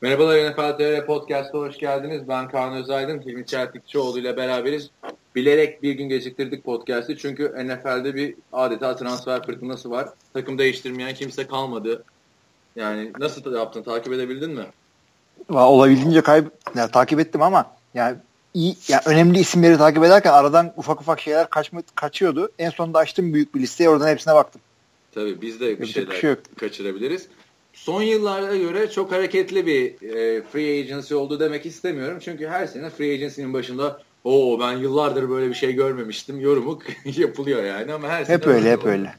Merhabalar NFL TR Podcast'a hoş geldiniz. Ben Kaan Özaydın, Hilmi Çeltikçioğlu ile beraberiz. Bilerek bir gün geciktirdik podcast'i çünkü NFL'de bir adeta transfer fırtınası var. Takım değiştirmeyen kimse kalmadı. Yani nasıl yaptın, takip edebildin mi? Olabildiğince kayb yani, takip ettim ama yani iyi yani önemli isimleri takip ederken aradan ufak ufak şeyler kaçma, kaçıyordu. En sonunda açtım büyük bir listeyi oradan hepsine baktım. Tabii biz de bir şeyler bir şey kaçırabiliriz son yıllara göre çok hareketli bir e, free agency oldu demek istemiyorum. Çünkü her sene free agency'nin başında o ben yıllardır böyle bir şey görmemiştim yorumu yapılıyor yani ama her sene hep öyle hep öyle.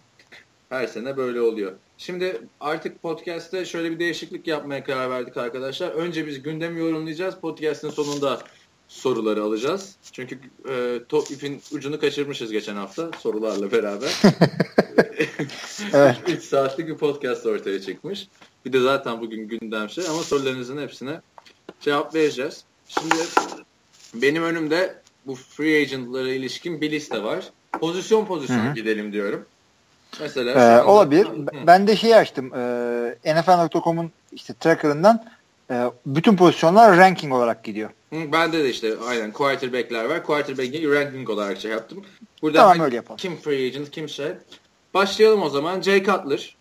Her sene böyle oluyor. Şimdi artık podcast'te şöyle bir değişiklik yapmaya karar verdik arkadaşlar. Önce biz gündemi yorumlayacağız. Podcast'ın sonunda soruları alacağız. Çünkü e, top ipin ucunu kaçırmışız geçen hafta sorularla beraber. evet. 3 saatlik bir podcast ortaya çıkmış. Bir de zaten bugün gündem şey ama sorularınızın hepsine cevap vereceğiz. Şimdi benim önümde bu free agentlara ilişkin bir liste var. Pozisyon pozisyon Hı-hı. gidelim diyorum. Mesela ee, olabilir. Hı. Ben de şey açtım. E, NFL.com'un işte tracker'ından e, bütün pozisyonlar ranking olarak gidiyor. Hı, bende de işte aynen quarterback'ler var. Quarterback'i ranking olarak şey yaptım. Burada tamam, öyle yapalım. kim free agent, kim şey. Başlayalım o zaman. Jay Cutler.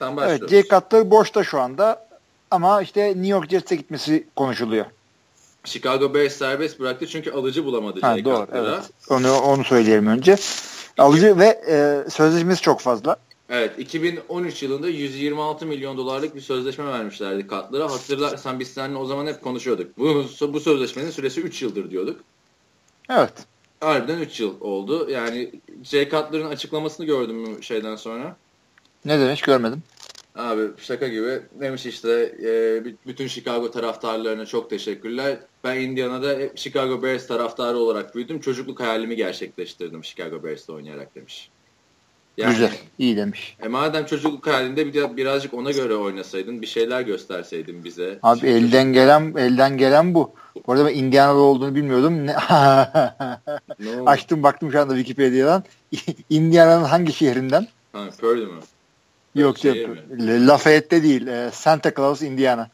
Evet Jay Cutler boşta şu anda ama işte New York Jets'e gitmesi konuşuluyor. Chicago Bears serbest bıraktı çünkü alıcı bulamadı ha, Jay doğru, Cutler'a. Evet. Onu, onu söyleyelim önce. Alıcı ve e, sözleşmesi çok fazla. Evet 2013 yılında 126 milyon dolarlık bir sözleşme vermişlerdi Cutler'a. Hatırlarsan biz seninle o zaman hep konuşuyorduk. Bu, bu sözleşmenin süresi 3 yıldır diyorduk. Evet. Harbiden 3 yıl oldu. Yani Jay Cutler'ın açıklamasını gördüm şeyden sonra? Ne demiş görmedim. Abi şaka gibi demiş işte e, bütün Chicago taraftarlarına çok teşekkürler. Ben Indiana'da hep Chicago Bears taraftarı olarak büyüdüm. Çocukluk hayalimi gerçekleştirdim Chicago Bears'te oynayarak demiş. Yani, Güzel, iyi demiş. E madem çocukluk halinde bir, birazcık ona göre oynasaydın, bir şeyler gösterseydin bize. Abi Şimdi elden gelen elden gelen bu. Bu arada ben Indiana'da olduğunu bilmiyordum. Ne... ne Açtım baktım şu anda Wikipedia'dan. Indiana'nın hangi şehrinden? Ha, Purdue mu? Yok yok. Lafayette değil. E, Santa Claus, Indiana.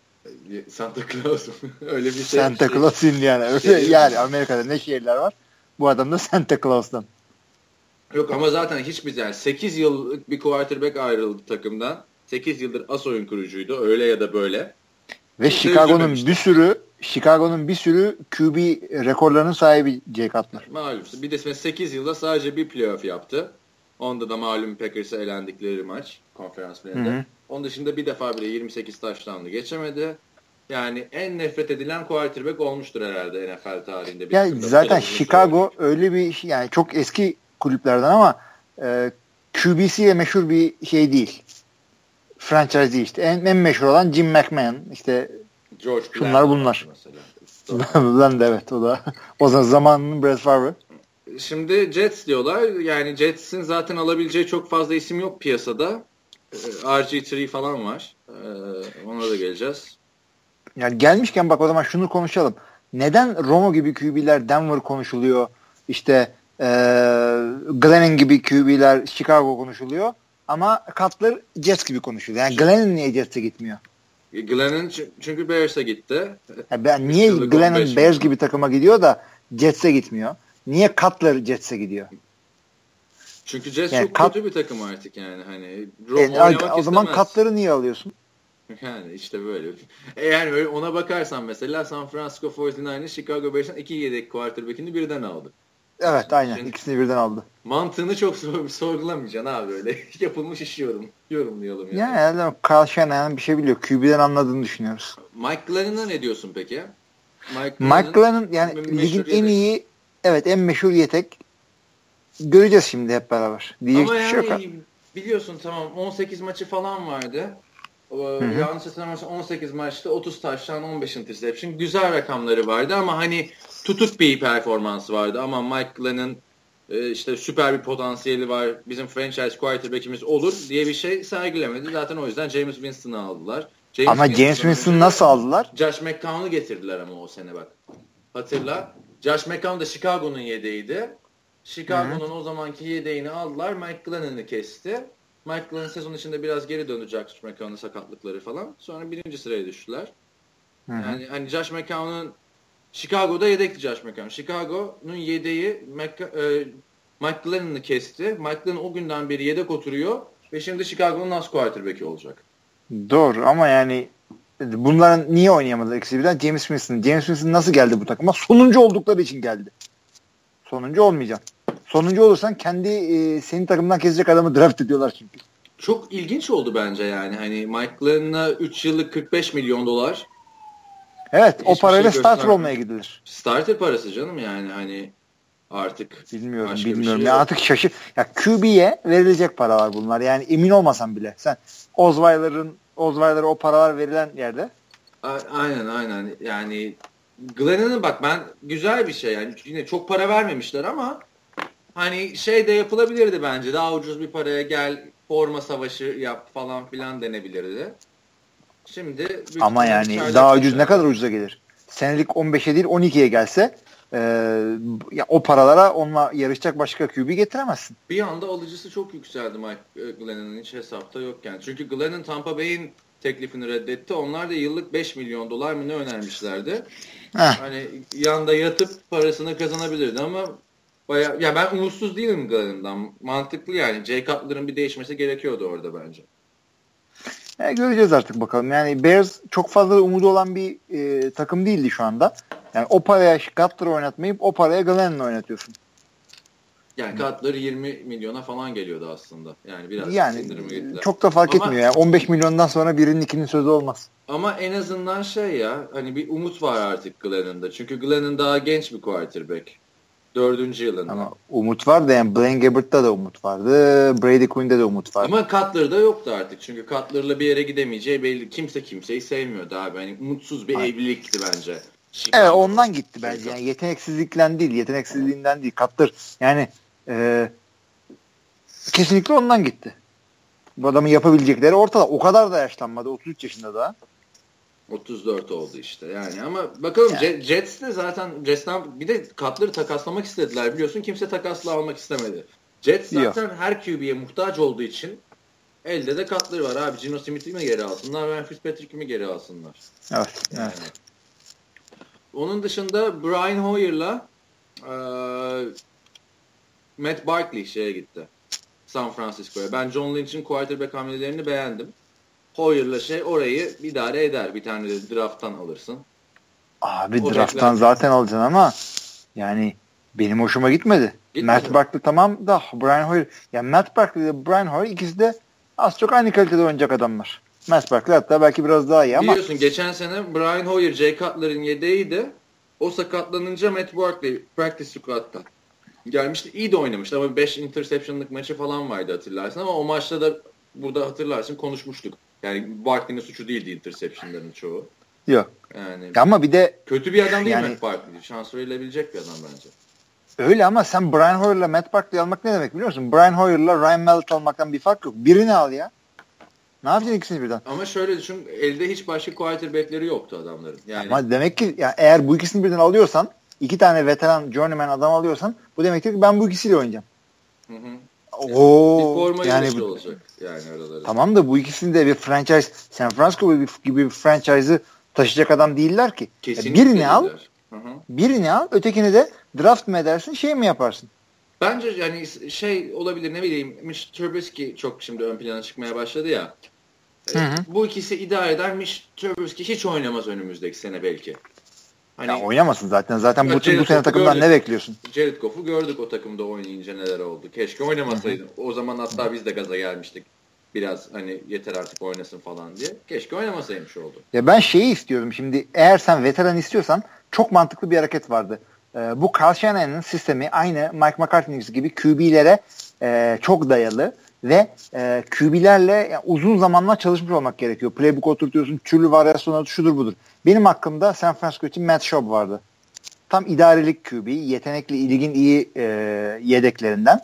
Santa Claus öyle bir şey. Santa şey. Claus, Indiana. Öyle, şey, yani Amerika'da ne şehirler var? Bu adam da Santa Claus'tan. Yok ama zaten hiçbir yani 8 yıllık bir quarterback ayrıldı takımdan. 8 yıldır as oyun kurucuydu öyle ya da böyle. Ve Chicago'nun bir sürü Chicago'nun bir sürü QB rekorlarının sahibi Jay Cutler. Malum. Bir de 8 yılda sadece bir playoff yaptı. Onda da malum Packers'a elendikleri maç konferans finalinde. Onun dışında bir defa bile 28 taşlandı geçemedi. Yani en nefret edilen quarterback olmuştur herhalde NFL tarihinde. Yani zaten Chicago öyle bir yani çok eski kulüplerden ama e, QB'siyle meşhur bir şey değil. Franchise değil işte. En, en meşhur olan Jim McMahon. işte George şunlar bunlar. Bland evet o da. o zaman zamanının Brett Favre. Şimdi Jets diyorlar. Yani Jets'in zaten alabileceği çok fazla isim yok piyasada. Ee, RG3 falan var. Ee, ona da geleceğiz. Yani gelmişken bak o zaman şunu konuşalım. Neden Romo gibi QB'ler Denver konuşuluyor? İşte e, Glennon gibi QB'ler Chicago konuşuluyor. Ama Cutler Jets gibi konuşuluyor. Yani Glennon niye Jets'e gitmiyor? Glennon çünkü Bears'e gitti. Ya ben niye Glennon Bears gibi takıma gidiyor da Jets'e gitmiyor? Niye Cutler Jets'e gidiyor? Çünkü Jets yani çok kat... kötü bir takım artık yani. Hani e, o zaman Cutler'ı niye alıyorsun? Yani işte böyle. E yani öyle ona bakarsan mesela San Francisco 49ers Chicago Bears'ın iki yedek quarterback'ini birden aldı. Evet aynen. Şimdi, İkisini birden aldı. Mantığını çok sor sorgulamayacaksın abi öyle. Yapılmış iş yorum. Yorumlayalım yani. Yani, yani Carl Shanahan bir şey biliyor. QB'den anladığını düşünüyoruz. Mike Glennon'a ne diyorsun peki? Mike, Glennon yani ligin en iyi evet en meşhur yetek. Göreceğiz şimdi hep beraber. Diyecek Ama şey yani biliyorsun tamam 18 maçı falan vardı. Hı-hı. Yanlış hatırlamıyorsam 18 maçta 30 taştan 15 interception. Güzel rakamları vardı ama hani tutuk bir performans vardı. Ama Mike Glenn'in e, işte süper bir potansiyeli var. Bizim franchise quarterback'imiz olur diye bir şey sergilemedi. Zaten o yüzden James Winston'ı aldılar. James ama Winston James Winston'ı nasıl aldılar? Josh McCown'u getirdiler ama o sene bak. Hatırla. Josh McCown da Chicago'nun yedeğiydi. Chicago'nun o zamanki yedeğini aldılar. Mike Glennon'ı kesti. Mike Glennon sezon içinde biraz geri döndü Josh McCown'ın sakatlıkları falan. Sonra birinci sıraya düştüler. Hı-hı. Yani hani Josh McCown'un Chicago'da yedekti Josh McCown. Chicago'nun yedeği Mc, e, Mike Glennon'ı kesti. Mike Glennon o günden beri yedek oturuyor ve şimdi Chicago'nun nasıl quarterback'i olacak. Doğru ama yani bunların niye oynayamadı ikisi birden? James Winston. James Winston nasıl geldi bu takıma? Sonuncu oldukları için geldi. Sonuncu olmayacağım. Sonuncu olursan kendi e, senin takımdan kesecek adamı draft ediyorlar çünkü. Çok ilginç oldu bence yani. Hani Mike Glennon'a 3 yıllık 45 milyon dolar. Evet Hiçbir o parayla şey starter olmaya gidilir. Starter parası canım yani hani artık. Bilmiyorum bilmiyorum. Şey ya artık şaşır. Ya QB'ye verilecek paralar bunlar. Yani emin olmasan bile. Sen Osweiler'ın Osweiler'a o paralar verilen yerde. A- aynen aynen. Yani Glennon'ın bak ben güzel bir şey yani yine çok para vermemişler ama hani şey de yapılabilirdi bence. Daha ucuz bir paraya gel forma savaşı yap falan filan denebilirdi. Şimdi ama yani daha ucuz ne kadar ucuza gelir? Senelik 15'e değil 12'ye gelse e, ya o paralara onunla yarışacak başka QB getiremezsin. Bir anda alıcısı çok yükseldi Mike Glennon'ın hiç hesapta yokken. Çünkü Glennon Tampa Bay'in teklifini reddetti. Onlar da yıllık 5 milyon dolar mı ne önermişlerdi. Heh. Hani yanda yatıp parasını kazanabilirdi ama baya ya ben umutsuz değilim Glennon'dan. Mantıklı yani. Jay Cutler'ın bir değişmesi gerekiyordu orada bence. E, göreceğiz artık bakalım. Yani Bears çok fazla umudu olan bir e, takım değildi şu anda. Yani o paraya Cutler oynatmayıp o paraya Glennon oynatıyorsun. Yani Cutler 20 milyona falan geliyordu aslında. Yani biraz yani, Çok da fark ama, etmiyor. Yani 15 milyondan sonra birinin ikinin sözü olmaz. Ama en azından şey ya hani bir umut var artık Glennon'da. Çünkü Glennon daha genç bir quarterback. Dördüncü yılında. Ama umut var da yani Blaine Gabbert'ta da umut vardı. Brady Quinn'de de umut vardı. Ama Cutler'da yoktu artık. Çünkü Cutler'la bir yere gidemeyeceği belli. Kimse kimseyi sevmiyordu abi. Hani umutsuz bir Aynen. evlilikti bence. Chicago. Evet ondan gitti bence. Yani yeteneksizlikten değil, yeteneksizliğinden değil. Cutler yani e, kesinlikle ondan gitti. Bu adamın yapabilecekleri ortada. O kadar da yaşlanmadı. 33 yaşında daha. 34 oldu işte yani ama bakalım yani. Jets de zaten Jets'ten bir de katları takaslamak istediler biliyorsun kimse takasla almak istemedi. Jets zaten Yok. her QB'ye muhtaç olduğu için elde de katları var abi Gino Smith'i mi geri alsınlar Ben Fitzpatrick'i mi geri alsınlar? Evet. Yani. evet. Onun dışında Brian Hoyer'la e, Matt Barkley şeye gitti. San Francisco'ya. Ben John Lynch'in quarterback hamlelerini beğendim. Hoyer'la şey orayı idare eder. Bir tane de drafttan alırsın. Abi o drafttan zaten alacaksın ama yani benim hoşuma gitmedi. Gitmedi. Matt Barkley tamam da Brian Hoyer. Yani Matt Barkley ile Brian Hoyer ikisi de az çok aynı kalitede oynayacak adamlar. Matt Barkley hatta belki biraz daha iyi ama. Biliyorsun geçen sene Brian Hoyer, Jay Cutler'ın yedeğiydi. O sakatlanınca Matt Barkley practice squad'dan gelmişti. İyi de oynamıştı ama 5 interception'lık maçı falan vardı hatırlarsın ama o maçta da burada hatırlarsın konuşmuştuk. Yani Barkley'nin suçu değildi interception'ların çoğu. Yok. Yani ama bir de kötü bir adam değil yani, Matt Barkley. Şans verilebilecek bir adam bence. Öyle ama sen Brian Hoyer'la Matt Barkley almak ne demek biliyor musun? Brian Hoyer'la Ryan Mallett almaktan bir fark yok. Birini al ya. Ne yapacaksın ikisini birden? Ama şöyle düşün, elde hiç başka quarterback'leri yoktu adamların. Yani Ama demek ki ya eğer bu ikisini birden alıyorsan, iki tane veteran journeyman adam alıyorsan bu demektir ki ben bu ikisiyle oynayacağım. Hı hı. Oo, forma yani, olacak yani araları. Tamam da bu ikisini de bir franchise San Francisco gibi, gibi bir franchise'ı taşıyacak adam değiller ki. Kesinlikle birini değiller. al. Hı hı. Birini al, ötekini de draft mı edersin, şey mi yaparsın? Bence yani şey olabilir ne bileyim Mitch Trubisky çok şimdi ön plana çıkmaya başladı ya. Hı hı. Bu ikisi idare eder. Mitch Trubisky hiç oynamaz önümüzdeki sene belki. Hani, ya oynamasın zaten. Zaten bu, bu sene takımdan gördük. ne bekliyorsun? Jared Goff'u gördük o takımda oynayınca neler oldu. Keşke oynamasaydı. O zaman hatta biz de gaza gelmiştik. Biraz hani yeter artık oynasın falan diye. Keşke oynamasaymış oldu. Ya ben şeyi istiyorum şimdi. Eğer sen veteran istiyorsan çok mantıklı bir hareket vardı. Ee, bu Carl Shanahan'ın sistemi aynı Mike McCarthy gibi QB'lere e, çok dayalı ve e, QB'lerle yani uzun zamanlar çalışmış olmak gerekiyor. Playbook oturtuyorsun, türlü varyasyonlar şudur budur. Benim hakkımda San Francisco için Matt Schaub vardı. Tam idarelik QB, yetenekli, ilgin iyi e, yedeklerinden.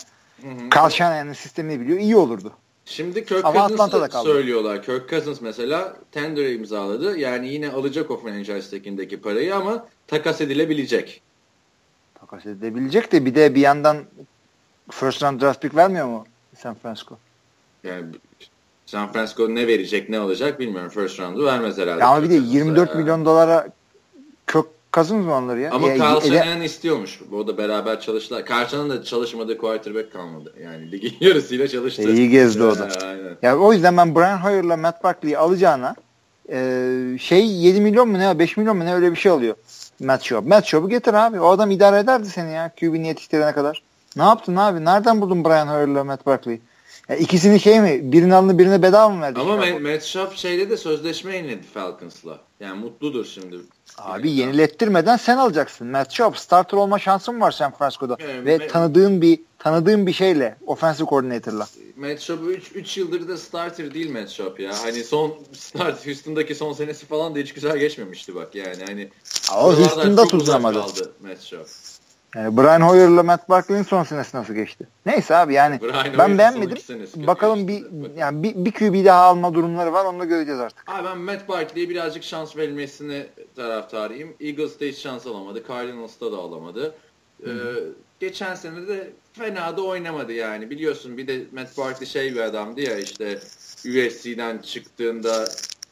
Carl Shanahan'ın sistemini biliyor, iyi olurdu. Şimdi Kirk Ama Cousins'ı söylüyorlar. Kirk Cousins mesela tender imzaladı. Yani yine alacak o franchise tekindeki parayı ama takas edilebilecek. Takas edilebilecek de bir de bir yandan first round draft pick vermiyor mu San Francisco? Yani San Francisco ne verecek ne olacak bilmiyorum. First round'u vermez herhalde. Ya ama bir de 24 milyon dolara kök kazınız mı onları ya? Ama e, e, Shanahan istiyormuş. O da beraber çalıştılar. Shanahan da çalışmadığı quarterback kalmadı. Yani ligin yarısıyla çalıştı. E, iyi gezdi o da. Aynen. Ya o yüzden ben Brian Hoyer'la Matt Barkley'i alacağına e, şey 7 milyon mu ne 5 milyon mu ne öyle bir şey alıyor Matt Schaub. Matt Schaub'u getir abi. O adam idare ederdi seni ya QB'ni yetiştirene kadar. Ne yaptın abi? Nereden buldun Brian Hoyer'la Matt Barkley'i? Ya ikisini şey mi? Birini alını birine bedava mı verdi? Ama Chicago? Matt Schaub şeyde de sözleşme yeniledi Falcons'la. Yani mutludur şimdi. Abi yenilettirmeden sen alacaksın. Matt Schaub starter olma şansın var San Francisco'da Evet, ve tanıdığın bir tanıdığın bir şeyle offensive coordinator'la. Matt Schaub 3 yıldır da starter değil Matt Schaub ya. Hani son start Houston'daki son senesi falan da hiç güzel geçmemişti bak yani. Hani oralardan Houston'da tuzlamadı. Matt Schaub. Yani Brian Hoyer'la Matt Barkley'in son senesi nasıl geçti? Neyse abi yani Brian ben beğenmedim. Bakalım bir. Bak- yani bir, bir QB daha alma durumları var. Onu da göreceğiz artık. Abi ben Matt Barkley'e birazcık şans verilmesini taraftarıyım. Eagles'ta hiç şans alamadı. Cardinals'ta da alamadı. Ee, geçen sene de fena da oynamadı yani. Biliyorsun bir de Matt Barkley şey bir adamdı ya işte USC'den çıktığında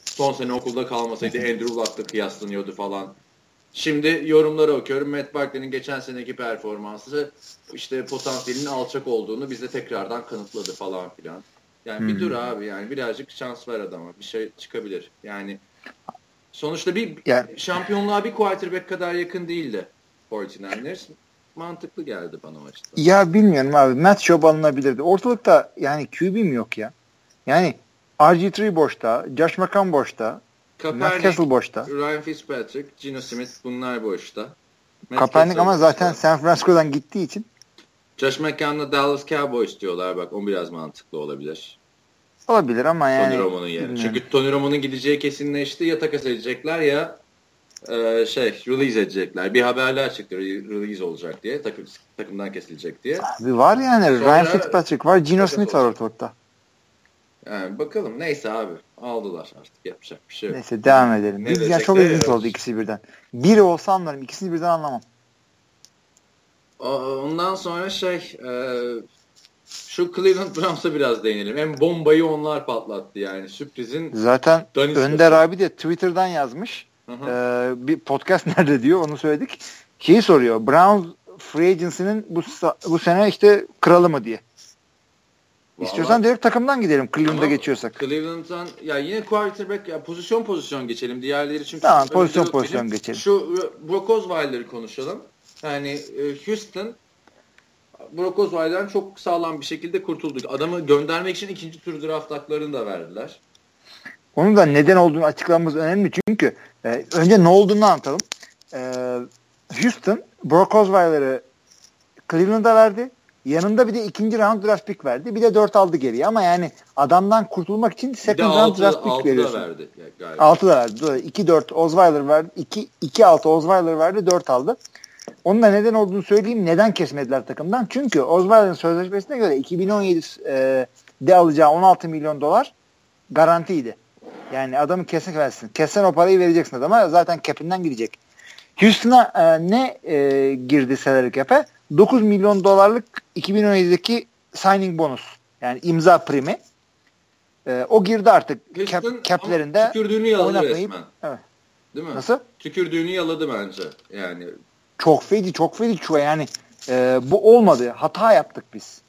son sene okulda kalmasaydı Andrew Luck'la kıyaslanıyordu falan. Şimdi yorumları okuyorum. Matt Barkley'nin geçen seneki performansı işte potansiyelinin alçak olduğunu bize tekrardan kanıtladı falan filan. Yani bir Hmm. dur abi yani birazcık şans ver adama. Bir şey çıkabilir. Yani sonuçta bir Yani- şampiyonluğa bir quarterback kadar yakın değildi 49ers. Mantıklı geldi bana o açıdan. Ya bilmiyorum abi. Matt Schaub alınabilirdi. Ortalıkta yani QB'm yok ya. Yani RG3 boşta, Josh McCown boşta, Kaepernick, boşta. Ryan Fitzpatrick, Gino Smith bunlar boşta. Kaepernick ama boşta. zaten San Francisco'dan gittiği için Josh McCown'la Dallas Cowboys diyorlar bak o biraz mantıklı olabilir. olabilir ama yani. Tony Romo'nun yerine. bilmiyorum. Çünkü Tony Romo'nun gideceği kesinleşti. Ya takas edecekler ya e, şey release edecekler. Bir haberler çıktı re- release olacak diye. Takım, takımdan kesilecek diye. Abi var yani Sonra- Ryan Fitzpatrick var, Gino Smith var ortalıkta. Yani bakalım neyse abi. Aldılar artık yapacak bir şey yok. Neyse devam edelim. Ne Biz, yani çok ilginç oldu ikisi birden. Biri olsa anlarım, ikisini birden anlamam. Ondan sonra şey e, şu Cleveland Browns'a biraz değinelim. Hem bombayı onlar patlattı yani. Sürprizin Zaten Daniskası. Önder abi de Twitter'dan yazmış. Hı hı. Ee, bir podcast nerede diyor onu söyledik. Şeyi soruyor. Browns Free Agency'nin bu, bu sene işte kralı mı diye. İstiyorsan Vallahi- direkt takımdan gidelim Cleveland'a geçiyorsak. Cleveland'dan ya yine quarterback ya pozisyon pozisyon geçelim. Diğerleri çünkü Tamam, pozisyon pozisyon bizim. geçelim. Şu Brock Osweiler'ı konuşalım. Yani e, Houston Brock Osweiler'dan çok sağlam bir şekilde kurtulduk. Adamı göndermek için ikinci tur draft haklarını da verdiler. Onun da neden olduğunu açıklamamız önemli çünkü e, önce ne olduğunu anlatalım. E, Houston Brock Osweiler'ı Cleveland'a verdi. Yanında bir de ikinci round draft pick verdi. Bir de dört aldı geriye ama yani adamdan kurtulmak için de second round 6 draft pick 6 veriyorsun. verdi galiba. 6 da verdi. Doğru. 2-4 Osweiler verdi. 2-6 Osweiler verdi. 4 aldı. Onun da neden olduğunu söyleyeyim. Neden kesmediler takımdan? Çünkü Osweiler'ın sözleşmesine göre 2017'de alacağı 16 milyon dolar garantiydi. Yani adamı kesin versin. Kessen o parayı vereceksin adama. Zaten cap'inden gidecek. Houston'a e, ne e, girdi salary cap'e? 9 milyon dolarlık 2017'deki signing bonus. Yani imza primi. E, o girdi artık cap, Houston cap'lerinde ama tükürdüğünü yaladı resmen. evet. Değil mi? Nasıl? Tükürdüğünü yaladı bence. Yani Çok feci çok feci çuva yani e, bu olmadı. Hata yaptık biz.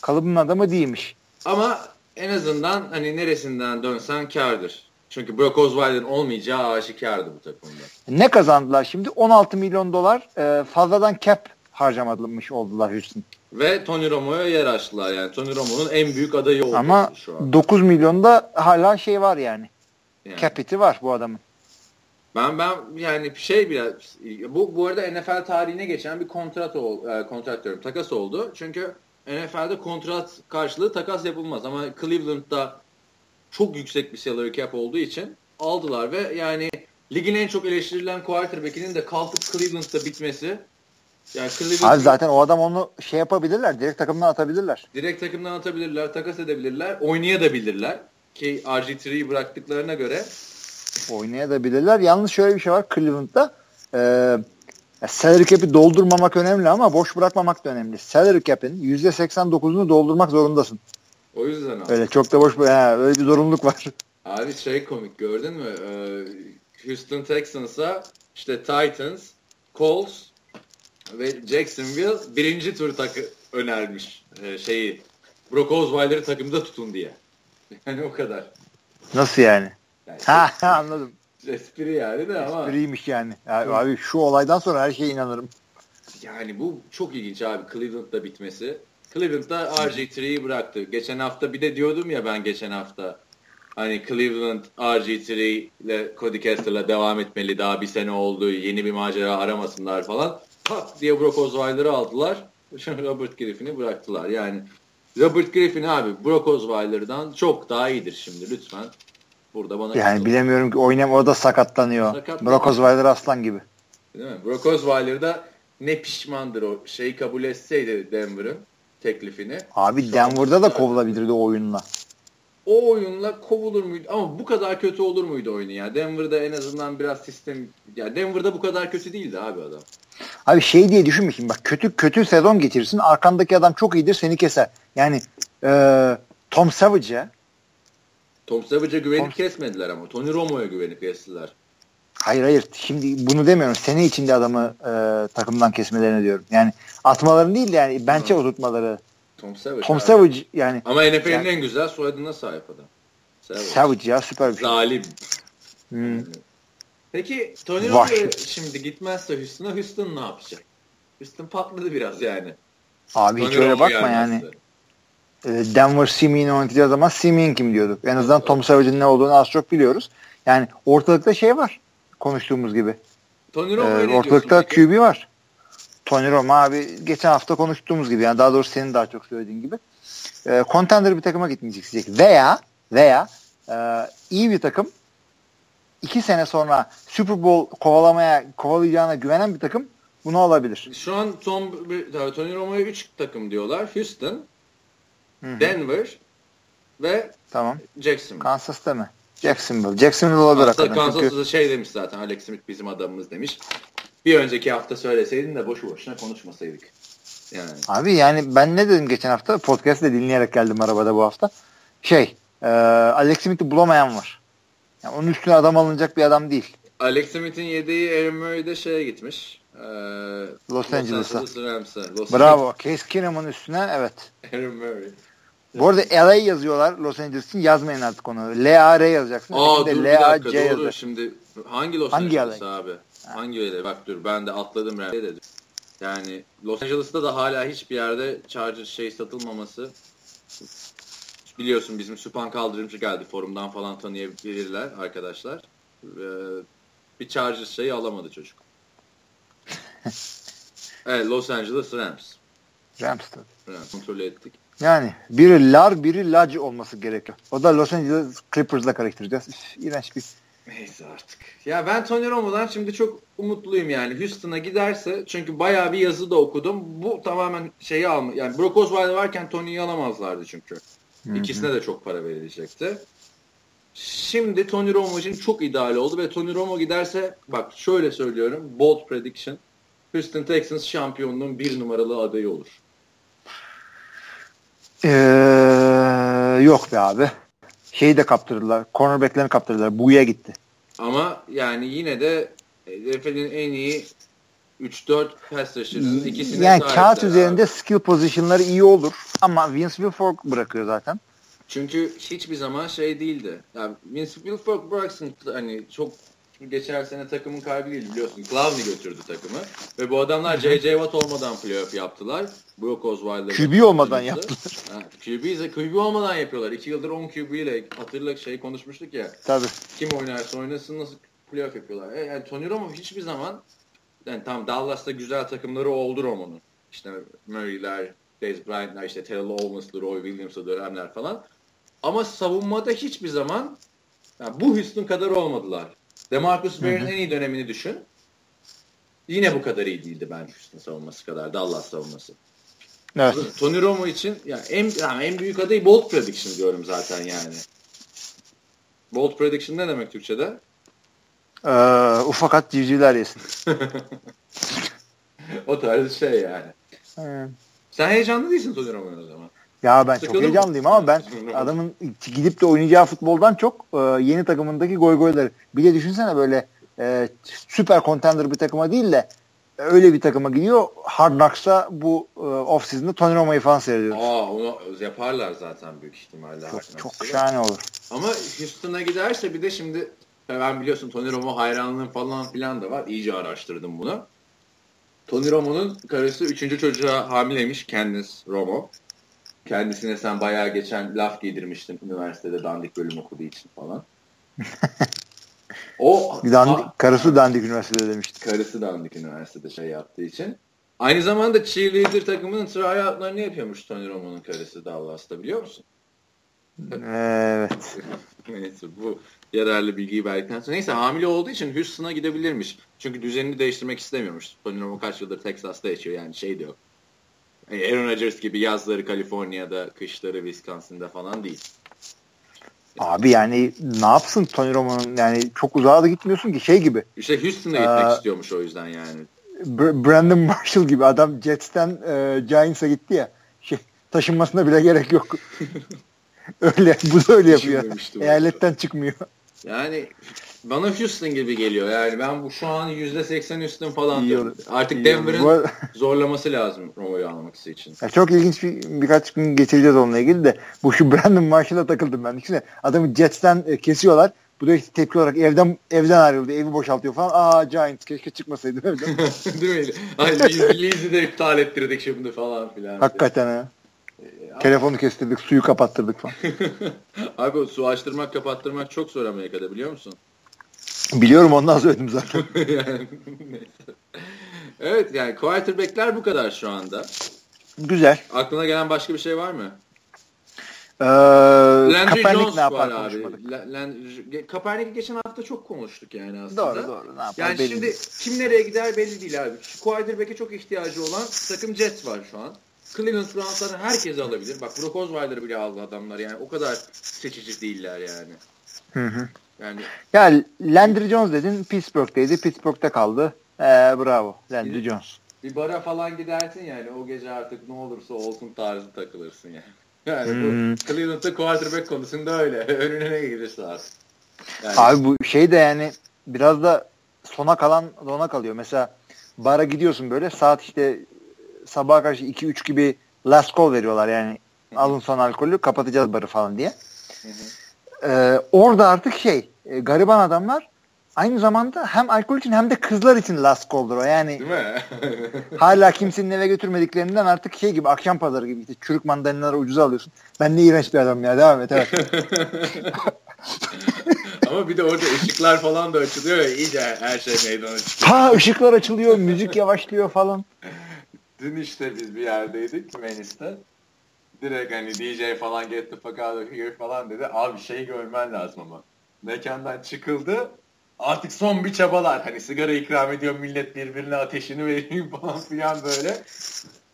Kalıbın adamı değilmiş. Ama en azından hani neresinden dönsen kardır. Çünkü Brock Osweiler'ın olmayacağı aşikardı bu takımda. Ne kazandılar şimdi? 16 milyon dolar e, fazladan cap harcamamış oldular Houston. Ve Tony Romo'ya yer açtılar yani. Tony Romo'nun en büyük adayı oldu Ama şu an. 9 milyonda hala şey var yani. Yani. Capit'i var bu adamın. Ben ben yani şey biraz bu bu arada NFL tarihine geçen bir kontrat ol, e, kontrat diyorum takas oldu. Çünkü NFL'de kontrat karşılığı takas yapılmaz ama Cleveland'da çok yüksek bir salary cap olduğu için aldılar ve yani ligin en çok eleştirilen quarterback'inin de kalkıp Cleveland'da bitmesi yani Cleveland Abi zaten o adam onu şey yapabilirler. Direkt takımdan atabilirler. direkt takımdan atabilirler, takas edebilirler, oynayabilirler ki RG3'yi bıraktıklarına göre Oynayabilirler. Yalnız şöyle bir şey var Cleveland'da. E, ya salary cap'i doldurmamak önemli ama boş bırakmamak da önemli. Salary cap'in %89'unu doldurmak zorundasın. O yüzden aldı. Öyle çok da boş he, öyle bir zorunluluk var. Abi şey komik gördün mü? Ee, Houston Texans'a işte Titans, Colts ve Jacksonville birinci tur takı önermiş ee, şeyi. Brock Osweiler'ı takımda tutun diye. Yani o kadar. Nasıl yani? Yani Ha anladım. espri yani de ama Espriymiş yani. Ya, abi şu olaydan sonra her şeye inanırım. yani bu çok ilginç abi Cleveland'da bitmesi. Cleveland'da RG3'yi bıraktı. Geçen hafta bir de diyordum ya ben geçen hafta hani Cleveland RG3 ile Cody Kessler'la devam etmeli. Daha bir sene oldu. Yeni bir macera aramasınlar falan. Tak diye Brock Osweiler'ı aldılar. Robert Griffin'i bıraktılar. Yani Robert Griffin abi Brock Osweiler'dan çok daha iyidir şimdi lütfen. Burada bana Yani bilemiyorum ki oynam o da sakatlanıyor. Sakatlanıyor. Brock Osweiler aslan gibi. Değil mi? Brock Osweiler da ne pişmandır o şeyi kabul etseydi Denver'ın teklifini. Abi Denver'da da kovulabilirdi o oyunla. O oyunla kovulur muydu? Ama bu kadar kötü olur muydu oyunu ya? Denver'da en azından biraz sistem... Ya Denver'da bu kadar kötü değildi abi adam. Abi şey diye düşünme şimdi bak kötü kötü sezon geçirirsin arkandaki adam çok iyidir seni keser. Yani e, Tom Savage'e Tom Savage'a güvenip Tom- kesmediler ama. Tony Romo'ya güvenip kestiler. hayır hayır şimdi bunu demiyorum sene içinde adamı e, takımdan kesmelerini diyorum. Yani atmalarını değil de yani bench'e oturtmaları. Tom Savage. Tom abi. Savage yani Ama NFL'in Yani- en güzel soyadına sahip adam. Savage. Savage ya süper bir şey. Zalim. Hmm. Peki Tony. Romo şimdi gitmezse Houston'a Houston ne yapacak? Houston patladı biraz yani. Abi hiç Tony öyle Romo bakma yani. gelmezse. E, Denver Simeon'i oynatacağı zaman Simeon kim diyorduk. En azından Tom Savage'in ne olduğunu az çok biliyoruz. Yani ortalıkta şey var konuştuğumuz gibi. Tony Ee, Romo'ya ne ortalıkta? QB var. Tony Romo abi geçen hafta konuştuğumuz gibi yani daha doğrusu senin daha çok söylediğin gibi e, contender bir takıma gitmek isteyecek veya veya e, iyi bir takım iki sene sonra Super Bowl kovalamaya kovalayacağına güvenen bir takım bunu alabilir. Şu an Tom, Tony Romo'ya 3 takım diyorlar. Houston, Hı hı. Denver ve Tamam. Jacksonville. Kansas'ta mı? Jacksonville. Jacksonville olabilir Kansas, hakikaten. Çünkü Kansas'ta şey demiş zaten Alex Smith bizim adamımız demiş. Bir önceki hafta söyleseydin de boşu boşuna konuşmasaydık. Yani Abi yani ben ne dedim geçen hafta? Podcast'te dinleyerek geldim arabada bu hafta. Şey, e, Alex Smith'i bulamayan var. Yani onun üstüne adam alınacak bir adam değil. Alex Smith'in yedeği Aaron Murray de şeye gitmiş. Ee, Los Angeles'a. Los Bravo. Case Keenum'un üstüne evet. Aaron Murray. Bu arada LA yazıyorlar Los Angeles için. Yazmayın artık onu. L-A-R yazacaksın. Aa dur bir dakika doğru. yazacak. Şimdi hangi Los Hangi Angeles LA? abi? Hangi öyle? Bak dur ben de atladım Rams'e dedim. Yani Los Angeles'ta da hala hiçbir yerde Charger şey satılmaması biliyorsun bizim Süpan Kaldırımcı geldi forumdan falan tanıyabilirler arkadaşlar. Ee, bir Charger şeyi alamadı çocuk. evet Los Angeles Rams. Rams tabii. Rams kontrol ettik. Yani biri lar biri lac olması gerekiyor. O da Los Angeles Clippers'la karıştıracağız. Üf, İğrenç bir Neyse artık. Ya ben Tony Romo'dan şimdi çok umutluyum yani. Houston'a giderse çünkü bayağı bir yazı da okudum. Bu tamamen şeyi alma. Yani Brock Osweiler varken Tony'yi alamazlardı çünkü. İkisine de çok para verilecekti. Şimdi Tony Romo için çok ideal oldu ve Tony Romo giderse bak şöyle söylüyorum. Bold prediction. Houston Texans şampiyonluğun bir numaralı adayı olur. Ee, yok be abi. Şeyi de kaptırdılar. Cornerback'lerini kaptırdılar. Buya gitti. Ama yani yine de NFL'in en iyi 3-4 pass rusher'ının ikisine Yani kağıt abi. üzerinde skill pozisyonları iyi olur. Ama Vince Wilfork bırakıyor zaten. Çünkü hiçbir zaman şey değildi. Yani Vince Wilfork bıraksın hani çok geçen sene takımın kalbiydi biliyorsun. Clowney götürdü takımı. Ve bu adamlar J.J. Watt olmadan playoff yaptılar. Brock Osweiler. QB olmadan yaptılar. Ha, QB, QB olmadan yapıyorlar. 2 yıldır 10 QB ile hatırla şey konuşmuştuk ya. Tabii. Kim oynarsa oynasın nasıl playoff yapıyorlar. E, yani Tony Romo hiçbir zaman yani tam Dallas'ta güzel takımları oldu Romo'nun. İşte Murray'ler, Dez Bryant'lar, işte Terrell Owens'lı, Roy Williams'lı dönemler falan. Ama savunmada hiçbir zaman yani bu Houston kadar olmadılar. DeMarcus Ware'in en iyi dönemini düşün. Yine bu kadar iyi değildi bence Houston savunması kadar. Dallas savunması. Evet. Tony Romo için yani en, yani en büyük adayı bold prediction diyorum zaten yani. Bold prediction ne demek Türkçe'de? Ee, ufak at civcivler yesin. o tarz şey yani. Ee, Sen heyecanlı değilsin Tony Romo'ya o zaman. Ya ben çok heyecanlıyım ama ben adamın gidip de oynayacağı futboldan çok e, yeni takımındaki goy goyları. Bir de düşünsene böyle e, süper contender bir takıma değil de öyle bir takıma gidiyor. Hard Knocks'a bu e, off season'da Tony Romo'yu falan seyrediyoruz. Aa onu yaparlar zaten büyük ihtimalle. Çok, çok şahane olur. Ama Houston'a giderse bir de şimdi ben biliyorsun Tony Romo hayranlığım falan filan da var. İyice araştırdım bunu. Tony Romo'nun karısı üçüncü çocuğa hamileymiş Candice Romo. Kendisine sen bayağı geçen laf giydirmiştin üniversitede dandik bölüm okuduğu için falan. o dandik, karısı dandik üniversitede demişti. Karısı dandik üniversitede şey yaptığı için. Aynı zamanda cheerleader takımının tryoutlarını yapıyormuş Tony Romo'nun karısı Dallas'ta biliyor musun? Evet. Neyse bu yararlı bilgiyi verdikten sonra. Neyse hamile olduğu için Houston'a gidebilirmiş. Çünkü düzenini değiştirmek istemiyormuş. Tony Romo kaç yıldır Texas'ta yaşıyor yani şey de yok. Aaron Rodgers gibi yazları Kaliforniya'da, kışları Wisconsin'da falan değil. Abi yani ne yapsın Tony Romo'nun yani çok uzağa da gitmiyorsun ki şey gibi. İşte Houston'a gitmek ee, istiyormuş o yüzden yani. Brandon Marshall gibi adam Jets'ten e, Giants'a gitti ya. Şey, taşınmasına bile gerek yok. öyle bu da öyle yapıyor. Eyaletten çıkmıyor. Yani bana Houston gibi geliyor. Yani ben bu şu an %80 üstün falan. İyi Artık Denver'ın zorlaması lazım Romo'yu almak için. Ya çok ilginç bir birkaç gün geçireceğiz onunla ilgili de. Bu şu Brandon Marshall'a takıldım ben. Düşünsene adamı Jets'ten e, kesiyorlar. Bu da işte tepki olarak evden evden ayrıldı. Evi boşaltıyor falan. Aa Giants keşke çıkmasaydı evden. Değil mi? Ay Lee'si de iptal ettirdik şimdi falan filan. Hakikaten ha. Telefonu kestirdik, suyu kapattırdık falan. Abi su açtırmak, kapattırmak çok zor Amerika'da biliyor musun? Biliyorum ondan söyledim zaten. evet yani quarterback'ler bu kadar şu anda. Güzel. Aklına gelen başka bir şey var mı? Ee, Landry Jones ne yapar var abi. Kaepernick'i geçen hafta çok konuştuk yani aslında. Doğru doğru. Ne yapar, yani belli. şimdi kim nereye gider belli değil abi. Şu quarterback'e çok ihtiyacı olan takım Jets var şu an. Cleveland Browns'ları herkes alabilir. Bak Brock Osweiler'ı bile aldı adamlar yani. O kadar seçici değiller yani. Hı hı. Yani ya Landry Jones dedin Pittsburgh'teydi. Pittsburgh'te kaldı. Ee, bravo Landry Jones. Bir bara falan gidersin yani o gece artık ne olursa olsun tarzı takılırsın yani. Yani hmm. bu Cleveland'da quarterback konusunda öyle. Önüne ne gelirse artık. Yani. Abi bu şey de yani biraz da sona kalan dona kalıyor. Mesela bara gidiyorsun böyle saat işte sabaha karşı 2-3 gibi last call veriyorlar yani. Alın son alkolü kapatacağız barı falan diye. Ee, orada artık şey e, gariban adamlar aynı zamanda hem alkol için hem de kızlar için last call'dur o. Yani Değil mi? hala kimsenin eve götürmediklerinden artık şey gibi akşam pazarı gibi işte çürük mandalinaları ucuza alıyorsun. Ben ne iğrenç bir adam ya. Devam et evet. Ama bir de orada ışıklar falan da açılıyor ya iyice her şey meydana çıkıyor. Ha ışıklar açılıyor, müzik yavaşlıyor falan. Dün işte biz bir yerdeydik Venice'te. Direkt hani DJ falan get the fuck out of here falan dedi. Abi şey görmen lazım ama. Mekandan çıkıldı. Artık son bir çabalar. Hani sigara ikram ediyor millet birbirine ateşini veriyor falan filan böyle.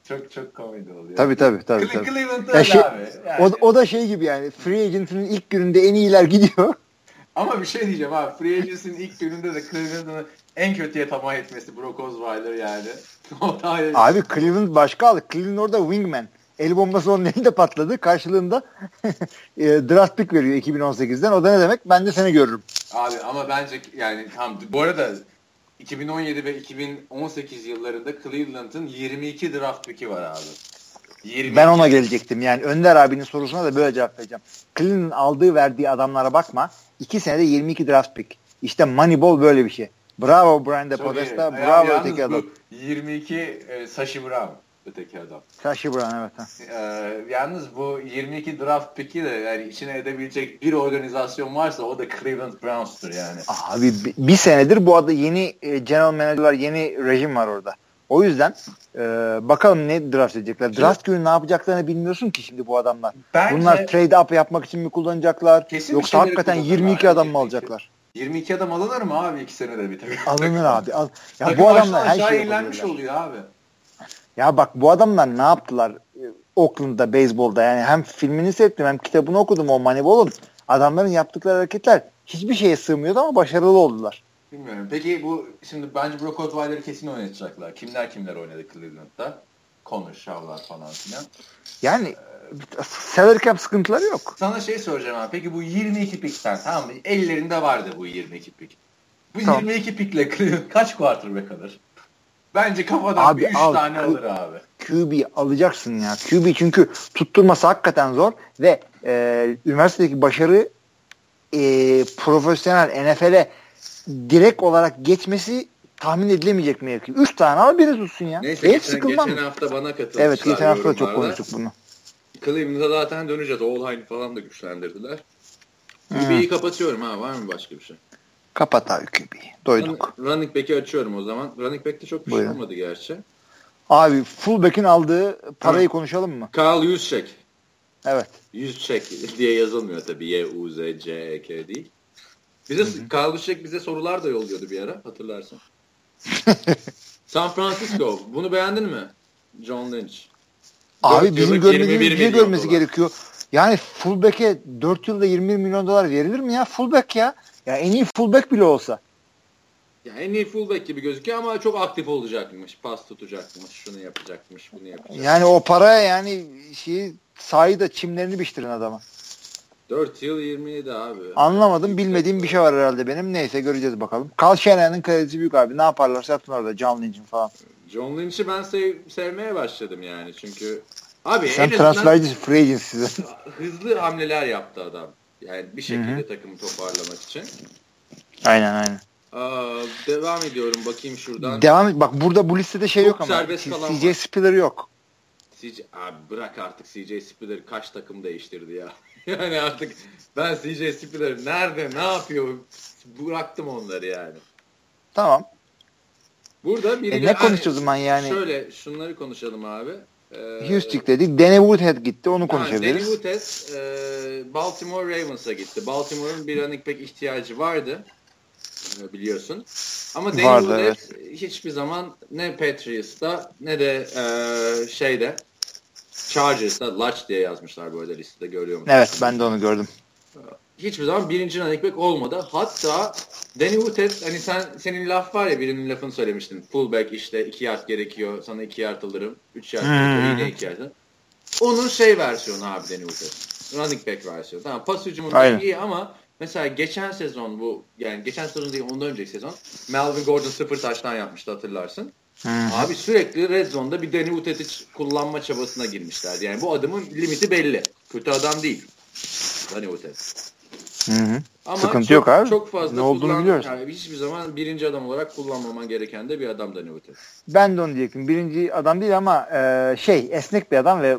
Çok çok komedi oluyor. Tabii tabii tabii. tabii. Cleveland öyle şey, abi. Yani. O, o da şey gibi yani free agent'ın ilk gününde en iyiler gidiyor. Ama bir şey diyeceğim abi. Free agency'nin ilk gününde de Cleveland'ın en kötüye tamah etmesi Brock Osweiler yani. Abi Cleveland başka aldı. Cleveland orada wingman. El bombası onun elinde patladı. Karşılığında e, draft pick veriyor 2018'den. O da ne demek? Ben de seni görürüm. Abi ama bence yani tam bu arada 2017 ve 2018 yıllarında Cleveland'ın 22 draft pick'i var abi. 22. Ben ona gelecektim. Yani Önder abinin sorusuna da böyle cevap vereceğim. Cleveland'ın aldığı verdiği adamlara bakma. 2 senede 22 draft pick. İşte Moneyball böyle bir şey. Bravo Brian De Podesta. Bravo öteki adam. 22 e, Sashi Brown öteki adam. Sashi Brown evet. Ha. E, yalnız bu 22 draft pick'i de yani içine edebilecek bir organizasyon varsa o da Cleveland Browns'tur yani. Abi bir senedir bu adı yeni e, general manager'lar yeni rejim var orada. O yüzden e, bakalım ne draft edecekler. Draft günü ne yapacaklarını bilmiyorsun ki şimdi bu adamlar. Bence, Bunlar trade up yapmak için mi kullanacaklar? Yoksa hakikaten 22 adam mı alacaklar? 22 adam alınır mı abi iki senede bir takım? Alınır abi. Al. Ya takım bu adamlar her şey eğlenmiş oluyor abi. Ya bak bu adamlar ne yaptılar Oakland'da, beyzbolda yani hem filmini seyrettim hem kitabını okudum o Moneyball'un. Adamların yaptıkları hareketler hiçbir şeye sığmıyordu ama başarılı oldular. Bilmiyorum. Peki bu şimdi bence Brock Osweiler'ı kesin oynatacaklar. Kimler kimler oynadı Cleveland'da? Connor Shaw'lar falan filan. Yani salary cap sıkıntıları yok. Sana şey soracağım abi. Peki bu 22 pikten tamam mı? Ellerinde vardı bu 22 pik. Bu Tamam. 22 pikle Cleveland kaç quarterback alır? Bence kafadan Abi bir 3 al. tane alır abi. QB alacaksın ya. QB çünkü tutturması hakikaten zor ve e, üniversitedeki başarı e, profesyonel NFL'e direkt olarak geçmesi tahmin edilemeyecek mevki. Üç tane al biri tutsun ya. Neyse Hiç geçen, sıkılmam. geçen hafta bana katılmışlar. Evet geçen hafta da çok konuştuk bunu. Cleveland'a zaten döneceğiz. All falan da güçlendirdiler. Hı. QB'yi kapatıyorum ha. Var mı başka bir şey? Kapat abi QB'yi. Doyduk. Run- Running back'i açıyorum o zaman. Running back'te çok bir şey olmadı gerçi. Abi fullback'in aldığı parayı konuşalım mı? Kyle Juszczyk. Evet. Juszczyk diye yazılmıyor tabii. Y-U-Z-C-E-K değil. Bize Kyle Juszczyk bize sorular da yolluyordu bir ara hatırlarsın. San Francisco. Bunu beğendin mi? John Lynch. Abi bizim görmediğimiz 21 bir görmesi dolar. gerekiyor. Yani fullback'e 4 yılda 21 milyon dolar verilir mi ya? Fullback ya. Ya en iyi fullback bile olsa. Ya en iyi fullback gibi gözüküyor ama çok aktif olacakmış. Pas tutacakmış, şunu yapacakmış, bunu yapacakmış. Yani o paraya yani şeyi sahayı da çimlerini biçtirin adama. 4 yıl 27 abi. Anlamadım. Bilmediğim bir şey var herhalde benim. Neyse göreceğiz bakalım. Carl Shanahan'ın kredisi büyük abi. Ne yaparlarsa yapsın orada. John Lynch'in falan. John Lynch'i ben sev, sevmeye başladım yani çünkü abi Sen en azından transferci free hızlı hamleler yaptı adam. Yani bir şekilde takımı toparlamak için. aynen aynen. Aa, devam ediyorum bakayım şuradan. Devam et. Bak burada bu listede şey Çok yok ama. CJ. Spiller yok. CJ, abi bırak artık CJ Spiller kaç takım değiştirdi ya. yani artık ben CJ Spiller nerede ne yapıyor bıraktım onları yani. Tamam. Burada E biriyle ne konuşacağız o zaman yani? Şöyle şunları konuşalım abi. Ee, Houston dedik. Danny Woodhead gitti. Onu Ha, Danny konuşabiliriz. Woodhead e, Baltimore Ravens'a gitti. Baltimore'un bir running back ihtiyacı vardı. e, Biliyorsun. Ama Danny Vardı, Woodhead hiçbir zaman ne Patriots'ta ne de e, şeyde Chargers'ta Lodge diye yazmışlar böyle listede görüyor musun? Evet ben de onu gördüm. Hiçbir zaman birinci running back olmadı. Hatta Danny Woodhead hani sen senin laf var ya birinin lafını söylemiştin. Fullback işte 2 yard gerekiyor. Sana 2 yard alırım. 3 yard gerekiyor. Yine 2 yard. Onun şey versiyonu abi Danny Woodhead. Running back versiyonu. Tamam pas hücumu iyi ama mesela geçen sezon bu yani geçen sezon değil ondan önceki sezon Melvin Gordon sıfır taştan yapmıştı hatırlarsın. Abi sürekli red zone'da bir Danny Woodhead'i kullanma çabasına girmişlerdi. Yani bu adamın limiti belli. Kötü adam değil. Danny Woodhead. Hı hı. Ama Sıkıntı çok, yok abi. Çok fazla Ne olduğunu biliyoruz. Yani hiçbir zaman birinci adam olarak kullanmaman gereken de bir adam Danny Woodhead. Ben de onu diyecektim. Birinci adam değil ama e, şey esnek bir adam ve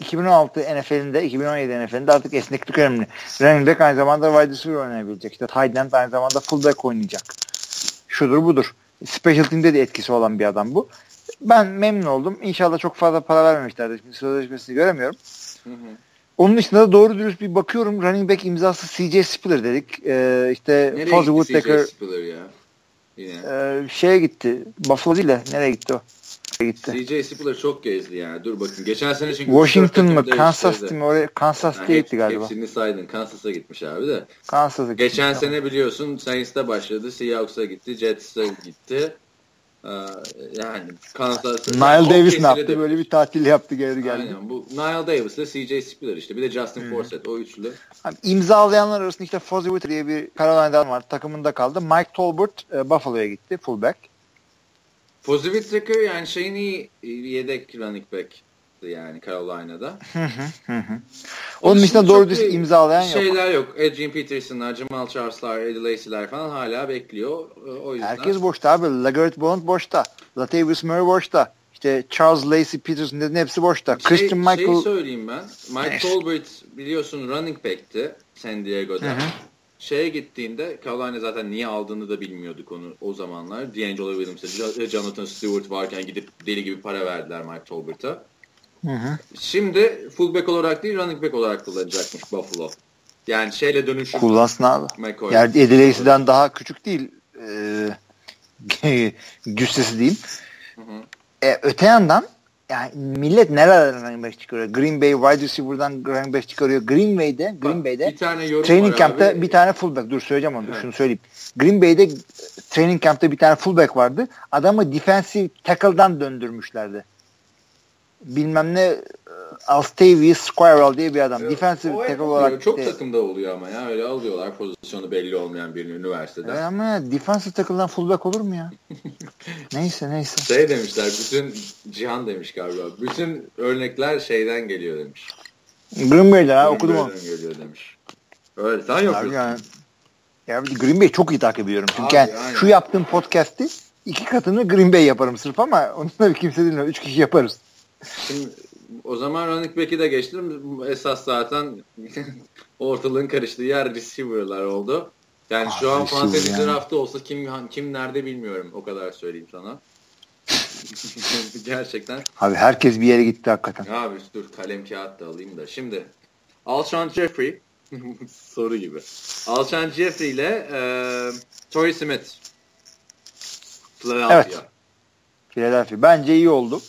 2016 NFL'inde 2017 NFL'inde artık esneklik önemli. Running back aynı zamanda wide receiver oynayabilecek. İşte tight end aynı zamanda fullback oynayacak. Şudur budur. Special team'de de etkisi olan bir adam bu. Ben memnun oldum. İnşallah çok fazla para vermemişlerdir. Şimdi sözleşmesini göremiyorum. Hı hı. Onun dışında da doğru dürüst bir bakıyorum. Running back imzası CJ Spiller dedik. Ee, işte Nereye Fozzy gitti Whittaker CJ Spiller ya? Yine. e, şeye gitti. Buffalo değil de nereye gitti o? Gitti? CJ Spiller çok gezdi yani. Dur bakın. Geçen sene çünkü Washington mı? Kansas değiştirdi. mi? Oraya Kansas diye hep- gitti galiba. Hepsini saydın. Kansas'a gitmiş abi de. Kansas'a. Geçen Tamam. sene biliyorsun Saints'te başladı. Seahawks'a gitti. Jets'e gitti. Ee, yani Kansas. Çok Davis ne yaptı? de- Böyle bir tatil yaptı geri geldi. Aynen. Bu Niall Davis ile CJ Spiller işte. Bir de Justin Forsett. O üçlü. Abi, imzalayanlar arasında işte Fozzy Whittaker diye bir Carolina'dan var. Takımında kaldı. Mike Tolbert e, Buffalo'ya gitti. Fullback. Fozzy Whittaker yani şeyin iyi yedek running back'ti yani Carolina'da. Onun dışında doğru düz imzalayan yok. Şeyler yok. Adrian Peterson'lar, Jamal Charles'lar, Eddie Lacy'ler falan hala bekliyor. O yüzden. Herkes boşta abi. LeGarrette Blount boşta. Latavius Murray boşta. İşte Charles Lacey Peterson dedin hepsi boşta. Şey, Christian Michael Şeyi söyleyeyim ben. Mike. Tolbert biliyorsun running back'ti San Diego'da. Şeye gittiğinde Carolina zaten niye aldığını da bilmiyorduk onu o zamanlar. D'Angelo Williams'a, Jonathan Stewart varken gidip deli gibi para verdiler Mike Tolbert'a. Şimdi fullback olarak değil running back olarak kullanacakmış Buffalo. Yani şeyle dönüşüm. kullansın abi. McCoy. Yani Eddie Lacy'den daha küçük değil. Ee, cüssesi diyeyim. E, öte yandan yani millet nerelerden running back çıkarıyor? Green Bay wide receiver'dan running back çıkarıyor. Green Bay'de Green Bak, Bay'de bir tane training camp'ta abi. bir tane fullback. Dur söyleyeceğim onu. Evet. şunu söyleyeyim. Green Bay'de training camp'ta bir tane fullback vardı. Adamı defensive tackle'dan döndürmüşlerdi. Bilmem ne e, Alstavius Squirrel diye bir adam. Defensive tackle olarak. Çok de, takımda oluyor ama ya öyle alıyorlar pozisyonu belli olmayan birini üniversitede. Evet ama defensive tackle'dan fullback olur mu ya? neyse neyse. Şey demişler bütün Cihan demiş galiba. Bütün örnekler şeyden geliyor demiş. Green Bay'den ha okudum onu. geliyor demiş. Öyle sen yapıyorsun. Yani, ya Green Bay'i çok iyi takip ediyorum. Çünkü Abi, yani şu yaptığım podcast'i iki katını Green Bay yaparım sırf ama onu da kimse bilmiyor. Üç kişi yaparız. Şimdi o zaman running back'i de geçtim. Esas zaten ortalığın karıştığı yer receiver'lar oldu. Yani ah, şu an fantasy yani. draftı olsa kim kim nerede bilmiyorum. O kadar söyleyeyim sana. Gerçekten. Abi herkes bir yere gitti hakikaten. Abi dur kalem kağıt da alayım da. Şimdi Alshon Jeffrey soru gibi. Alshon Jeffrey ile e, Torrey Smith Philadelphia. Evet. Philadelphia. Bence iyi oldu.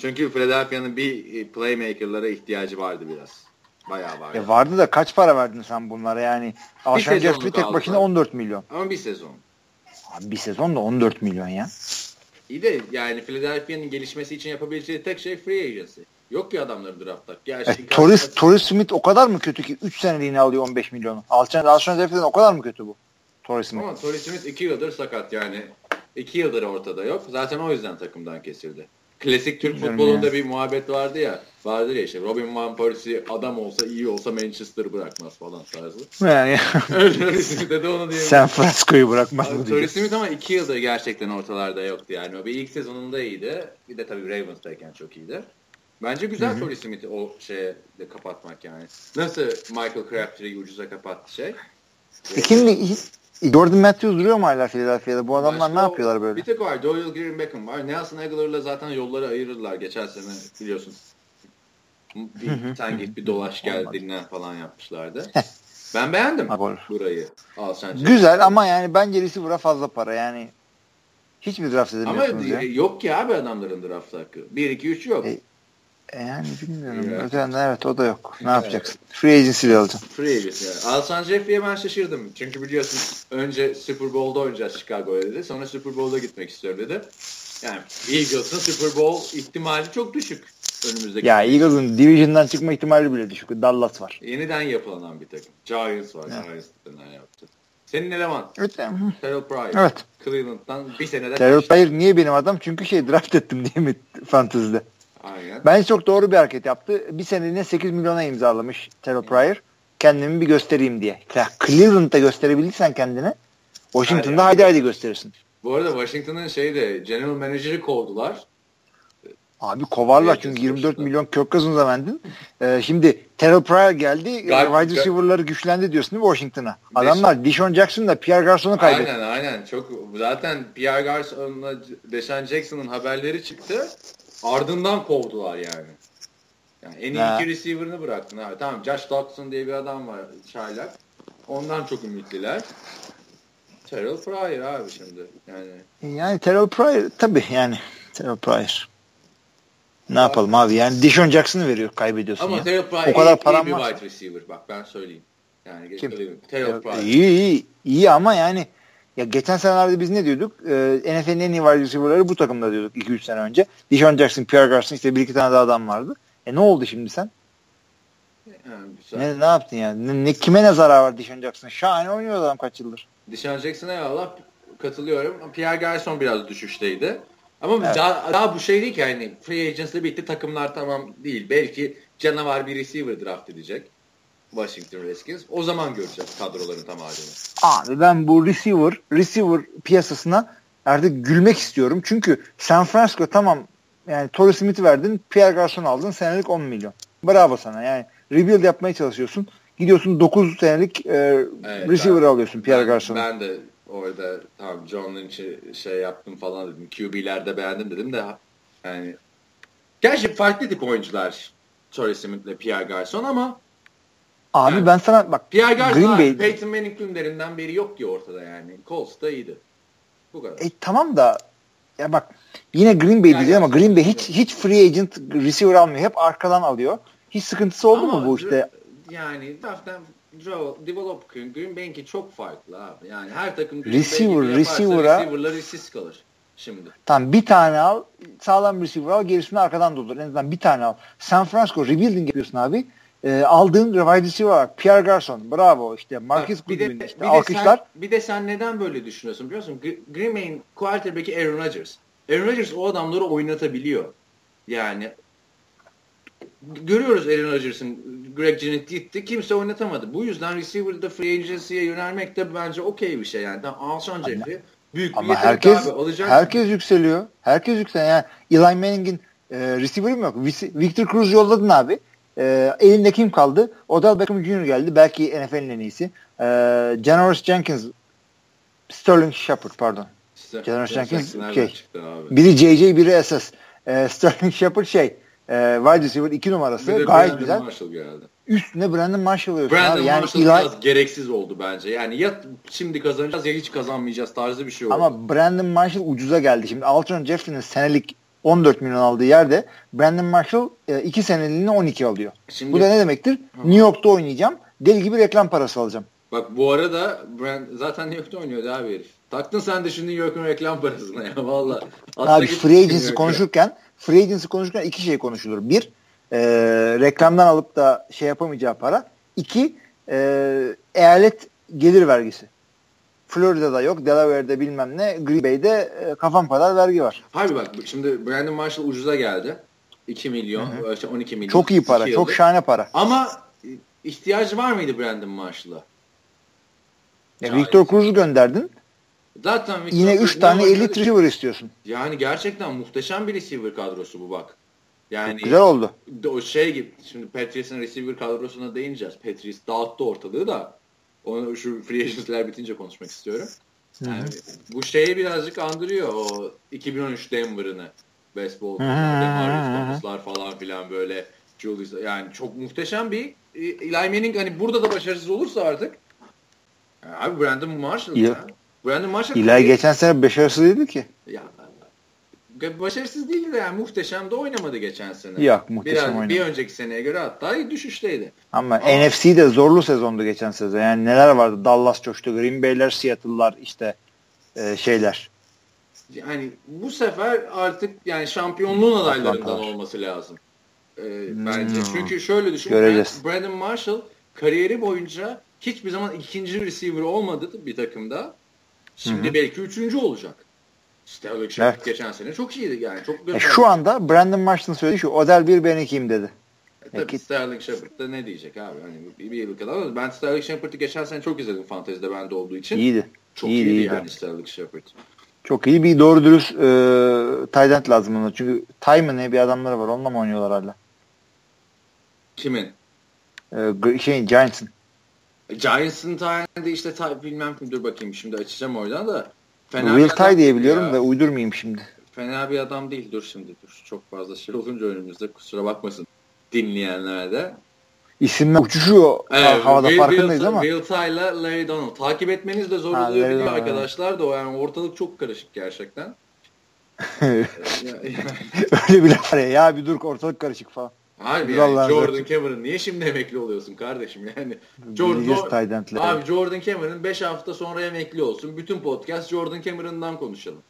Çünkü Philadelphia'nın bir playmaker'lara ihtiyacı vardı biraz. Bayağı vardı. E vardı da kaç para verdin sen bunlara yani? Alshon Jeffrey tek başına 14 milyon. Ama bir sezon. Abi bir sezon da 14 milyon ya. İyi de yani Philadelphia'nın gelişmesi için yapabileceği tek şey free agency. Yok ki adamları draft'ta. E, Torres, Torres Smith o kadar mı kötü ki 3 seneliğine alıyor 15 milyonu? Alçan Alshon Jeffrey'den o kadar mı kötü bu? Torres Smith. Ama Torres Smith 2 yıldır sakat yani. 2 yıldır ortada yok. Zaten o yüzden takımdan kesildi. Klasik Türk Bilmiyorum futbolunda ya. bir muhabbet vardı ya. Vardır ya işte Robin Van Persie adam olsa iyi olsa Manchester bırakmaz falan tarzı. Yani. Öyle Smith de onu diyelim. San Francisco'yu bırakmaz mı Smith ama iki yıldır gerçekten ortalarda yoktu yani. O bir ilk sezonunda iyiydi. Bir de tabii Ravens'tayken çok iyiydi. Bence güzel Torrey Smith'i o şeye de kapatmak yani. Nasıl Michael Crabtree'yi ucuza kapattı şey. E şimdi Jordan Matthews duruyor mu hala Philadelphia'da? Bu adamlar Başka ne yapıyorlar böyle? Bir tek var. Doyle Green Beckham var. Nelson Aguilar'la zaten yolları ayırırlar geçen sene biliyorsun. Bir sen git bir dolaş gel dinlen falan yapmışlardı. ben beğendim burayı. Al sen Güzel ama yani bence receiver'a fazla para yani. Hiç mi draft edemiyorsunuz ama, ya? yok ki abi adamların draft hakkı. 1 2 3 yok. E, e, yani bilmiyorum. Evet. Öte evet o da yok. Ne evet. yapacaksın? Free agency ile alacaksın. Free agency. Yani. Alsan Jeffrey'e ben şaşırdım. Çünkü biliyorsun önce Super Bowl'da oynayacağız Chicago'ya dedi. Sonra Super Bowl'da gitmek istiyorum dedi. Yani Eagles'ın Super Bowl ihtimali çok düşük önümüzdeki. Ya Eagles'ın Division'dan çıkma ihtimali bile düşük. Dallas var. Yeniden yapılanan bir takım. Giants var. Evet. Giants yeniden yaptı. Senin eleman. Evet. Terrell Pryor. Evet. Cleveland'dan bir senede Terrell Pryor niye benim adam? Çünkü şey draft ettim diye mi fantezide? Aynen. Bence çok doğru bir hareket yaptı. Bir seneliğine 8 milyona imzalamış Terrell Pryor. Kendimi bir göstereyim diye. Cleveland'da gösterebildiysen kendini Washington'da haydi haydi gösterirsin. Bu arada Washington'ın şeyde general manager'ı kovdular. Abi kovarlar çünkü 24 milyon kök kazınıza verdin. Ee, şimdi Terrell Pryor geldi. Wide receiver'ları güçlendi diyorsun değil mi Washington'a? Adamlar Deshaun Jackson'la Pierre Garçon'u kaybetti. Aynen aynen. Çok, zaten Pierre Garçon'la Deshaun Jackson'ın haberleri çıktı. Ardından kovdular yani. Yani en iyi ha. iki receiver'ını bıraktın abi. Tamam Josh Dodson diye bir adam var çaylak. Ondan çok ümitliler. Terrell Pryor abi şimdi. Yani yani Terrell Pryor tabii yani Terrell Pryor. Ne yapalım abi yani Dishon Jackson'ı veriyor kaybediyorsun Ama ya. Terrell Pryor o kadar iyi, param iyi bir wide receiver bak ben söyleyeyim. Yani Kim? Terrell Pryor. İyi iyi iyi ama yani ya geçen senelerde biz ne diyorduk? Ee, NFL'in en iyi wide receiver'ları bu takımda diyorduk 2-3 sene önce. Deshaun Jackson, Pierre Garçon işte bir iki tane daha adam vardı. E ne oldu şimdi sen? Yani ne, ne yaptın yani? Ne, ne, kime ne zarar var Deshaun Jackson? Şahane oynuyor adam kaç yıldır. Deshaun Jackson'a eyvallah katılıyorum. Pierre Garçon biraz düşüşteydi. Ama evet. daha, daha bu şey değil ki yani free agency bitti takımlar tamam değil. Belki canavar bir receiver draft edecek. Washington Redskins. O zaman göreceğiz kadroların tamamını. Abi ben bu receiver receiver piyasasına artık gülmek istiyorum. Çünkü San Francisco tamam yani Torrey Smith'i verdin, Pierre Garçon aldın senelik 10 milyon. Bravo sana yani rebuild yapmaya çalışıyorsun. Gidiyorsun 9 senelik e, evet, receiver ben, alıyorsun Pierre Garçon'u. Ben de orada tamam John Lynch'i şey yaptım falan dedim. QB'lerde beğendim dedim de yani gerçi farklı tip oyuncular Torrey Smith'le Pierre Garçon ama Abi yani, ben sana bak Pierre Garçon Bay... Peyton Manning filmlerinden beri yok ki ortada yani. Colts da iyiydi. Bu kadar. E tamam da ya bak yine Green Bay diyeceğim ama Green Bay hiç hiç free agent receiver almıyor. Hep arkadan alıyor. Hiç sıkıntısı oldu ama mu bu işte? Yani zaten develop Green Bay'inki çok farklı abi. Yani her takım receiver receiver'a receiver'lar işsiz kalır. şimdi. Tamam bir tane al. Sağlam receiver al. Gerisini arkadan doldur. En azından bir tane al. San Francisco rebuilding yapıyorsun abi. E, aldığın wide receiver var. Pierre Garson. Bravo. işte Marcus Bak, bir de, Goodwin. işte, bir de alkışlar. Sen, bir de sen neden böyle düşünüyorsun biliyor musun? Gr- Green Bay'in quarterback'i Aaron Rodgers. Aaron Rodgers o adamları oynatabiliyor. Yani görüyoruz Aaron Rodgers'ın Greg Jennett gitti. Kimse oynatamadı. Bu yüzden receiver'da free agency'ye yönelmek de bence okey bir şey yani. Tamam, Alshon Jeffrey büyük bir Ama yetenek herkes abi. Alacaksın. herkes yükseliyor. Herkes yükseliyor. Yani Eli Manning'in e, receiver'ı mı yok? Victor Cruz yolladın abi. E, elinde kim kaldı? Odell Beckham Jr. geldi. Belki NFL'in en iyisi. E, Janoris Jenkins Sterling Shepard pardon. İşte, Janoris Jenkins şey. Biri JJ biri SS. E, Sterling Shepard şey e, wide receiver iki numarası. Bir Gayet Brandon güzel. Marshall geldi. Üstüne Brandon Marshall alıyorsun Brandon abi. Yani Marshall Eli, biraz gereksiz oldu bence. Yani ya şimdi kazanacağız ya hiç kazanmayacağız tarzı bir şey oldu. Ama Brandon Marshall ucuza geldi. Şimdi Alshon Jeffrey'nin senelik 14 milyon aldığı yerde Brandon Marshall 2 seneliğine 12 alıyor. Şimdi, Bu da ne demektir? New York'ta oynayacağım. Deli gibi reklam parası alacağım. Bak bu arada Brand, zaten New York'ta oynuyordu abi herif. Taktın sen de şu New York'un reklam parasına ya valla. Abi free agency konuşurken free agency konuşurken iki şey konuşulur. Bir, e, reklamdan alıp da şey yapamayacağı para. İki, e, eyalet gelir vergisi. Florida'da yok, Delaware'de bilmem ne, Green Bay'de e, kafam kadar vergi var. Harbi bak şimdi Brandon Marshall ucuza geldi. 2 milyon, işte 12 milyon. Çok iyi para, çok şahane para. Ama ihtiyacı var mıydı Brandon Marshall'a? Ya Victor Cruz'u gönderdin. Zaten Victor Yine Cruz 3 tane ne elit receiver istiyorsun. Yani gerçekten muhteşem bir receiver kadrosu bu bak. Yani Güzel oldu. o şey gibi şimdi Patriots'ın receiver kadrosuna değineceğiz. Patriots dağıttı ortalığı da onu şu free agency'ler bitince konuşmak istiyorum. Yani bu şeyi birazcık andırıyor o 2013 Denver'ını. Baseball, Thomas'lar falan filan böyle Julius yani çok muhteşem bir e, Eli Manning hani burada da başarısız olursa artık ya abi Brandon Marshall Ya. ya. Brandon Marshall İlahi geçen sene başarısız değildi ki. ya başarısız değildi de yani muhteşem de oynamadı geçen sene. Yok, muhteşem Biraz, oynamadı. Bir önceki seneye göre hatta düşüşteydi. Ama Ama- NFC de zorlu sezondu geçen sezon. Yani neler vardı? Dallas coştu, Green Bay'ler, Seattle'lar işte e, şeyler. Yani bu sefer artık yani şampiyonluğun adaylarından Atlantalar. olması lazım. Ee, bence. Hmm. Çünkü şöyle düşün. Göreceğiz. Brandon Marshall kariyeri boyunca hiçbir zaman ikinci receiver olmadı bir takımda. Şimdi Hı hı. belki üçüncü olacak. Sterling Shepard Evet. geçen sene çok iyiydi yani. Çok E, şu anda Brandon Marshall'ın söylediği şu. Odell bir ben ikiyim dedi. Tabii Peki. Sterling Shepard da ne diyecek abi? Hani bir, bir yıl kadar ben Sterling Shepard'ı geçen sene çok izledim fantezide bende olduğu için. İyiydi. Çok iyiydi, iyiydi, yani Sterling Shepard. Çok iyi. Bir doğru dürüst e, tight lazım ona. Çünkü Ty mı ne bir adamları var. Onunla mı oynuyorlar hala? Kimin? E, şeyin Giants'ın. Giants'ın tarihinde işte ta, bilmem kim dur bakayım şimdi açacağım oradan da. Ty adam diye biliyorum ya. da uydurmayayım şimdi. Fena bir adam değil dur şimdi dur. Çok fazla şey olunca önümüzde kusura bakmasın dinleyenler de. İsimler uçuşuyor Evet, havada Will- farkındayız Will, ama. Will Ty'la Larry Donald. Takip etmeniz de zor Ha, Donald, arkadaşlar da o yani ortalık çok karışık gerçekten. Öyle bir laf ya. Ya bir dur ortalık karışık falan. Biz yani Jordan zevki. Cameron niye şimdi emekli oluyorsun kardeşim yani? Jordan, abi Jordan Cameron 5 hafta sonra emekli olsun. Bütün podcast Jordan Cameron'dan konuşalım.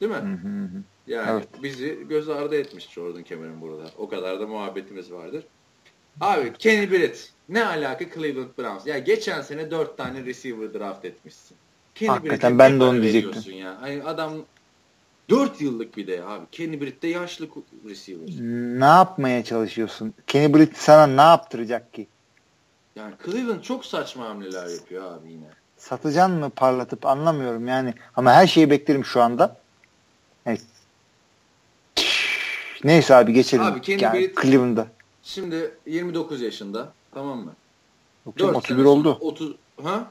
Değil mi? Hı hı hı. Yani Evet. bizi göz ardı etmiş Jordan Cameron burada. O kadar da muhabbetimiz vardır. Abi Kenny Britt ne alaka Cleveland Browns? Ya geçen sene 4 tane receiver draft etmişsin. Kenny Hakikaten ben de onu diyecektim. Ya. Hani adam 4 yıllık bir de abi. Kenny Britt de yaşlı receiver. Ne yapmaya çalışıyorsun? Kenny Britt sana ne yaptıracak ki? Yani Cleveland çok saçma hamleler yapıyor abi yine. Satacaksın mı parlatıp anlamıyorum yani. Ama her şeyi beklerim şu anda. Evet. Neyse abi geçelim. Abi Kenny yani Britt- Cleveland'da. Şimdi 29 yaşında tamam mı? Yok canım, 4 31 sene oldu. sonra 30 ha?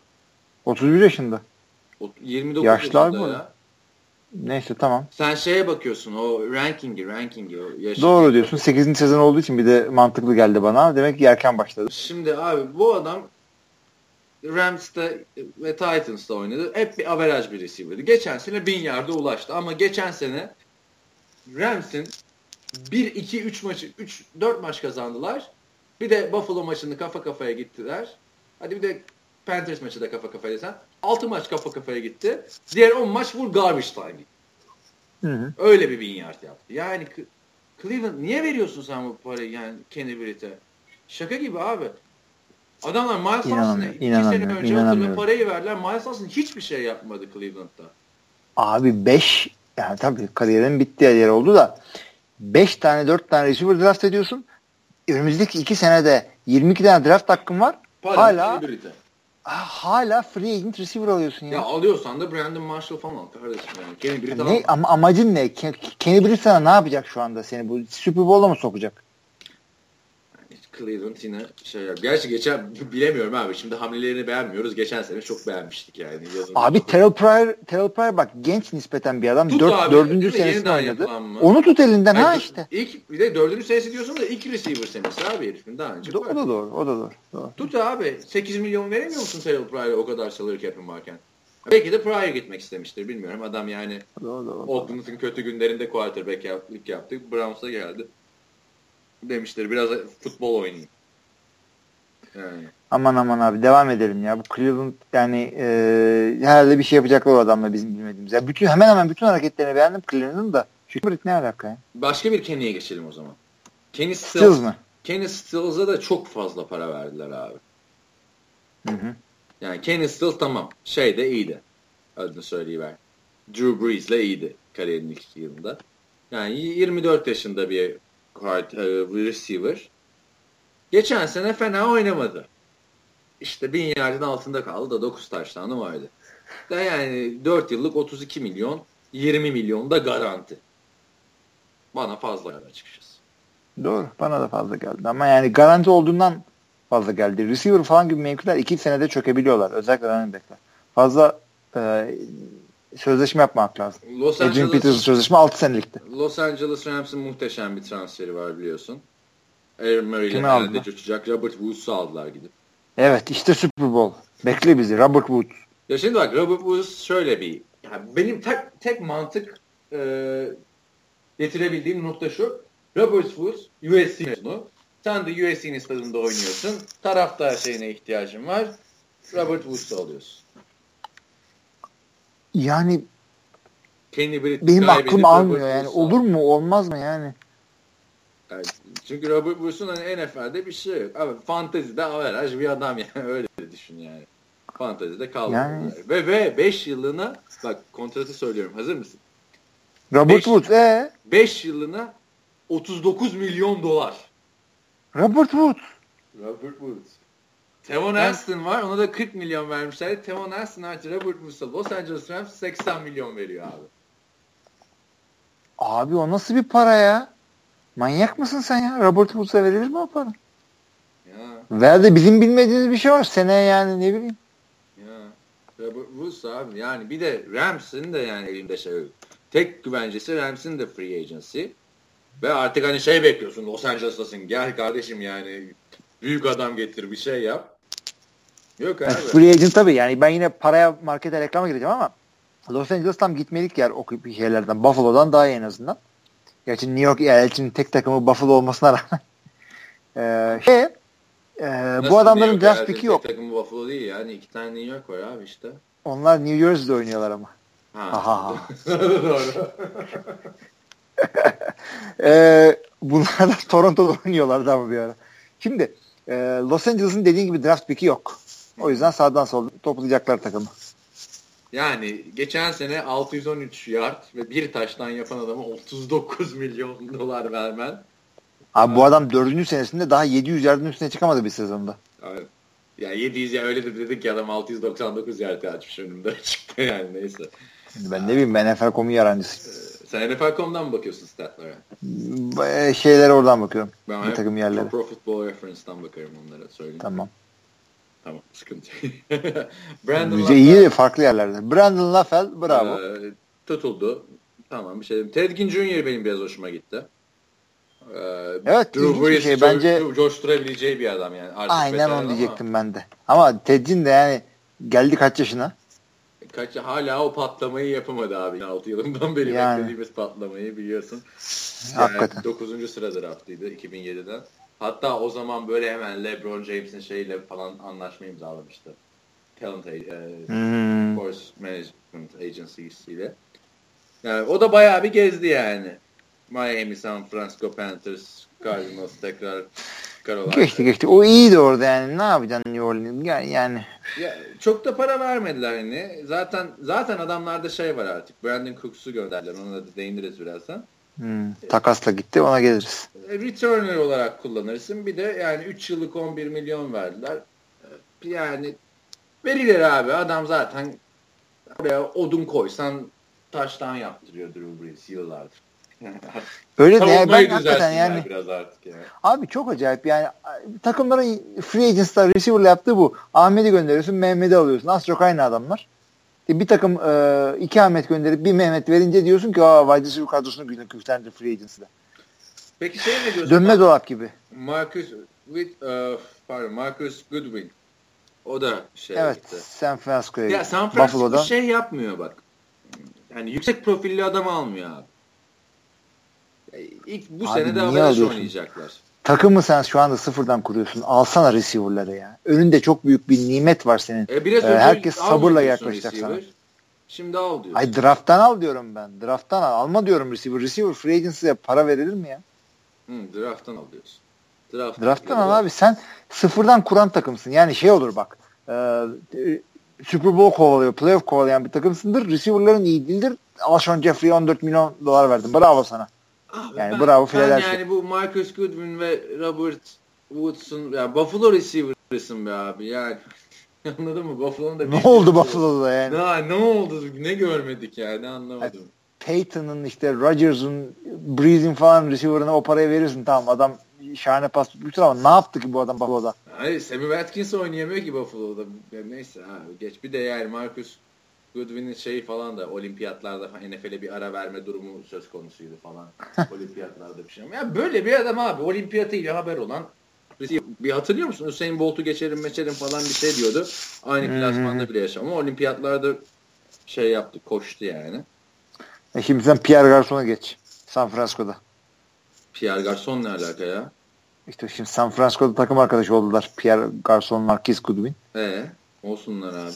31 yaşında. O- 29 Yaşlı abi yaşında bu. ya. Neyse tamam. Sen şeye bakıyorsun o rankingi rankingi o yaşı. Doğru diyorsun. 8. sezon olduğu için bir de mantıklı geldi bana. Demek ki erken başladı. Şimdi abi bu adam Rams'te ve Titans'ta oynadı. Hep bir average bir receiver'dı. Geçen sene 1000 yarda ulaştı ama geçen sene Rams'in 1 2 3 maçı 3 4 maç kazandılar. Bir de Buffalo maçını kafa kafaya gittiler. Hadi bir de Panthers maçı da kafa kafaya sen. 6 maç kafa kafaya gitti. Diğer 10 maç full garbage time. Hı hı. Öyle bir bin yard yaptı. Yani Cleveland niye veriyorsun sen bu parayı yani Kenny Britt'e? Şaka gibi abi. Adamlar Miles Sandus'una iki sene önce hatırla parayı verdiler. Miles Sandus hiçbir şey yapmadı Cleveland'da. Abi 5 yani tabii kariyerin bittiği yer oldu da 5 tane 4 tane receiver draft ediyorsun. Önümüzdeki 2 senede 22 tane draft hakkın var. Para hala hala free agent receiver alıyorsun ya. Ya alıyorsan da Brandon Marshall falan al kardeşim yani. Kenny Britt ne, ama amacın ne? Kenny Britt sana ne yapacak şu anda seni bu Super Bowl'a mı sokacak? Cleveland yine şey Gerçi geçen bilemiyorum abi. Şimdi hamlelerini beğenmiyoruz. Geçen sene çok beğenmiştik yani. Yazın abi Terrell Pryor, Terrell Pryor bak genç nispeten bir adam. Tut Dört, abi, dördüncü senesinde oynadı. Onu tut elinden yani ha işte. İlk bir de dördüncü senesi diyorsun da ilk receiver senesi abi herifin daha önce. Do- o da doğru. O da doğru. doğru. Tut abi. 8 milyon veremiyor musun Terrell Pryor'a o kadar salary cap'in varken? Belki de Pryor gitmek istemiştir. Bilmiyorum. Adam yani doğru, doğru. Oakland'ın kötü günlerinde quarterback yaptı. Browns'a geldi demiştir. Biraz futbol oynayayım. Yani. Aman aman abi devam edelim ya. Bu Cleveland yani e, herhalde bir şey yapacaklar o adamla bizim bilmediğimiz. Yani bütün hemen hemen bütün hareketlerini beğendim Cleveland'ın da. Şu ne alaka ya? Başka bir Kenny'ye geçelim o zaman. Kenny Stills, Stills mı? Kenny Stills'a da çok fazla para verdiler abi. Hı hı. Yani Kenny Stills tamam. Şey de iyiydi. Adını söyleyiver. Drew Brees'le iyiydi kariyerinin ilk yılında. Yani 24 yaşında bir guard, e, receiver. Geçen sene fena oynamadı. İşte bin yardın altında kaldı da 9 taştanı vardı. Da yani 4 yıllık 32 milyon 20 milyon da garanti. Bana fazla geldi açıkçası. Doğru. Bana da fazla geldi. Ama yani garanti olduğundan fazla geldi. Receiver falan gibi mevkiler 2 senede çökebiliyorlar. Özellikle running backler. Fazla e, sözleşme yapmak lazım. Los Adrian Angeles, Peterson sözleşme 6 senelikti. Los Angeles Rams'ın muhteşem bir transferi var biliyorsun. Aaron Murray ile elde uçacak. Robert Woods'u aldılar gidip. Evet işte Super Bowl. Bekle bizi Robert Woods. Ya şimdi bak Robert Woods şöyle bir yani benim tek tek mantık e, getirebildiğim nokta şu. Robert Woods USC mezunu. Sen de USC'nin stadında oynuyorsun. Taraftar şeyine ihtiyacın var. Robert Woods'u alıyorsun. Yani Kenny benim aklım almıyor yani. Olur mu olmaz mı yani? yani çünkü Robert Woods'un hani NFL'de bir şey yok. Abi fantezide averaj bir adam yani öyle düşün yani. Fantezide kaldı. Yani... Ve ve 5 yıllığına bak kontratı söylüyorum. Hazır mısın? Robert beş, Woods ee? 5 yıllığına 39 milyon dolar. Robert Woods. Robert Woods. Tevon. Aston var. Ona da 40 milyon vermişler. Tevon Aston artı Robert Woods'a Los Angeles Rams 80 milyon veriyor abi. Abi o nasıl bir para ya? Manyak mısın sen ya? Robert Woods'a verilir mi o para? Ya. Veya da bizim bilmediğimiz bir şey var. Seneye yani ne bileyim. Ya. Robert Woods abi. Yani bir de Rams'ın da yani elinde şey Tek güvencesi Rams'ın da free agency. Ve artık hani şey bekliyorsun Los Angeles'tasın. Gel kardeşim yani büyük adam getir bir şey yap. Yok abi. Yani free agent tabii yani ben yine paraya markete reklama gireceğim ama Los Angeles tam gitmelik yer o şeylerden. Buffalo'dan daha iyi en azından. Gerçi New York eyaletinin tek takımı Buffalo olmasına rağmen. ee, şey, e, bu adamların draft pick'i yok. Tek takımı Buffalo değil yani. iki tane New York var abi işte. Onlar New Jersey'de oynuyorlar ama. Ha. ha. Doğru. ee, bunlar da Toronto'da oynuyorlar ama bir ara. Şimdi e, Los Angeles'ın dediğin gibi draft pick'i yok. O yüzden sağdan soldan toplayacaklar takımı. Yani geçen sene 613 yard ve bir taştan yapan adama 39 milyon dolar vermen. Abi bu adam dördüncü senesinde daha 700 yardın üstüne çıkamadı bir sezonda. Evet. Ya 700 ya öyle de dedik ki adam 699 yard açmış önümde çıktı yani neyse. Ben ne bileyim ben NFL.com'un yarancısıyım. Ee, sen NFL.com'dan mı bakıyorsun statlara? E, şeylere oradan bakıyorum. Ben bir takım yerlere. Pro Football Reference'dan bakarım onlara söyleyeyim. Tamam. Tamam sıkıntı Brandon Müze iyi farklı yerlerde. Brandon LaFell bravo. E, tutuldu. Tamam bir şey diyeyim. Ted Ginn Jr. benim biraz hoşuma gitti. Ee, evet Drew Brees şey. bence coşturabileceği bir adam yani. Artık aynen onu diyecektim ama. ben de. Ama Ted Ginn de yani geldi kaç yaşına? Kaç hala o patlamayı yapamadı abi. 6 yılından beri yani. beklediğimiz patlamayı biliyorsun. Yani Hakikaten. 9. sıra draftıydı 2007'den. Hatta o zaman böyle hemen LeBron James'in şeyle falan anlaşma imzalamıştı. Talent e, hmm. Force Management Agency ile. Yani o da bayağı bir gezdi yani. Miami, San Francisco Panthers, Cardinals tekrar Carolina. Geçti geçti. O iyiydi orada yani. Ne yapacaksın New Orleans? Yani. Ya, çok da para vermediler hani. Zaten zaten adamlarda şey var artık. Brandon Cooks'u gönderdiler. Ona da değiniriz birazdan. Hmm, takasla gitti ona geliriz. E, returner olarak kullanırsın. Bir de yani 3 yıllık 11 milyon verdiler. E, yani verilir abi. Adam zaten oraya odun koysan taştan yaptırıyor Drew Brees yıllardır. Öyle de yani ben hakikaten yani biraz artık yani. Abi çok acayip yani takımların free agents'lar receiver'la yaptığı bu. Ahmet'i gönderiyorsun, Mehmet'i alıyorsun. Az çok aynı adamlar. E, bir takım e, iki Ahmet gönderip bir Mehmet verince diyorsun ki aa wide receiver kadrosunu güçlendi free agents'da. Peki şey ne diyorsun? Dönme dolap gibi. Marcus with, uh, pardon, Marcus Goodwin. O da şey Evet, gitti. San Francisco'ya Ya San Francisco Buffalo'da. şey yapmıyor bak. Yani yüksek profilli adam almıyor abi. İlk bu abi sene de averaj oynayacaklar. Takımı sen şu anda sıfırdan kuruyorsun. Alsana receiver'ları ya. Önünde çok büyük bir nimet var senin. E biraz ee, herkes sabırla yaklaşacak sana. Şimdi al diyorsun. Ay drafttan al diyorum ben. Drafttan al. Alma diyorum receiver. Receiver free agency'ye para verilir mi ya? Hı, drafttan al diyorsun. Drafttan, drafttan al abi. Sen sıfırdan kuran takımsın. Yani şey olur bak. E, Super Bowl kovalıyor, playoff kovalayan bir takımsındır. Receiver'ların iyi değildir. Alshon Jeffrey'e 14 milyon dolar verdim. Bravo sana. Abi yani ben, bravo Philadelphia. yani bu Marcus Goodwin ve Robert Woods'un ya Buffalo receiver'ısın be abi yani. Anladın mı? Buffalo'nun da Ne oldu Buffalo'da yani? Ne, ne oldu? Ne görmedik yani anlamadım. Yani Peyton'ın işte Rodgers'ın Breeze'in falan receiver'ına o parayı verirsin tamam adam şahane pas tutmuştur ama ne yaptı ki bu adam Buffalo'da? Hayır Sammy Watkins oynayamıyor ki Buffalo'da. Neyse abi geç. Bir de yani Marcus Goodwin'in şeyi falan da olimpiyatlarda NFL'e bir ara verme durumu söz konusuydu falan. olimpiyatlarda bir şey. Ya böyle bir adam abi olimpiyatıyla haber olan bir hatırlıyor musun? Hüseyin Bolt'u geçerim meçerim falan bir şey diyordu. Aynı klasmanda bile yaşam. Ama olimpiyatlarda şey yaptı, koştu yani. E şimdi sen Pierre Garçon'a geç. San Francisco'da. Pierre Garçon ne alaka ya? İşte şimdi San Francisco'da takım arkadaşı oldular. Pierre Garçon, Marquis Goodwin. Ee, olsunlar abi.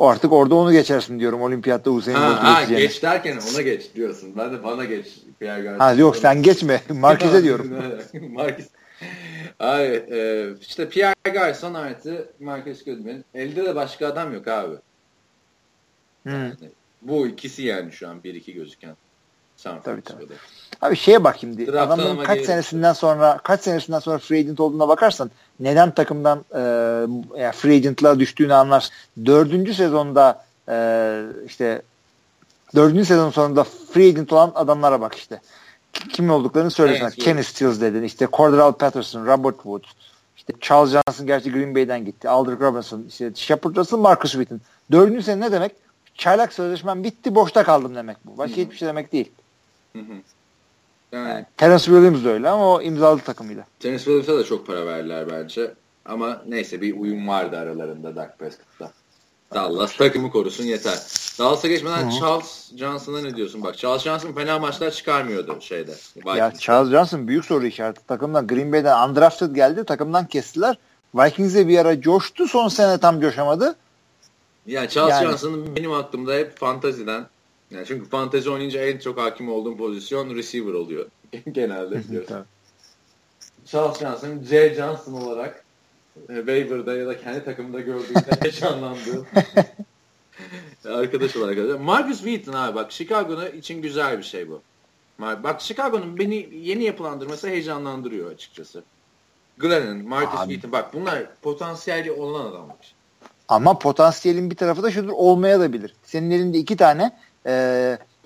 O artık orada onu geçersin diyorum olimpiyatta Usain Bolt'u ha, geç derken ona geç diyorsun. Ben de bana geç Pierre. Ha yok sen geçme. Marquis'e diyorum. Marquis. Abi e, işte Pierre Garçon artı Marcus Goodwin. Elde de başka adam yok abi. Hmm. Yani, bu ikisi yani şu an 1-2 gözüken. San tabii, tabii. Abi şeye bak şimdi. Adamın kaç gelir. senesinden sonra kaç senesinden sonra free agent olduğuna bakarsan neden takımdan e, yani free agent'la düştüğünü anlar. Dördüncü sezonda e, işte dördüncü sezon sonunda free agent olan adamlara bak işte. Kim olduklarını söylesene. Evet, Kenny Stills dedin. İşte Cordell Patterson, Robert Woods. İşte Charles Johnson gerçi Green Bay'den gitti. Aldrick Robinson, işte Shepard Russell, Marcus Witten. Dördüncü sene ne demek? Çaylak sözleşmem bitti, boşta kaldım demek bu. Başka Hı-hı. hiçbir şey demek değil. Hı hı. Yani, Terence Williams da öyle ama o imzalı takımıyla. Terence Williams'a da çok para verdiler bence. Ama neyse bir uyum vardı aralarında Dak Prescott'ta. Dallas takımı korusun yeter. Dallas'a geçmeden Hı-hı. Charles Johnson'a ne diyorsun? Bak Charles Johnson fena maçlar çıkarmıyordu şeyde. Vikings'de. Ya Charles Johnson büyük soru işareti. Takımdan Green Bay'den undrafted geldi. Takımdan kestiler. Vikings'e bir ara coştu. Son sene tam coşamadı. Yani Charles yani. Johnson'ın benim aklımda hep fantaziden yani çünkü fantezi oynayınca en çok hakim olduğum pozisyon receiver oluyor. Genelde biliyorsun. Charles Johnson, J. Johnson olarak e, waiver'da ya da kendi takımında gördüğümde heyecanlandığım arkadaş olarak. Marcus Wheaton abi bak Chicago'nun için güzel bir şey bu. Bak Chicago'nun beni yeni yapılandırması heyecanlandırıyor açıkçası. Glennon, Marcus abi. Wheaton bak bunlar potansiyeli olan adamlar. Ama potansiyelin bir tarafı da şudur olmaya da bilir. Senin elinde iki tane e,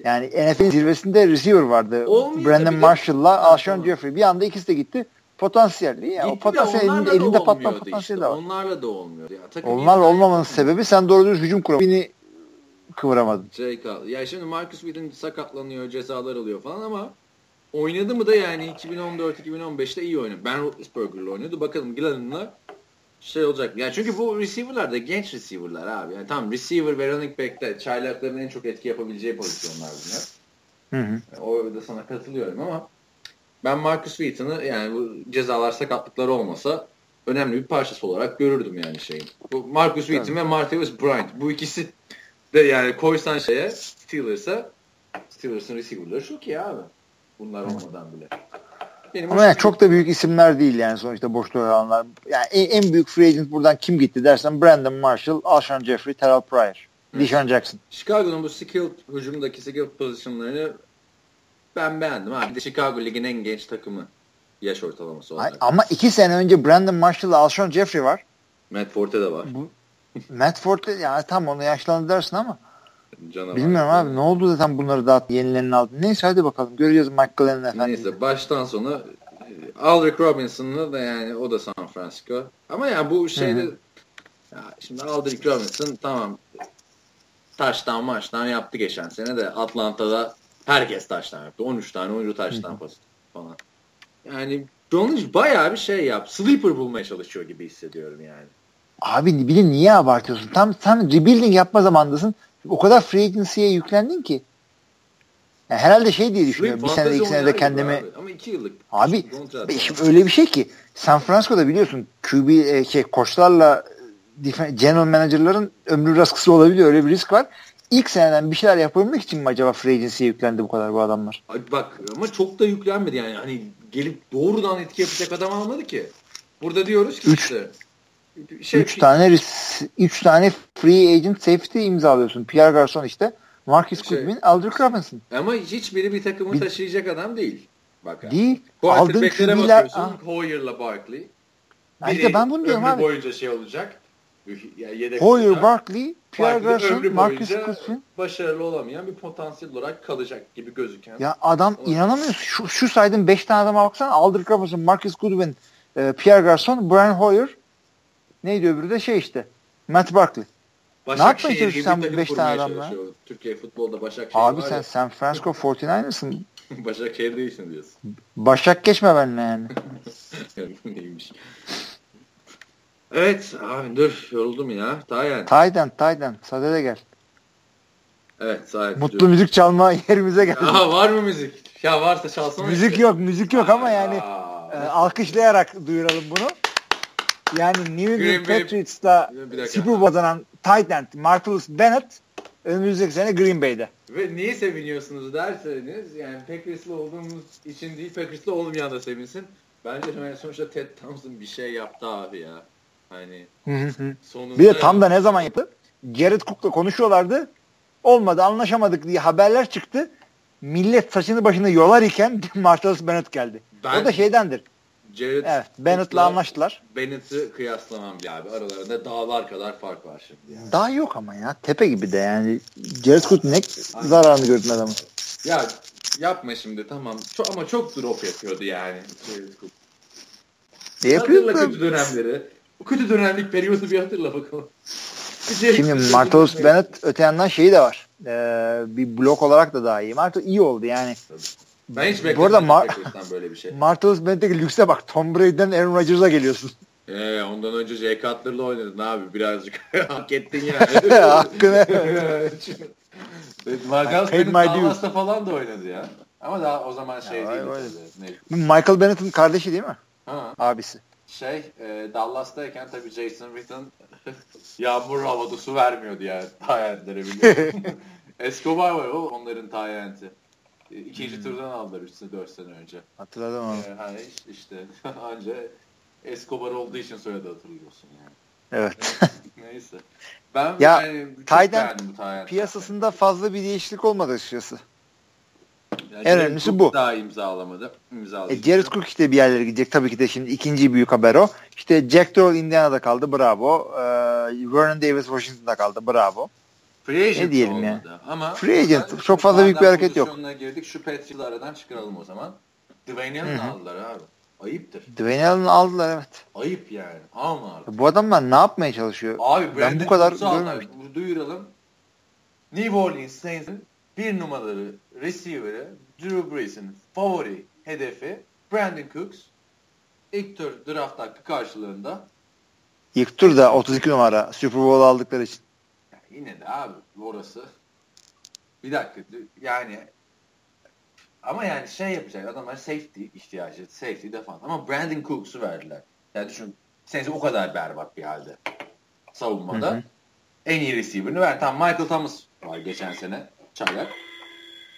yani NFL'in zirvesinde receiver vardı. Olmuyor Brandon Marshall'la Alshon Jeffrey. Bir anda ikisi de gitti. Potansiyelli. Ya, o potansiyel elinde, elinde patma potansiyeli işte. de var. Onlarla da olmuyor. Ya, takım Onlarla olmamanın sebebi sen doğru düz hücum kuramadın. kıvıramadın. Şey Ya şimdi Marcus Whedon sakatlanıyor, cezalar alıyor falan ama oynadı mı da yani 2014-2015'te iyi oynadı. Ben Roethlisberger'la oynadı. Bakalım Glennon'la şey olacak. Yani çünkü bu receiver'lar da genç receiver'lar abi. Yani tamam receiver ve running back'te çaylakların en çok etki yapabileceği pozisyonlar bunlar. Hı hı. Yani o da sana katılıyorum ama ben Marcus Wheaton'ı yani bu cezalar sakatlıkları olmasa önemli bir parçası olarak görürdüm yani şeyin. Bu Marcus Wheaton ve Martavis Bryant bu ikisi de yani koysan şeye Steelers'a Steelers'ın receiver'ları çok iyi abi. Bunlar olmadan bile. Benim Ama yani çok da büyük isimler değil yani sonuçta boşta olanlar. Yani en, en büyük free agent buradan kim gitti dersen Brandon Marshall, Alshon Jeffrey, Terrell Pryor. Deshaun Jackson. Chicago'nun bu skill hücumdaki skill pozisyonlarını ben beğendim. Ha. Bir de Chicago ligin en genç takımı yaş ortalaması olarak. Ama iki sene önce Brandon Marshall Alshon Jeffrey var. Matt Forte de var. Bu, Matt Forte yani tam onu yaşlandı dersin ama Canavar. Bilmiyorum abi ne oldu tam bunları dağıttı yenilerini aldı. Neyse hadi bakalım göreceğiz Glenn'in efendim. Neyse baştan sona e, Aldrich Robinson'la da yani o da San Francisco. Ama yani bu şeyde ya şimdi Aldrich Robinson tamam taştan maçtan yaptı geçen sene de Atlanta'da herkes taştan yaptı. 13 tane oyuncu taştan pası falan. Yani John Lynch bayağı bir şey yap. Sleeper bulmaya çalışıyor gibi hissediyorum yani. Abi bir de niye abartıyorsun? Tam sen rebuilding yapma zamandasın. O kadar free agency'ye yüklendin ki. Yani herhalde şey diye düşünüyorum. Bir sene iki senede kendimi... Abi. Ama iki yıllık. Abi şimdi öyle bir şey ki San Francisco'da biliyorsun QB e, şey koçlarla general manager'ların ömrü biraz kısa olabiliyor. Öyle bir risk var. İlk seneden bir şeyler yapabilmek için mi acaba free agency'ye yüklendi bu kadar bu adamlar? Abi bak ama çok da yüklenmedi yani. Hani gelip doğrudan etki yapacak adam almadı ki. Burada diyoruz ki Üç, işte şey, üç tane üç tane free agent safety imzalıyorsun. Pierre Garçon işte. Marcus şey, Goodwin, Aldrich Robinson. Ama hiçbiri bir takımı bir, taşıyacak adam değil. Bak değil. Aldın QB'ler. Hoyer'la Barkley. Biri işte ben bunu diyorum abi. boyunca şey olacak. Yedek Hoyer. Barkley, Pierre Garçon, Marcus Goodwin. Başarılı olamayan bir potansiyel olarak kalacak gibi gözüken. Ya adam Olabilir. inanamıyorsun. Şu, şu saydığım 5 tane adama baksana. Aldrich Robinson, Marcus Goodwin, e, Pierre Garçon, Brian Hoyer, Neydi öbürü de şey işte. Matt Barkley. Başakşehir ne yapmaya sen bu 5 tane adamla? Türkiye futbolda Başakşehir Abi sen ya. San Francisco 49ers'ın. Başakşehir değilsin diyorsun. Başak geçme benimle yani. Neymiş. Evet abi dur yoruldum ya. Tayden. Tayden Tayden. Sade de gel. Evet sahip. Mutlu diyor. müzik çalma yerimize geldi. Aa, var mı müzik? Ya varsa çalsana. Müzik işte. yok müzik yok ama yani e, alkışlayarak duyuralım bunu. Yani New England Patriots'la Super kazanan tight end Marcellus Bennett önümüzdeki sene Green Bay'de. Ve niye seviniyorsunuz derseniz yani Packers'lı olduğumuz için değil Packers'lı olmayan da sevinsin. Bence yani sonuçta Ted Thompson bir şey yaptı abi ya. Hani sonunda... Bir de tam da ne zaman yaptı? Jared Cook'la konuşuyorlardı. Olmadı anlaşamadık diye haberler çıktı. Millet saçını başını yolar iken Marcellus Bennett geldi. Ben, o da şeydendir. Jared evet, Bennett'la anlaştılar. Bennett'i kıyaslamam bir abi. Aralarında dağlar kadar fark var şimdi. Yani. Daha yok ama ya. Tepe gibi de yani. Jared Cook ne zararını gördün adamın. Ya yapma şimdi tamam. Çok, ama çok drop yapıyordu yani Jared Cook. Ne yapıyordu? Hatırla kötü dönemleri. O kötü dönemlik periyodu bir hatırla bakalım. Şimdi Martellus Bennett öte yandan şeyi de var. Ee, bir blok olarak da daha iyi. Martellus iyi oldu yani. Tabii ben hiç beklemedim Mar- böyle bir şey. Martellus Bennett'teki lükse bak. Tom Brady'den Aaron Rodgers'a geliyorsun. Ee, ondan önce Jay Cutler'la oynadın abi. Birazcık hak ettin yani. Hakkını. Marcus Bennett Dallas'ta falan da oynadı ya. Ama daha o zaman şey ya, değil. Michael Bennett'in kardeşi değil mi? Ha. Abisi. Şey, e, Dallas'tayken tabii Jason Witten yağmur havada su vermiyordu yani tayentlere biliyorum. Escobar var o onların tayenti. İkinci hmm. turdan aldılar 3 sene 4 sene önce. Hatırladım onu. Ee, hani işte anca Escobar olduğu için soyadı hatırlıyorsun yani. Evet. Neyse. Ben ya, yani Tayden piyasasında fazla bir değişiklik olmadı açıkçası. Yani en önemlisi bu. Daha imzalamadı. E, Jared Cook işte bir yerlere gidecek. Tabii ki de şimdi ikinci büyük haber o. İşte Jack Doyle Indiana'da kaldı. Bravo. Ee, Vernon Davis Washington'da kaldı. Bravo. Free agent ne diyelim olmadı. ya. Ama Free agent. Çok fazla büyük bir hareket yok. girdik. Şu Patriots'ı aradan çıkaralım o zaman. Dwayne Allen'ı aldılar abi. Ayıptır. Dwayne Allen'ı aldılar evet. Ayıp yani. Alma abi. Bu adamlar ne yapmaya çalışıyor? Abi ben bu kadar görmemiştim. Duyuralım. New Orleans Saints'in bir numaralı receiver'ı Drew Brees'in favori hedefi Brandon Cooks ilk tur draft hakkı karşılığında İlk turda 32 numara Super Bowl aldıkları için. Yine de abi orası. Bir dakika yani ama yani şey yapacak adamlar safety ihtiyacı. Safety defans. Ama Brandon Cooks'u verdiler. Yani düşün Saints o kadar berbat bir halde savunmada. Hı hı. En iyi receiver'ını ver. Tamam Michael Thomas var geçen sene. Çaylak.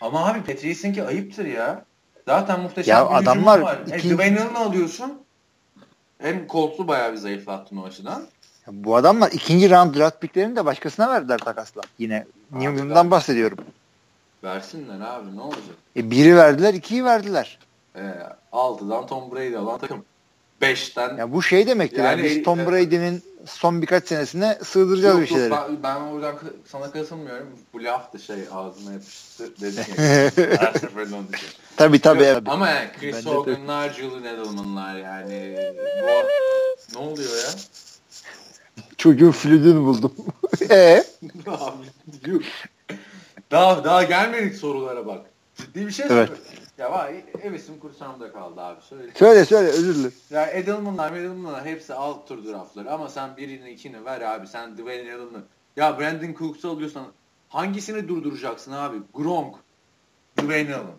Ama abi Patrice'inki ayıptır ya. Zaten muhteşem Ya bir adamlar var. ikinci- E, Dwayne Allen'ı alıyorsun. Hem Colts'u bayağı bir zayıflattın o açıdan. Bu adamlar ikinci round draft picklerini de başkasına verdiler takasla. Yine Abi New England'dan bahsediyorum. Versinler abi ne olacak? E biri verdiler, ikiyi verdiler. E, 6'dan Tom Brady alan takım. 5'ten Ya bu şey demektir. Yani, Yani- biz Tom Brady'nin son birkaç senesine sığdıracağız Yok, bir şeyleri. Yok, ben, ben oradan sana katılmıyorum. Bu laftı şey ağzıma yapıştı. Dedim ya. Her seferinde onu düşünüyorum. tabii tabii. Yok, evet. Ama yani Chris. Hogan'lar, Julian Edelman'lar yani. Bu, ne oluyor ya? Çocuğun flütünü buldum. e daha daha gelmedik sorulara bak. Ciddi bir şey Evet. söylüyorum. Ya var hevesim kursamda kaldı abi söyle. söyle söyle özür dilerim. Ya Edelman'lar Edelman'lar hepsi alt tur draftları ama sen birini ikini ver abi sen Dwayne Allen'ı. Ya Brandon Cooks'u alıyorsan hangisini durduracaksın abi? Gronk, Dwayne Allen.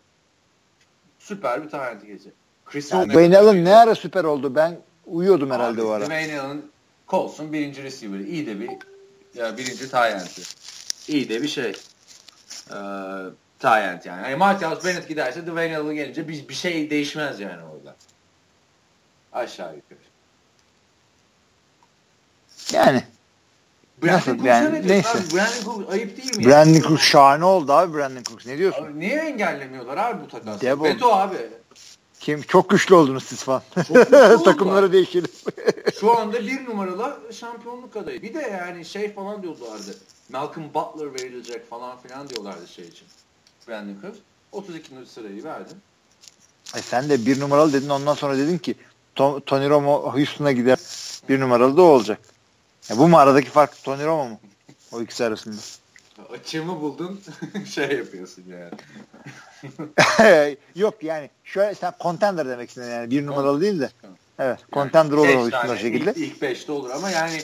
Süper bir talent gece. Chris Ya Dwayne Allen ne ara süper oldu? Ben uyuyordum herhalde Abi, o ara. Dwayne Allen Colts'un birinci receiver'ı. İyi de bir ya birinci talenti. İyi de bir şey. Ee, talent yani. yani Martellus Bennett giderse Dwayne Allen gelince bir, bir şey değişmez yani orada. Aşağı yukarı. Yani Brandon Nasıl Cooks'a yani? ne Neyse. Abi? Brandon Cooks ayıp değil mi? Brandon Cooks şahane oldu abi Brandon Cooks. Ne diyorsun? Abi niye engellemiyorlar abi bu takası? Oldu. Beto abi. Kim çok güçlü oldunuz siz falan. Takımları değişelim. Şu anda bir numaralı şampiyonluk adayı. Bir de yani şey falan diyorlardı. Malcolm Butler verilecek falan filan diyorlardı şey için. Brandon Cooks. 32. sırayı verdin. Ay sen de bir numaralı dedin ondan sonra dedin ki To- Tony Romo Houston'a gider. Bir numaralı da o olacak. Ya bu mu aradaki fark Tony Romo mu? O ikisi arasında. Açığımı buldun şey yapıyorsun yani. Yok yani şöyle sen contender demek istedin yani bir numaralı değil de. Evet contender olur Beş o şekilde. Ilk, ilk beşte olur ama yani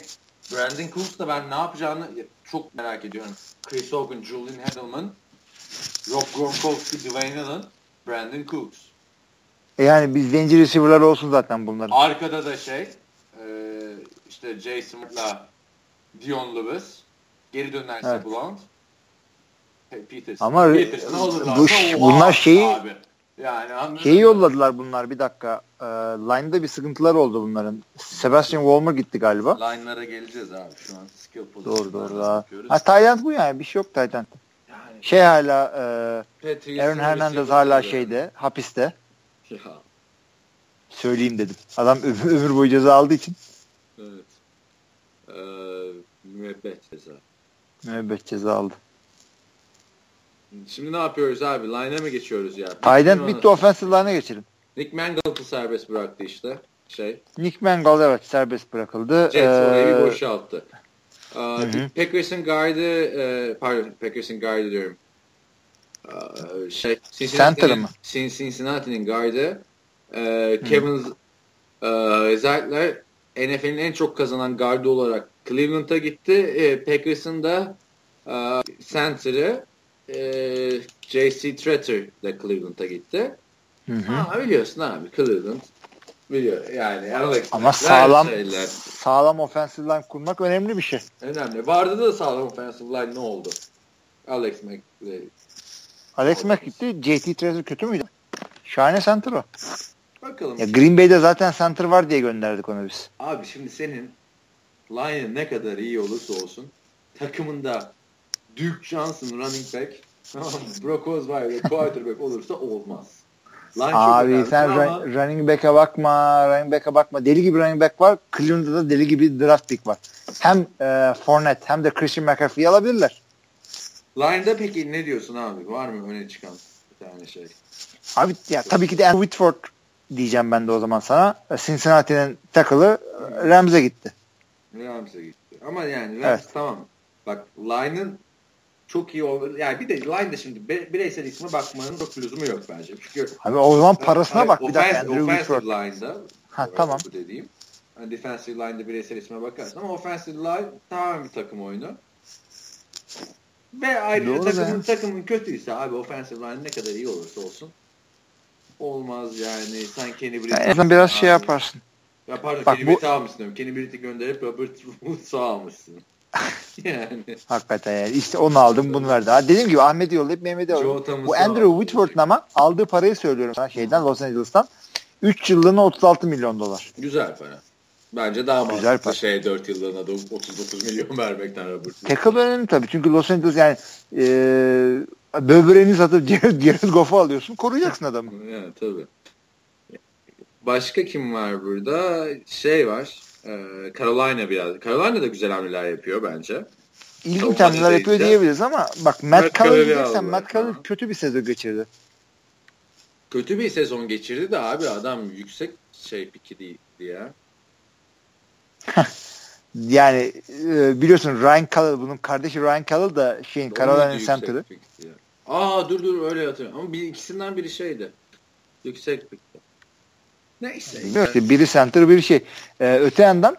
Brandon Cooks da ben ne yapacağını çok merak ediyorum. Chris Hogan, Julian Edelman, Rob Gronkowski, Dwayne Allen, Brandon Cooks. E yani biz zenci receiver'lar olsun zaten bunların. Arkada da şey e, işte Jason Smart'la Dion Lewis. Geri dönerse Evet. Blount. Peterson. Ama Peterson bu- bunlar şeyi- abi. yani Şeyi yolladılar bunlar bir dakika. Ee, line'da bir sıkıntılar oldu bunların. Sebastian Vollmer gitti galiba. Line'lara geleceğiz abi. Şu an skill Doğru doğru. Bakıyoruz. Ha Tayland bu yani bir şey yok Tayland. Yani Şey hala e, Aaron Hernandez hala yani. şeyde hapiste. Ya, Söyleyeyim dedim. Adam ömür, ömür boyu ceza aldığı için evet. Ee, müebbet ceza. müebbet ceza aldı. Şimdi ne yapıyoruz abi? Line'a mı geçiyoruz ya? Tayland bitti offensive line'a geçelim. Nick Mangold'u serbest bıraktı işte. Şey. Nick Mangold evet serbest bırakıldı. Jets orayı Ee, bir boşalttı. Ee. Packers'ın guardı e, pardon Packers'ın guardı diyorum. Ee, şey Center'ı mı? Cin- Cincinnati'nin guardı e, Kevin e, Zeitler NFL'in en çok kazanan gardı olarak Cleveland'a gitti. E, Packers'ın da e, center'ı e, J.C. Tretter de Cleveland'a gitti. hı hı. Ha, biliyorsun abi Cleveland biliyor yani Alex Ama sağlam şeyler. sağlam offensive line kurmak önemli bir şey. Önemli. Vardı da sağlam offensive line ne oldu? Alex McLeay. Alex Mack gitti. JT Trezer kötü müydü? Şahane center o. Bakalım. Ya Green Bay'de zaten center var diye gönderdik onu biz. Abi şimdi senin line'ın ne kadar iyi olursa olsun takımında Duke Johnson running back? Brock Osweiler quarterback olursa olmaz. Line Abi sen ama run- running back'e bakma, running back'e bakma. Deli gibi running back var. Cleveland'da da deli gibi draft pick var. Hem e, Fournette hem de Christian McCaffrey'i alabilirler. line'da peki ne diyorsun abi? Var mı öne çıkan bir tane şey? Abi ya tabii ki de Andrew Whitford diyeceğim ben de o zaman sana. Cincinnati'nin tackle'ı e, Rams'e gitti. Rams'e gitti. Ama yani Rams Evet. tamam. Bak line'ın çok iyi olur. Yani bir de line'da şimdi bireysel isme bakmanın çok lüzumu yok bence. Çünkü Abi o zaman parasına Hayır, bak bir dakika offensive- Andrew offensive line'da Ha, bu tamam. dediğim. Yani defensive line'da bireysel isme bakarsın ama offensive line tamamen bir takım oyunu. Ve ayrıca Doğru takımın, takımın kötüyse abi offensive line ne kadar iyi olursa olsun olmaz yani. Sen Kenny Britt En azından biraz şey yaparsın. Ya pardon Bak Kenny bu- Britt'i almışsın. Kenny Britt'i gönderip Robert Woods'u almışsın. yani. Hakikaten yani. İşte onu aldım bunu verdi. Ha, dediğim gibi Ahmet'i yollayıp Mehmet'i aldım. Bu Andrew Whitworth'un ama aldığı parayı söylüyorum sana şeyden Los Angeles'tan. 3 yıllığına 36 milyon dolar. Güzel para. Bence daha mantıklı Güzel para. şey 4 yıllığına da 39 milyon vermekten Robert. Tackle önemli tabii. Çünkü Los Angeles yani e, böbreğini satıp Jared Goff'u alıyorsun. Koruyacaksın adamı. yani tabii. Başka kim var burada? Şey var. E, Carolina biraz. Carolina da güzel hamleler yapıyor bence. İlginç hamleler yapıyor diyebiliriz ama bak Matt Cavalli diyeceksen Matt Cavalli kötü bir sezon geçirdi. Kötü bir sezon geçirdi de abi adam yüksek şey piki değildi ya. yani e, biliyorsun Ryan Callell bunun kardeşi Ryan Callell da şeyin Carolina'nın center'ı. Aa dur dur öyle hatırlıyorum. Ama bir, ikisinden biri şeydi. Yüksek pikti. Neyse. İşte biri center biri şey. Ee, öte yandan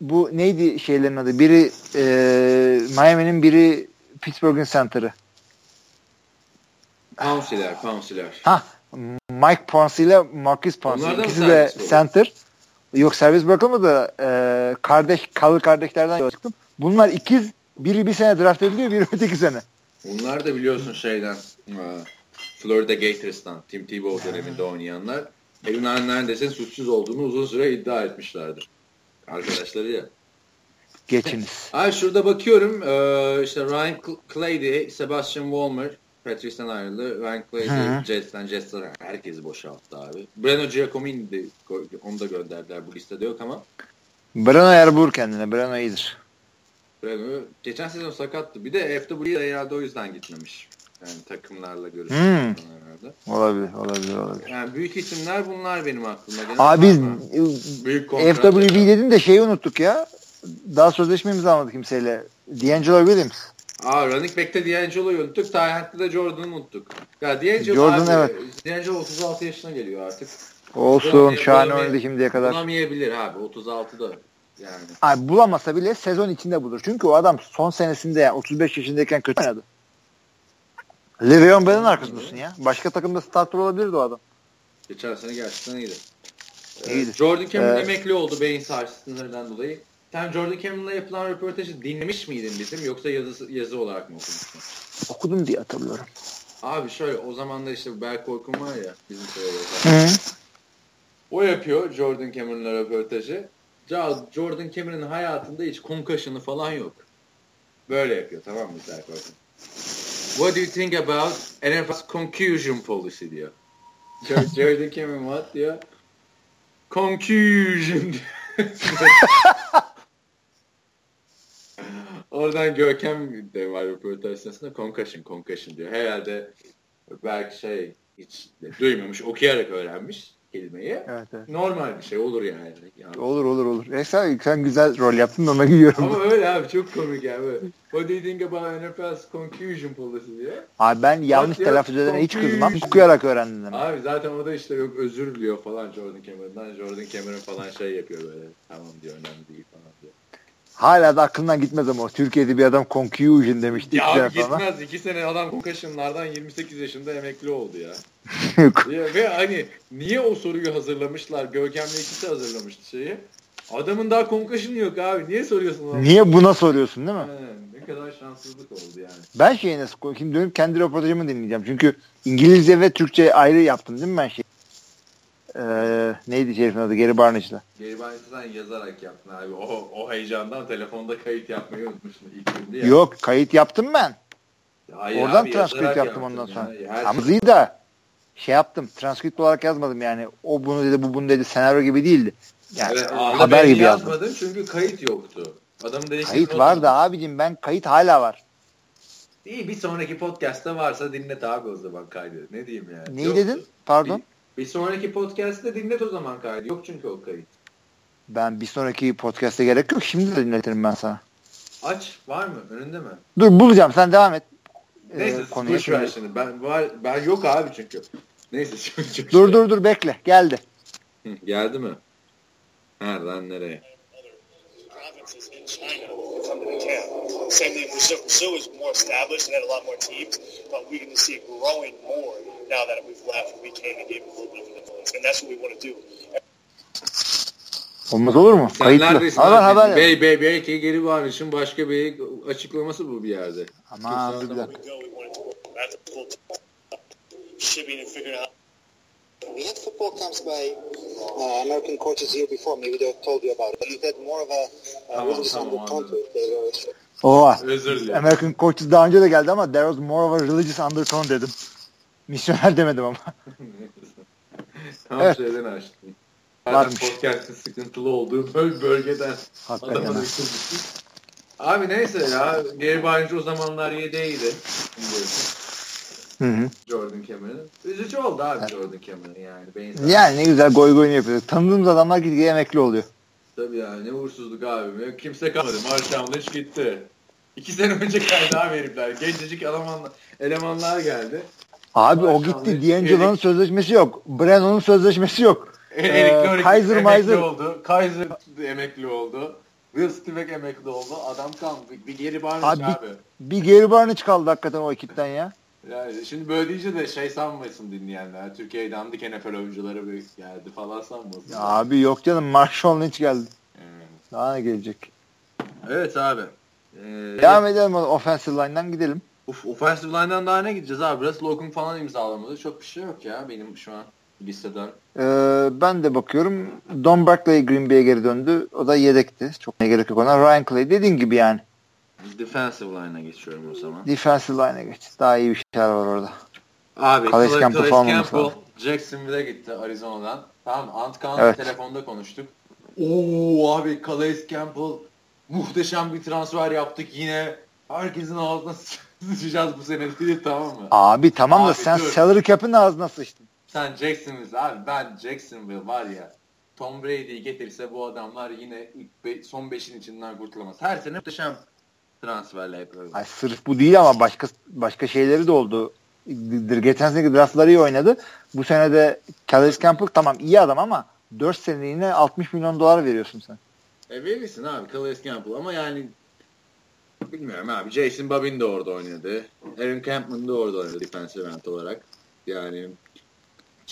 bu neydi şeylerin adı? Biri e, Miami'nin biri Pittsburgh'in center'ı. Pouncey'ler, Pouncey'ler. Ha, Mike Pouncey ile Marcus Pouncey. İkisi de center. Yok servis bırakılmadı. Ee, kardeş, kalı kardeşlerden çıktım. Bunlar ikiz. Biri bir sene draft ediliyor, biri öteki sene. Bunlar da biliyorsun şeyden e, Florida Gators'tan Tim Tebow döneminde oynayanlar. Evin neredeyse suçsuz olduğunu uzun süre iddia etmişlerdir. Arkadaşları ya. Geçiniz. Ay şurada bakıyorum ee, işte Ryan Clady, Sebastian Walmer, Patrice'den ayrıldı. Ryan Clady, Jets'ten, Jets'ten herkesi boşalttı abi. Breno Giacomini de onu da gönderdiler. Bu listede yok ama. Breno yer bulur kendine. Breno iyidir. Breno geçen sezon sakattı. Bir de FW'de herhalde o yüzden gitmemiş. Yani takımlarla görüşmek hmm. Olabilir, olabilir, olabilir. Yani büyük isimler bunlar benim aklımda. Gene Abi büyük FWB dedin de şeyi unuttuk ya. Daha sözleşme imzalamadı kimseyle. D'Angelo Williams. Aa running back'te D'Angelo'yu unuttuk. Tyent'te de Jordan'ı unuttuk. Ya D'Angelo Jordan, abi, evet. D'Angelo 36 yaşına geliyor artık. Olsun. Şahane oynadı şimdiye kadar. Bulamayabilir abi. 36'da yani. Abi bulamasa bile sezon içinde bulur. Çünkü o adam son senesinde yani 35 yaşındayken kötü oynadı. Le'Veon Bell'in arkasındasın ya. Başka takımda starter olabilirdi o adam. Geçen sene gerçekten iyiydi. Ee, Jordan Cameron ee, emekli oldu beyin sarsıntılarından dolayı. Sen Jordan Cameron'la yapılan röportajı dinlemiş miydin bizim yoksa yazı, yazı olarak mı okumuştun? Okudum diye hatırlıyorum. Abi şöyle o zaman da işte Berk Orkun var ya bizim söylüyoruz. O yapıyor Jordan Cameron'la röportajı. Jordan Cameron'ın hayatında hiç concussion'ı falan yok. Böyle yapıyor tamam mı Berk Orkun? What do you think about NFL's concussion policy diyor. Jordan Cameron what diyor? Concussion Oradan Görkem de var röportaj sırasında concussion, concussion diyor. Herhalde belki şey hiç duymamış, okuyarak öğrenmiş kelimeyi. Evet, evet. Normal bir şey olur yani. yani. Olur olur olur. E sen, sen güzel rol yaptın ona giyiyorum. Ama öyle abi çok komik yani. Böyle. What do you think about NFL's conclusion policy diye. Abi ben yanlış What telaffuz edene hiç kızmam. Okuyarak öğrendim. Demek. Abi zaten o da işte yok özür diliyor falan Jordan Cameron'dan. Jordan Cameron falan şey yapıyor böyle. Tamam diyor önemli değil falan diyor. Hala da aklından gitmez ama Türkiye'de bir adam confusion demişti. Ya abi gitmez. İki sene adam concussionlardan 28 yaşında emekli oldu ya. ya. Ve hani niye o soruyu hazırlamışlar? Görkem'le ikisi hazırlamıştı şeyi. Adamın daha concussion yok abi. Niye soruyorsun? Onu? Niye buna soruyorsun değil mi? He, ne kadar şanssızlık oldu yani. Ben şeyi nasıl Şimdi dönüp kendi röportajımı dinleyeceğim. Çünkü İngilizce ve Türkçe ayrı yaptım değil mi ben şey? Ee, neydi herifin adı? Geri Barnage'da. Geri Barnage'dan yazarak yaptın abi. O, o heyecandan telefonda kayıt yapmayı unutmuşsun ilk günde. Ya. Yok kayıt yaptım ben. Hayır Oradan abi, transkript yaptım ondan sonra. Ya. Ama şey... da şey yaptım. Transkript olarak yazmadım yani. O bunu dedi bu bunu dedi senaryo gibi değildi. Yani evet, haber gibi yazmadım. Yazmadım çünkü kayıt yoktu. Adam dedi kayıt vardı abicim ben kayıt hala var. İyi bir sonraki podcast'ta varsa dinlet abi o zaman kaydı. Ne diyeyim yani. Neyi Yoktu. dedin? Pardon. Bir, bir sonraki podcast'te dinlet o zaman kaydı. Yok çünkü o kayıt. Ben bir sonraki podcast'te gerek yok. Şimdi de dinletirim ben sana. Aç. Var mı? Önünde mi? Dur bulacağım. Sen devam et. Ee, Neyse konuya şimdi. Ben, var, ben yok abi çünkü. Neyse. Çok dur şey. dur dur bekle. Geldi. Hı, geldi mi? Nereden nereye? Same thing, Brazil. Brazil is more established and had a lot more teams, but we can see it growing more now that we've left. We came and gave a little bit of influence, and that's what we want to do. Olmaz olur mu? Sen Kayıtlı. neredesin? Haber abi? haber. Bey, bey, belki geri varışın başka bir açıklaması bu bir yerde. Ama bir dakika. We had football camps by uh, American coaches here before. Maybe they told you about it. But you had more of a uh, Tamam, religious tamam, undertone to anladım. it. They were Oha. Özür dilerim. American Coaches daha önce de geldi ama there was more of a religious undertone dedim. Misyoner demedim ama. Tam Evet. şeyden açtım. Varmış. Podcast'ın sıkıntılı olduğu böl bölgeden Hakikaten. adama ha. ısınmıştım. Abi neyse ya. Geri Barnes o zamanlar yedeğiydi. Biliyorsun. Hı hı. Jordan Cameron'ın. Üzücü oldu abi Jordan Cameron'ın yani. Benzer. Yani ne güzel goy goyunu yapıyorduk. Tanıdığımız adamlar gitgide emekli oluyor. Tabii ya ne uğursuzluk abi. Kimse kalmadı. Marshall Lynch gitti. İki sene önce geldi abi herifler. Gencecik elemanlar, elemanlar geldi. Abi o Maşallah. gitti. D'Angelo'nun sözleşmesi yok. Brennan'ın sözleşmesi yok. Ee, Kaiser emekli oldu. Kaiser emekli oldu. Will Stivek emekli oldu. Adam kaldı. Bir, bir geri Barnes Abi, abi. Bir Gary Barnage kaldı hakikaten o ekipten ya. Yani şimdi böyle deyince de şey sanmasın dinleyenler. Türkiye'de dandik NFL oyuncuları bir geldi falan sanmasın. Ya Abi yok canım Marshall Lynch geldi. Evet. Daha ne gelecek? Evet abi. Ee, Devam edelim o offensive line'dan gidelim. Uf, offensive line'dan daha ne gideceğiz abi? Russell Okung falan imzalamadı. Çok bir şey yok ya benim şu an listeden. Ee, ben de bakıyorum. Don Barclay Green Bay'e geri döndü. O da yedekti. Çok ne gerek yok ona. Ryan Clay dediğin gibi yani. Defensive line'a geçiyorum o zaman. Defensive line'e geç. Daha iyi bir şeyler var orada. Abi Calais Campbell falan Campbell. Jacksonville'e gitti Arizona'dan. Tamam Ant Kaan'la Evet. telefonda konuştuk. Oo abi Calais Campbell muhteşem bir transfer yaptık yine. Herkesin ağzına sıçacağız bu sene dedi tamam mı? Abi tamam da Abi sen dur. salary cap'in ağzına sıçtın. Sen Jacksonville abi ben Jacksonville var ya Tom Brady'yi getirse bu adamlar yine ilk be- son beşin içinden kurtulamaz. Her sene muhteşem transferle yapıyorlar. Ay, sırf bu değil ama başka başka şeyleri de oldu. Geçen seneki draftları iyi oynadı. Bu sene de Calais Campbell tamam iyi adam ama 4 seneliğine 60 milyon dolar veriyorsun sen. E verirsin abi Calais Campbell ama yani bilmiyorum abi Jason Babin de orada oynadı. Aaron Campman da orada oynadı defensive end olarak. Yani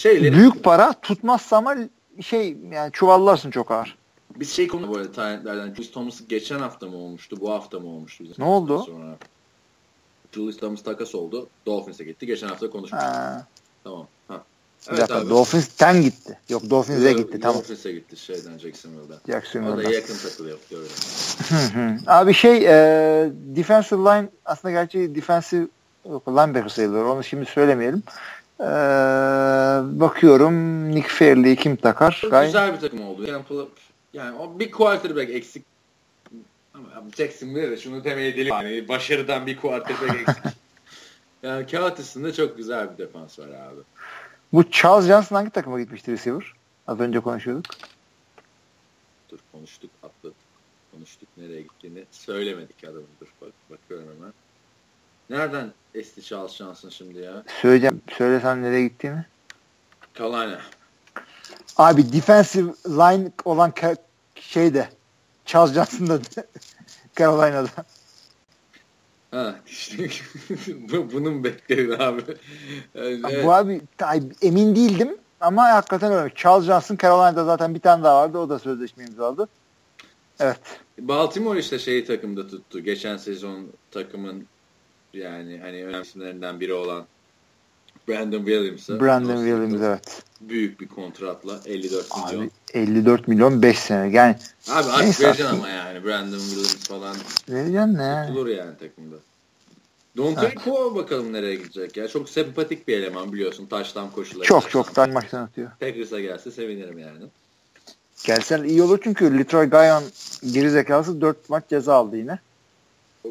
şeyleri Büyük para tutmazsa ama şey yani çuvallarsın çok ağır. biz şey konu bu arada talentlerden Julius Thomas geçen hafta mı olmuştu bu hafta mı olmuştu? Ne oldu? Sonra Julius Thomas takas oldu. Dolphins'e gitti. Geçen hafta konuşmuştuk. Ha, Tamam. Ha. bir dakika Dolphins'ten gitti. Yok Dolphins'e gitti tamam. Dolphins'e gitti şeyden Jacksonville'dan. O da Jacksonville'dan. yakın takılıyor. Abi şey e, defensive line aslında gerçi defensive linebacker sayılır. Onu şimdi söylemeyelim. E, bakıyorum Nick Fairley'i kim takar? Çok Gay- güzel bir takım oldu. Campbell, yani o bir quarterback eksik. Ama abi Jacksonville'de şunu demeye deli. Yani başarıdan bir quarterback eksik. yani kağıt üstünde çok güzel bir defans var abi. Bu Charles Johnson hangi takıma gitmişti receiver? Az önce konuşuyorduk. Dur konuştuk atladık. Konuştuk nereye gittiğini söylemedik adamı. Dur bak, bakıyorum hemen. Nereden esti Charles Johnson şimdi ya? Söyleyeceğim. Söylesen nereye gittiğini. Carolina. Abi defensive line olan şeyde Charles Johnson da Carolina'da. Ha işte bu, bunun bekleyin abi. Yani, evet. Bu abi emin değildim ama hakikaten öyle. Charles Johnson Carolina'da zaten bir tane daha vardı. O da sözleşme imzaladı. Evet. Baltimore işte şeyi takımda tuttu. Geçen sezon takımın yani hani önemli isimlerinden biri olan Brandon Williams'a Brandon Williams evet. büyük bir kontratla 54 milyon. Abi 54 milyon 5 sene. Yani Abi artık Neyse vereceksin ama yani Brandon Williams falan vereceksin ne tutulur yani takımda. Dante Evet. Bakalım nereye gidecek ya. Çok sempatik bir eleman biliyorsun. Taştan koşuları. Çok çok taş maçtan atıyor. Packers'a gelse sevinirim yani. Gelsen iyi olur çünkü Leroy Guyon geri zekası 4 maç ceza aldı yine.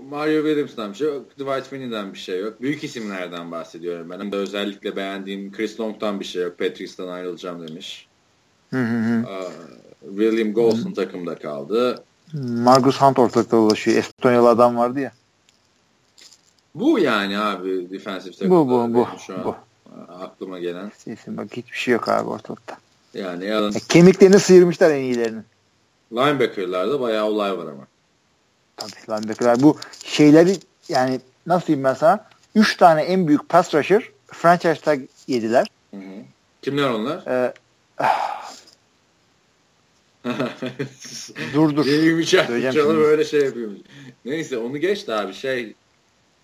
Mario Williams'dan bir şey yok. Dwight Finney'den bir şey yok. Büyük isimlerden bahsediyorum ben. Özellikle beğendiğim Chris Long'dan bir şey yok. Patrice'den ayrılacağım demiş. Hı hı William Golson takımda kaldı. Marcus Hunt ortalıkta dolaşıyor. Estonyalı adam vardı ya. Bu yani abi defensive tackle. Bu bu bu. Şu an bu. aklıma gelen. Kesin bak hiçbir şey yok abi ortalıkta. Yani yalan. E, kemiklerini sıyırmışlar en iyilerinin. Linebacker'larda bayağı olay var ama. Tabii linebacker'lar bu şeyleri yani nasıl diyeyim ben sana 3 tane en büyük pass rusher franchise tag yediler. Hı hı. Kimler onlar? Ee, Dur dur. Neymiş Söyleyeceğim canım şimdi. öyle şey yapıyormuş. Neyse onu geç de abi şey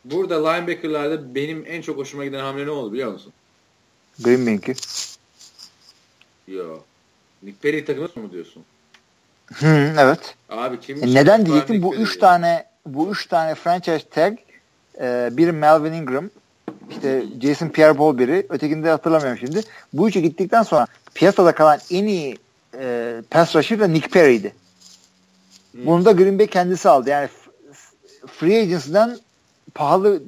burada linebacker'larda benim en çok hoşuma giden hamle ne oldu biliyor musun? Green Bay'inki. Yo. Nick Perry takımı mı diyorsun? Hı, evet. Abi kim? E neden diyecektim? Bu üç tane bu üç tane franchise tag e, biri Melvin Ingram işte Jason Pierre-Paul biri ötekini de hatırlamıyorum şimdi. Bu üçü gittikten sonra piyasada kalan en iyi e, pass rusher da Nick Perry'di. Bunu da Green Bay kendisi aldı. Yani free agency'den pahalı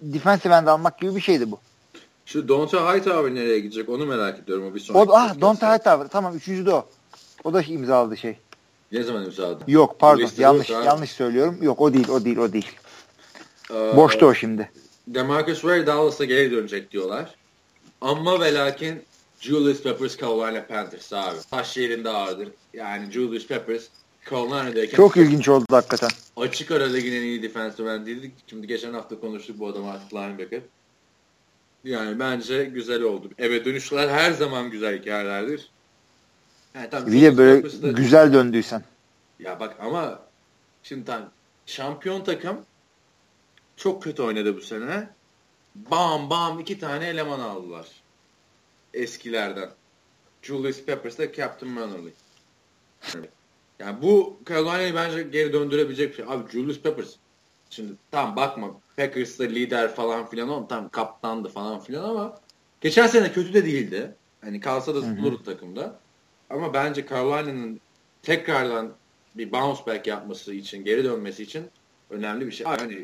defensive end almak gibi bir şeydi bu. Şu Donta Hightower nereye gidecek onu merak ediyorum o bir O sonraki. ah podcast'ta. Don't Hightower. Tamam üçüncü de o. O da imzaladı şey. Ne zaman imzaladı? Yok pardon yanlış yok yanlış söylüyorum. Yok o değil o değil o değil. Ee, Boşta o şimdi. Demarcus Ware Dallas'a geri dönecek diyorlar. Ama ve lakin Julius Peppers Carolina Panthers abi. Taş yerinde ağırdır. Yani Julius Peppers Carolina'dayken Çok ilginç oldu hakikaten. açık ara ligin en iyi defensive end'iydi. Şimdi geçen hafta konuştuk bu adam artık linebacker. Yani bence güzel oldu. Eve dönüşler her zaman güzel hikayelerdir. Yani Bir de böyle da- güzel döndüysen. ya bak ama şimdi tam şampiyon takım çok kötü oynadı bu sene. Bam bam iki tane eleman aldılar. Eskilerden. Julius Peppers ile Captain Mannerly. Yani bu Carolina'yı bence geri döndürebilecek bir şey. Abi Julius Peppers. Şimdi tam bakma Packers'ta lider falan filan o tam kaptandı falan filan ama geçen sene kötü de değildi. Hani kalsa da tutulur takımda. Ama bence Carolina'nın tekrardan bir bounce back yapması için, geri dönmesi için önemli bir şey. Yani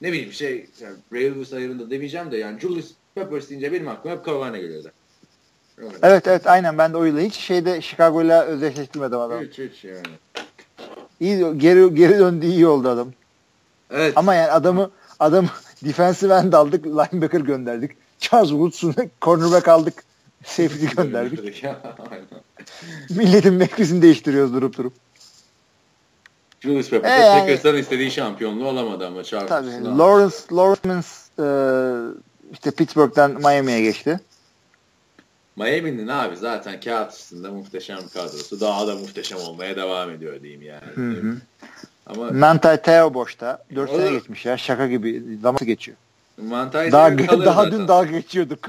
ne bileyim şey, yani Ray Lewis ayarında demeyeceğim de yani Julius Peppers deyince benim aklıma hep Carolina geliyordu. Öyle. Evet evet aynen ben de o yılı hiç şeyde Chicago'yla özdeşleştirmedim adamı. Hiç hiç yani. İyi geri geri döndü iyi oldu adam. Evet. Ama yani adamı adam defensive end aldık, linebacker gönderdik. Charles Woods'unu cornerback aldık. Safety gönderdik. Milletin meklisini değiştiriyoruz durup durup. Julius Peppers E de yani- Packers'tan istediği şampiyonluğu olamadı ama Charles. Tabii. Lawrence Lawrence e, işte Pittsburgh'den Miami'ye geçti. Miami'nin abi zaten kağıt üstünde muhteşem kadrosu. Daha da muhteşem olmaya devam ediyor diyeyim yani. hı. Ama Manti Teo boşta. 4 O sene geçmiş ya. Şaka gibi. Zamanı geçiyor. Mantai Daha, daha zaten. dün dalga geçiyorduk.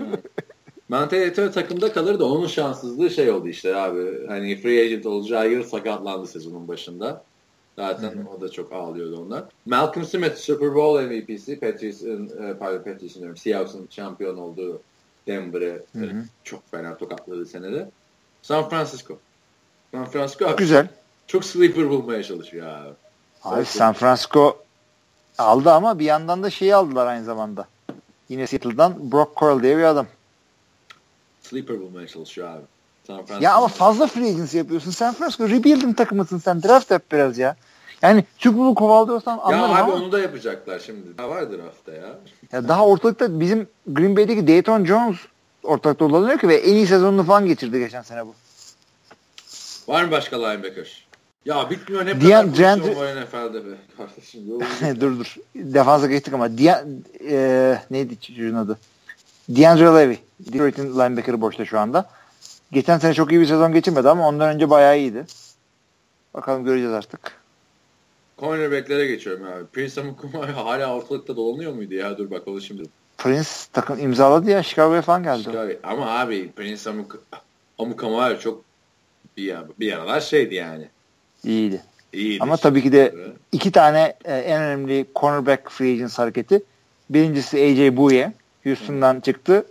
Mantai takımda kalır da onun şanssızlığı şey oldu işte abi. Hani free agent olacağı yıl sakatlandı sezonun başında. Zaten o da çok ağlıyordu ondan. Malcolm Smith Super Bowl MVP'si. Patrice'in, e, pardon Patrice'in diyorum. Seahawks'ın şampiyon olduğu Denver'ı çok fena tokatladı senede. San Francisco. San Francisco abi Güzel. çok sleeper bulmaya çalışıyor abi. Abi San Francisco aldı ama bir yandan da şeyi aldılar aynı zamanda. Yine Seattle'dan Brock Coyle diye bir adam. Sleeper bulmaya çalışıyor abi. San Francisco. Ya ama fazla free agency yapıyorsun. San Francisco rebuilding takımısın sen. Draft yap biraz ya. Yani Super Bowl kovalıyorsan Ya anlarım abi ama onu da yapacaklar şimdi. Daha vardır hafta ya. ya daha ortalıkta bizim Green Bay'deki Dayton Jones ortalıkta dolanıyor ki ve en iyi sezonunu falan geçirdi geçen sene bu. Var mı başka linebacker? Ya bitmiyor ne Diyan- kadar Diyan- var NFL'de be. Kardeşim dur dur. Defansa geçtik ama Dia, e, neydi çocuğun adı? DeAndre Levy. Detroit'in linebacker'ı boşta şu anda. Geçen sene çok iyi bir sezon geçirmedi ama ondan önce bayağı iyiydi. Bakalım göreceğiz artık. Cornerback'lere geçiyorum abi. Prince Amukumar hala ortalıkta dolanıyor muydu ya? Dur bakalım şimdi. Prince takım imzaladı ya Chicago'ya falan geldi. Chicago. Ama abi Prince Amuk Amukumar çok bir, bir aralar şeydi yani. İyiydi. İyiydi. Ama tabii ki de iki tane e, en önemli cornerback free agents hareketi. Birincisi AJ Bouye. Houston'dan çıktı.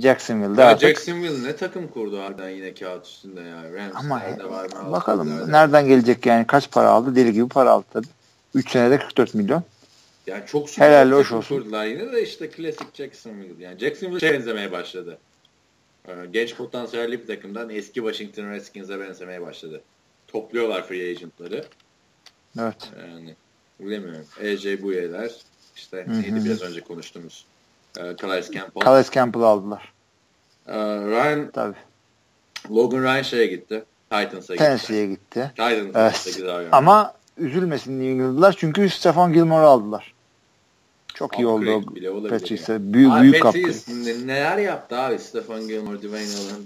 Jacksonville'de Ya artık. Jacksonville ne takım kurdu harbiden yine kağıt üstünde ya. Ama Rams'lerde var mı? bakalım Outfield'lerde. nereden gelecek yani kaç para aldı? Deli gibi para aldı tabii. 3 senede 44 milyon. Yani çok süper Helal hoş olsun. kurdular yine de işte klasik Jacksonville. Yani Jacksonville şey benzemeye başladı. Ee, Genç potansiyelli bir takımdan eski Washington Redskins'e benzemeye başladı. Topluyorlar free agentları. Evet. Yani bilemiyorum. AJ Bouye'ler işte Hı hı. neydi biraz önce konuştuğumuz. Ee, Calais Campbell. Calais Campbell'ı aldılar. Ee, Ryan, Tabii. Logan Ryan şeye gitti. Titans'a gitti. Tennessee'ye gitti. Titans'a Evet. gitti. Yani. Ama üzülmesin New England'lılar çünkü Stefan Gilmore'u aldılar. Çok iyi oldu Patrice'e. Büyük, Abi büyük upgrade. ne- neler yaptı abi Stefan Gilmore, Dwayne Allen.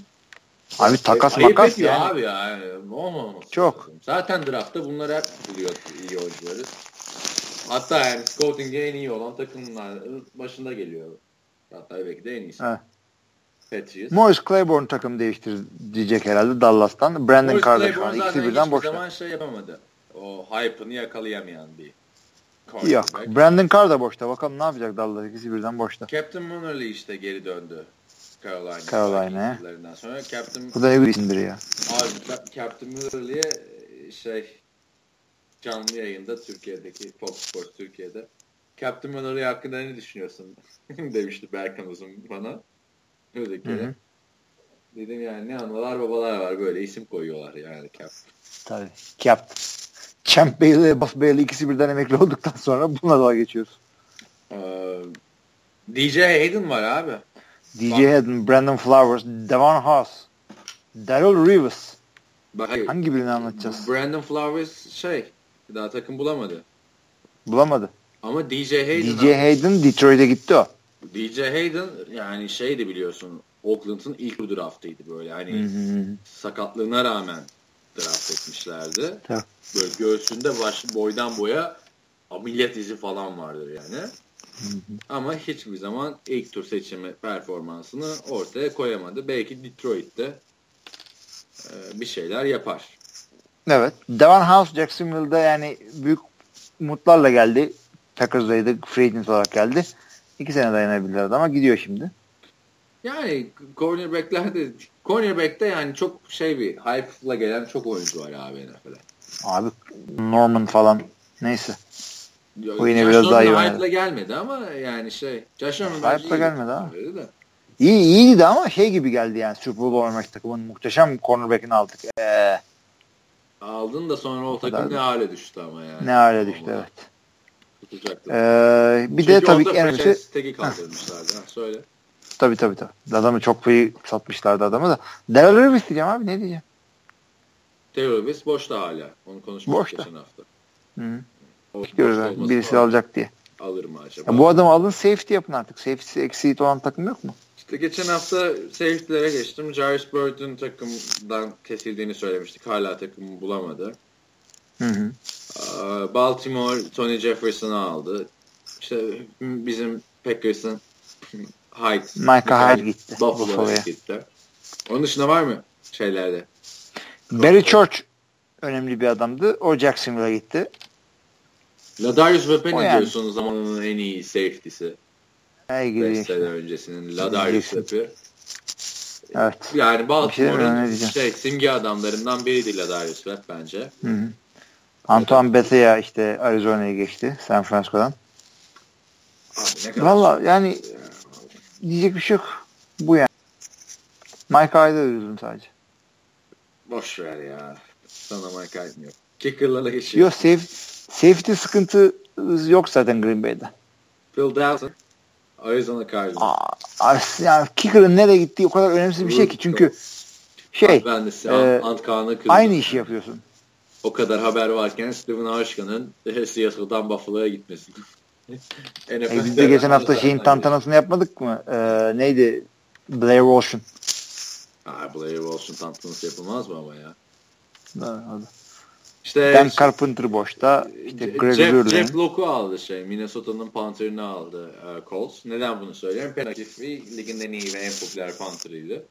Abi takas Ayıp makas yani. abi ya. Olmaması Çok. lazım. Zaten draftta bunları hep buluyor iyi oyuncuları. Hatta yani scouting'e en iyi olan takımlar başında geliyor. Hatta belki de en iyisi. Evet. Patriots. Morris Claiborne takım değiştir diyecek herhalde Dallas'tan. Brandon Carter şu an ikisi birden boşta. zaman şey yapamadı. O hype'ını yakalayamayan bir Yok. Brandon Carr da boşta. Bakalım ne yapacak Dallas ikisi birden boşta. Captain Monerly işte geri döndü. Carolina. Carolina'ya. Sonra Captain Bu da ne bir isimdir ya. Abi Captain Monerly'e şey canlı yayında Türkiye'deki Fox Sports Türkiye'de Captain Monerly hakkında ne düşünüyorsun demişti Berkan Uzun bana. Öyle hı. Dedim yani ne analar babalar var böyle isim koyuyorlar yani Captain. Tabii. Cap. Champ Bailey, Buff Bailey ikisi birden emekli olduktan sonra buna dalga geçiyoruz. Ee, DJ Hayden var abi. DJ Bak. Hayden, Brandon Flowers, Devon Haas, Daryl. Bak, hayır. Hangi birini anlatacağız? Brandon Flowers şey daha takım bulamadı. Bulamadı. Ama DJ Hayden DJ Hayden Detroit'e gitti o. DJ Hayden yani şeydi biliyorsun Oakland'ın ilk draftıydı böyle hani sakatlığına rağmen draft etmişlerdi. Tabii. Böyle göğsünde baş, boydan boya ameliyat izi falan vardır yani. Ama hiçbir zaman ilk tur seçimi performansını ortaya koyamadı. Belki Detroit'te e, bir şeyler yapar. Evet. Devon House Jacksonville'da yani büyük umutlarla geldi. Packers'daydı. Free agent olarak geldi. İki sene dayanabilirlerdi ama gidiyor şimdi. Yani cornerback'lerde cornerback'te yani çok şey bir hype'la gelen çok oyuncu var abi NFL'e. Abi Norman falan. Neyse. Ya, O yine Josh biraz daha iyi oynadı. hype'la gelmedi ama yani şey Josh Norman Hype'la gelmedi ha. İyi iyiydi de ama şey gibi geldi yani Super Bowl oynamak takımın muhteşem cornerback'ini aldık. Ee, Aldın da sonra o kadar takım ne hale düştü ama yani. ne hale düştü Vallahi evet. Tutacaktı. Ee, bir Çünkü de tabii ki en önemlisi tag'i kaldırmışlardı. Ha, söyle. tabii tabii tabii. Adamı çok iyi satmışlardı adamı da. Daryl Rivers diyeceğim abi ne diyeceğim. Terrorist boşta hala. Onu konuşmuştuk Boşta. geçen hafta. Hı. O Bekliyoruz abi. olması Birisi lazım. alacak diye. Alır mı acaba? Ya bu adamı alın safety yapın artık. Safety'si eksiği olan takım yok mu? İşte geçen hafta safety'lere geçtim. Jarvis Burton takımdan kesildiğini söylemiştik. Hala takımı bulamadı. Hı hı. Baltimore Tony Jefferson'ı aldı. İşte bizim Packers'ın Hyde. Michael Hyde gitti. Buffalo'ya gitti. Onun dışında var mı şeylerde? Barry Church önemli bir adamdı. O Jacksonville'a gitti. Ladarius ne yani. diyorsunuz zamanının en iyi safety'si? Hey 5 gibi sene işte. öncesinin Ladarius. Web'i. Evet. Yani şey Baltimore'un diyeceğim. şey, simge adamlarından biriydi Ladarius Web bence. Hı hı. Antoine Bethea işte Arizona'ya geçti San Francisco'dan. Valla yani diyecek bir şey yok. Bu yani. Mike Hyde'a üzüldüm sadece. boş ver ya. Sana Mike Hyde yok. Kicker'lara geçiyor. Yok safe, safety sıkıntı yok zaten Green Bay'de. Phil Dawson. Arizona Cardinals. Yani kicker'ın nereye gittiği o kadar önemsiz bir şey ki çünkü şey ben de e, Ant Kaan'ı kırdım. aynı işi yapıyorsun. O kadar haber varken Steven Harshkan'ın Seattle'dan Buffalo'ya gitmesi. E, biz de geçen hafta şeyin tantanasını yapmadık mı? Ee, neydi? Blair Walsh'un. Aa, Blair Walsh'un tantanası yapılmaz mı ama ya? Da. İşte Dan Carpenter boşta. İşte Greg Jeff, Lurden. Jeff Locke'u aldı şey. Minnesota'nın Panther'ını aldı e, Colts. Neden bunu söylüyorum? McAfee ligin en iyi ve en popüler Panther'ıydı.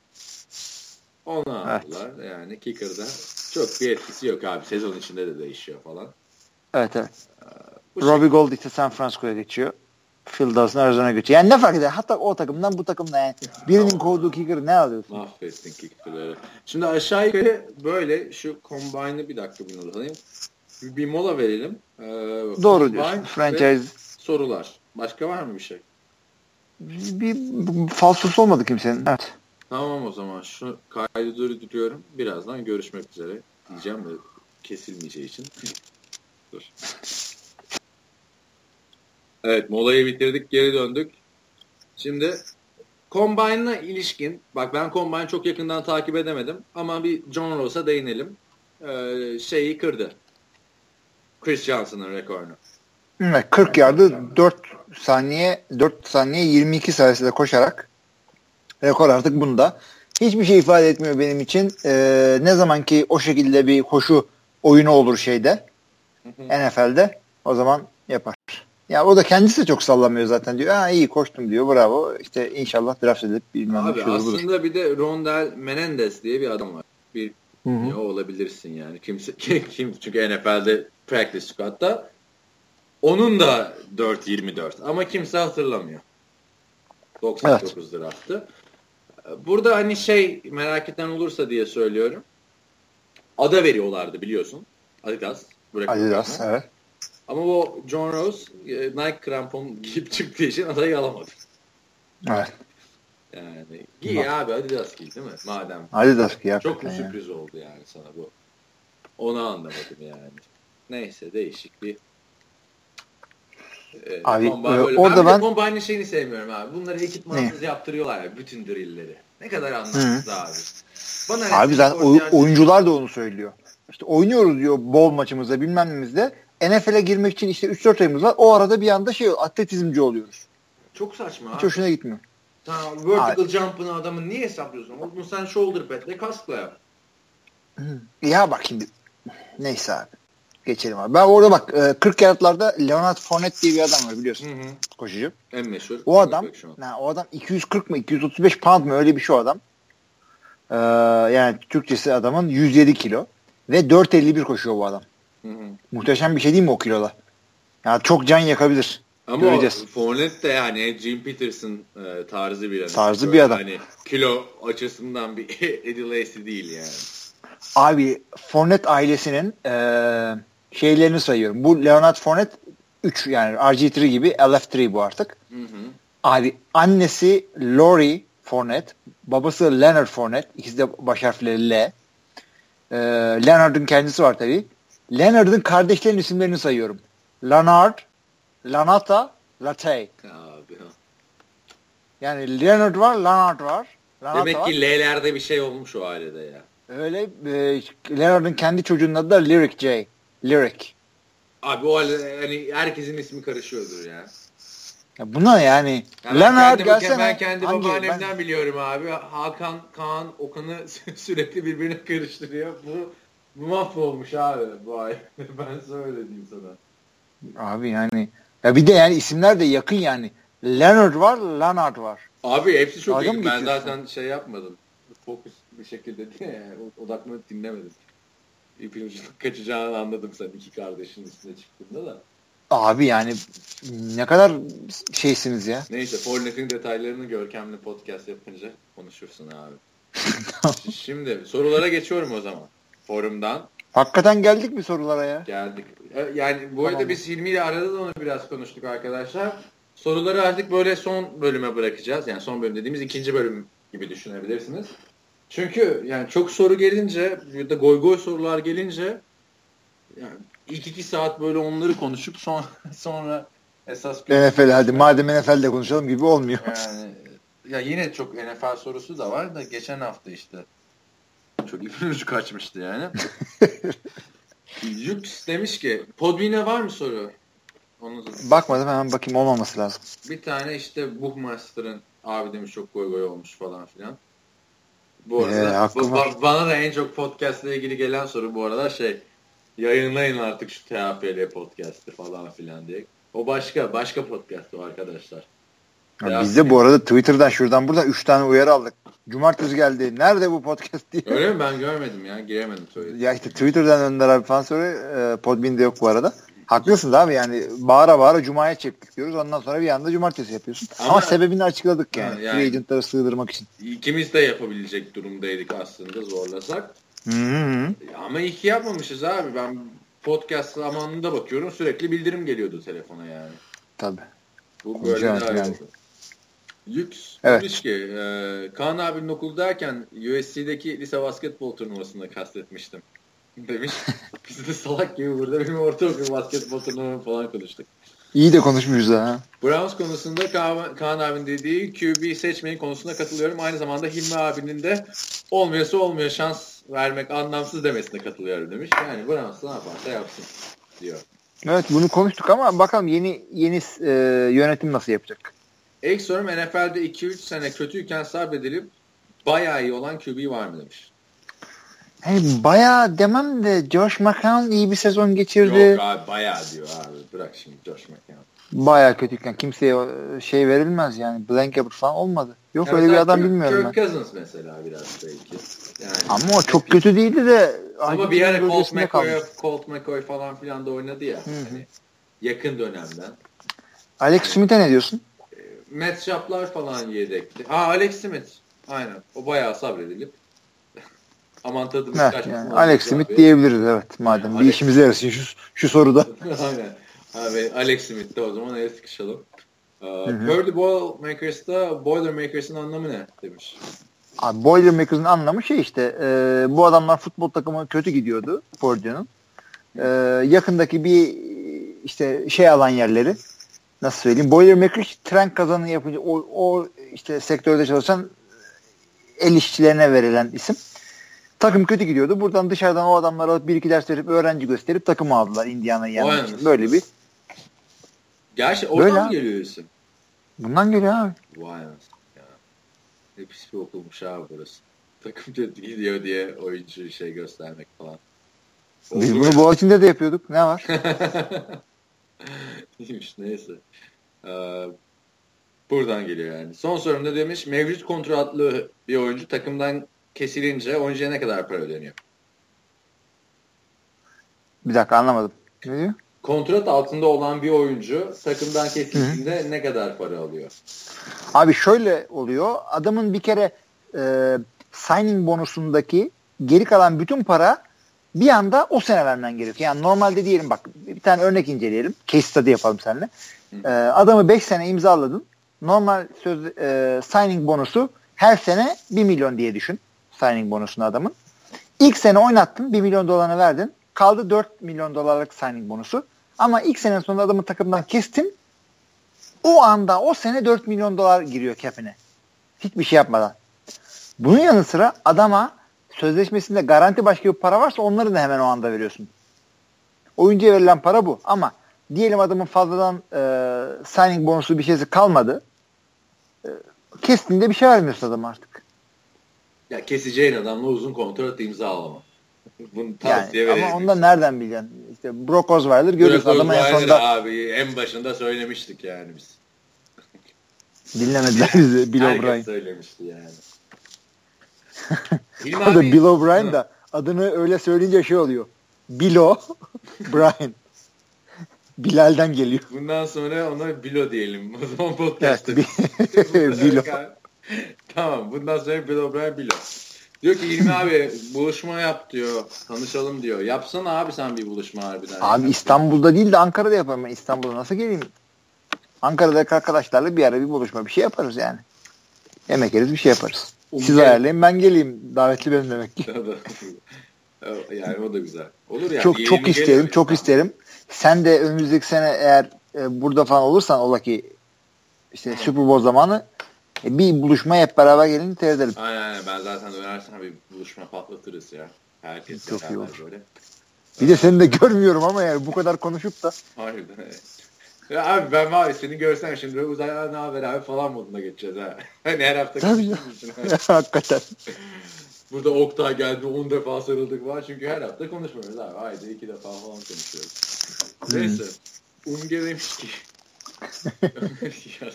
Onu Evet. aldılar. Yani Kicker'da çok bir etkisi yok abi. Sezon içinde de değişiyor falan. Evet evet. Bu Robbie Gold işte San Francisco'ya geçiyor. Phil Dawson Arizona'ya geçiyor. Yani ne fark eder? Hatta o takımdan bu takımdan yani. Birinin kovduğu kicker'ı ne alıyorsun? Mahvettin kicker'ları. Şimdi aşağı yukarı böyle şu combine'ı bir dakika bir alayım. Bir, bir mola verelim. Ee, Doğru diyorsun. Franchise Sorular. Başka var mı bir şey? bir, bir falsosu olmadı kimsenin. Evet. Tamam o zaman şu kaydı durduruyorum. Birazdan görüşmek üzere diyeceğim de kesilmeyeceği için. Dur. Evet molayı bitirdik geri döndük. Şimdi Combine'la ilişkin bak ben Combine çok yakından takip edemedim ama bir John Ross'a değinelim. Ee, şeyi kırdı. Chris Johnson'ın rekorunu. Evet, 40 yardı 4 saniye 4 saniye 22 sayısıyla koşarak rekor artık bunda. Hiçbir şey ifade etmiyor benim için. Ee, ne zaman ki o şekilde bir koşu oyunu olur şeyde NFL'de o zaman yapar. Ya o da kendisi de çok sallamıyor zaten diyor. Ha iyi koştum diyor. Bravo. İşte inşallah draft edip bilmem ne Abi şudur budur. aslında bir de Rondell Menendez diye bir adam var. Bir Hı hı. ya olabilirsin yani. Kimse kim çünkü NFL'de practice squad'da onun da 4.24 ama kimse hatırlamıyor. 99 draftı. Burada hani şey merak eden olursa diye söylüyorum. Ada veriyorlardı biliyorsun. Adidas. Adidas evet. Ama bu John Rose e, Nike krampon giyip çıktığı için adayı alamadı. Evet. Yani giy abi Adidas giy değil mi? Madem. Adidas ki Çok ya. sürpriz oldu yani sana bu? Onu anlamadım yani. Neyse değişik bir e, Abi, e, orada ben, bir ben- combine'ın şeyini sevmiyorum abi. Bunları ekipmansız yaptırıyorlar ya bütün drillleri. Ne kadar anlamsız abi. Bana Abi zaten oy- yani- oyuncular da onu söylüyor. İşte oynuyoruz diyor bol maçımızda bilmem nemizde. NFL'e girmek için işte 3-4 ayımız var. O arada bir anda şey atletizmci oluyoruz. Çok saçma Hiç abi. hoşuna gitmiyor. Tamam, vertical jump'ını adamın niye hesaplıyorsun? Onu sen shoulder pad'le kaskla yap. Ya bak şimdi. Neyse abi. Geçelim abi. Ben orada bak e, 40 yardlarda Leonard Fournette diye bir adam var biliyorsun. Hı hı. Koşucu. En meşhur. O adam ha, o adam 240 mı 235 pound mı öyle bir şey o adam. Ee, yani Türkçesi adamın 107 kilo ve 4.51 koşuyor bu adam. Hı hı. Muhteşem bir şey değil mi o kilola? Yani çok can yakabilir. Ama Göreceğiz. Fournette de yani Jim Peterson e, tarzı bir adam. Tarzı Böyle bir adam. Hani kilo açısından bir Eddie Lacy değil yani. Abi Fournette ailesinin eee, şeylerini sayıyorum. Bu Leonard Fournette 3 yani RG3 gibi LF3 bu artık. Hı hı. Abi annesi Lori Fournette, babası Leonard Fournette. İkisi de baş harfleri L. Eee, Leonard'ın kendisi var tabii. Leonard'ın kardeşlerin isimlerini sayıyorum. Leonard, Lanata, Latey. Abi. Yani Leonard var, Leonard var. Lanata Demek var. ki L'lerde bir şey olmuş o ailede ya. Öyle e, Leonard'ın kendi çocuğunun adı da Lyric J. Lyric. Abi o ailede hani herkesin ismi karışıyordur ya. Ya buna yani Ya ben Leonard kendi, gelsene. Ben kendi Hangi- babaannemden ben- biliyorum abi. Hakan, Kaan, Okan'ı sürekli birbirine karıştırıyor. Bu mahvolmuş abi bu ay. ben söyle diyeyim sana. Abi yani ya bir de yani isimler de yakın yani. Leonard var, Leonard var. Abi hepsi çok iyi. Ben zaten şey yapmadım. Fokus bir şekilde diye yani odaklanıp dinlemedim. İpin ucundan kaçacağını anladım sen iki kardeşin üstüne çıktığında da. Abi yani ne kadar şeysiniz ya. Neyse Fortnite'in detaylarını görkemli podcast yapınca konuşursun abi. Şimdi sorulara geçiyorum o zaman. Forumdan Hakikaten geldik mi sorulara ya? geldik. E, Yani bu arada Tamam. biz Hilmi ile arada da onu biraz konuştuk arkadaşlar. Soruları artık böyle son bölüme bırakacağız. Yani son bölüm dediğimiz ikinci bölüm gibi düşünebilirsiniz. Çünkü yani çok soru gelince bir de goy goy sorular gelince yani ilk iki saat böyle onları konuşup son, sonra esas NFL hadi madem NFL'de konuşalım gibi olmuyor. yani ya yine çok NFL sorusu da var da geçen hafta işte çok ipin ucu kaçmıştı yani. Yux demiş ki Podbean'e var mı soru? Onu Bakmadım hemen bakayım olmaması lazım. bir tane işte Bookmaster'ın abi demiş çok goy goy olmuş falan filan. Bu arada Ee, hakkım ba- bana da en çok podcast ile ilgili gelen soru bu arada şey yayınlayın artık şu THPL podcast'ı falan filan diye. O başka başka podcast o arkadaşlar. Ya biz de bu arada Twitter'dan şuradan buradan 3 tane uyarı aldık. Cumartesi geldi. Nerede bu podcast diye. Öyle mi? Ben görmedim ya. Giremedim söyledi. Ya işte Twitter'dan Önder abi falan sonra e, Podbean'de yok bu arada. Haklısınız abi yani bağıra bağıra Cuma'ya çektik diyoruz. Ondan sonra bir anda Cumartesi yapıyorsun. Ama, Ama- sebebini açıkladık yani. Yani- Free agentları sığdırmak için. İkimiz de yapabilecek durumdaydık aslında zorlasak. Hı hı. Ama iki yapmamışız abi. Ben podcast zamanında bakıyorum sürekli bildirim geliyordu telefona yani. Tabii. Bu böyle iyi yani. oldu. Lüks Evet. demiş ki e, Kaan abinin okuldayken USC'deki lise basketbol turnuvasında kastetmiştim. Demiş. Biz de salak gibi burada benim ortaokul basketbol turnuvalarını falan konuştuk. İyi de konuşmuşuz ha. Browns konusunda Kaan, Kaan abinin dediği QB seçmeyin konusunda katılıyorum. Aynı zamanda Hilmi abinin de olmuyorsa olmuyor şans vermek anlamsız demesine katılıyorum demiş. Yani Browns ne yaparsa yapsın diyor. Evet bunu konuştuk ama bakalım yeni yeni e, yönetim nasıl yapacak? İlk sorum NFL'de 2-3 sene kötüyken sabredilip bayağı iyi olan QB var mı demiş. Hani bayağı demem de Josh McCown iyi bir sezon geçirdi. Yok abi bayağı diyor abi. Bırak şimdi Josh McCown. Bayağı kötüyken kimseye e, şey verilmez yani. Blanket falan olmadı. Yok Ya öyle bir adam Kirk- bilmiyorum Kirk ben. Cousins mesela biraz belki. Yani, Ama o çok kötü değildi de. Ama bir ara Colt McCoy. Colt McCoy falan filan da oynadı ya. Hani yakın dönemden. Alex Smith'e ne diyorsun? Matt Schaap'lar falan yedekti. Aa Alex Smith. Aynen. O bayağı sabredilip aman tadımız kaçmasın. yani Alex abi. Smith diyebiliriz evet madem. Yani bir Alex- işimize yarasın şu, şu soruda. Aynen. Abi Alex Smith de o zaman el sıkışalım. Ee, Purdy Boilermakers'ta Boilermakers'ın anlamı ne demiş. Abi Boilermakers'ın anlamı şey işte e, bu adamlar futbol takımı kötü gidiyordu Purdue'nun. E, yakındaki bir işte şey alan yerleri nasıl söyleyeyim Boilermaker tren kazanı yapınca o, o işte sektörde çalışan el işçilerine verilen isim. Takım kötü gidiyordu. Buradan dışarıdan o adamlara alıp bir iki ders verip öğrenci gösterip takımı aldılar Indiana'yı yenmek için. Böyle bir Gerçi Böyle oradan abi. geliyor isim. bundan geliyor abi. Vay ya. Ne pis bir okulmuş abi burası. Takım kötü gidiyor diye oyuncu şey göstermek falan. Biz bunu Boğaziçi'nde de yapıyorduk. Ne var? İyiymiş neyse. Ee, buradan geliyor yani. Son sorumda demiş mevcut kontratlı bir oyuncu takımdan kesilince oyuncuya ne kadar para ödeniyor? Bir dakika anlamadım. Ne diyor? Kontrat altında olan bir oyuncu takımdan kesildiğinde ne kadar para alıyor? Abi şöyle oluyor. Adamın bir kere e, signing bonusundaki geri kalan bütün para bir anda o sene vermen gerekiyor. Yani normalde diyelim bak bir tane örnek inceleyelim. Case study yapalım seninle. E, adamı 5 sene imzaladın. Normal söz e, signing bonusu her sene 1 milyon diye düşün. Signing bonusunu adamın. İlk sene oynattın 1 milyon dolarını verdin. Kaldı 4 milyon dolarlık signing bonusu. Ama ilk sene sonunda adamı takımdan kestin. O anda o sene 4 milyon dolar giriyor cap'ine. Hiçbir şey yapmadan. Bunun yanı sıra adama sözleşmesinde garanti başka bir para varsa onları da hemen o anda veriyorsun. Oyuncuya verilen para bu. Ama diyelim adamın fazladan e, signing bonusu bir şeysi kalmadı. E, kestiğinde bir şey vermiyorsun adam artık. Ya keseceğin adamla uzun kontrat imzalama. Bunu Yani, tavsiye veririz. ama ondan nereden bileceksin? İşte Brock Osweiler görüyorsun Brock adamı en sonunda abi en başında söylemiştik yani biz. dinlemediler bizi Bill Herkes O'Brien. söylemişti yani. Hilmi abi- Bill O'Brien da adını öyle söyleyince şey oluyor. Bill O'Brien. Bilal'den geliyor. Bundan sonra ona Bilo diyelim. O zaman Evet, podcast'ta. Bi- Bilo. tamam. Bundan sonra Bill O'Brien Bilo. Diyor ki İlmi abi buluşma yap diyor. Tanışalım diyor. Yapsana abi sen bir buluşma harbiden. Abi İstanbul'da değil de Ankara'da yaparım ben. İstanbul'da nasıl geleyim? Ankara'daki arkadaşlarla bir ara bir buluşma bir şey yaparız yani. Yemek yeriz bir şey yaparız. Siz ayarlayın ben geleyim. Davetli benim demek ki. yani o da güzel. Olur yani. çok çok isterim, çok isterim. Sen de önümüzdeki sene eğer e, burada falan olursan ola ki işte Super Bowl zamanı e, bir buluşma hep beraber gelin edelim. Aynen aynen. Ben zaten dönersen bir buluşma patlatırız ya. Herkes Çok iyi olur. böyle. Bir de seni de görmüyorum ama yani bu kadar konuşup da Harbiden. Ya abi ben var seni görsem şimdi böyle uzaydan ne haber abi falan moduna geçeceğiz ha. Hani her hafta için. hakikaten. Burada Oktay geldi 10 defa sarıldık var çünkü her hafta konuşmuyoruz abi. Ayda 2 defa falan konuşuyoruz. Neyse. Umge demiş ki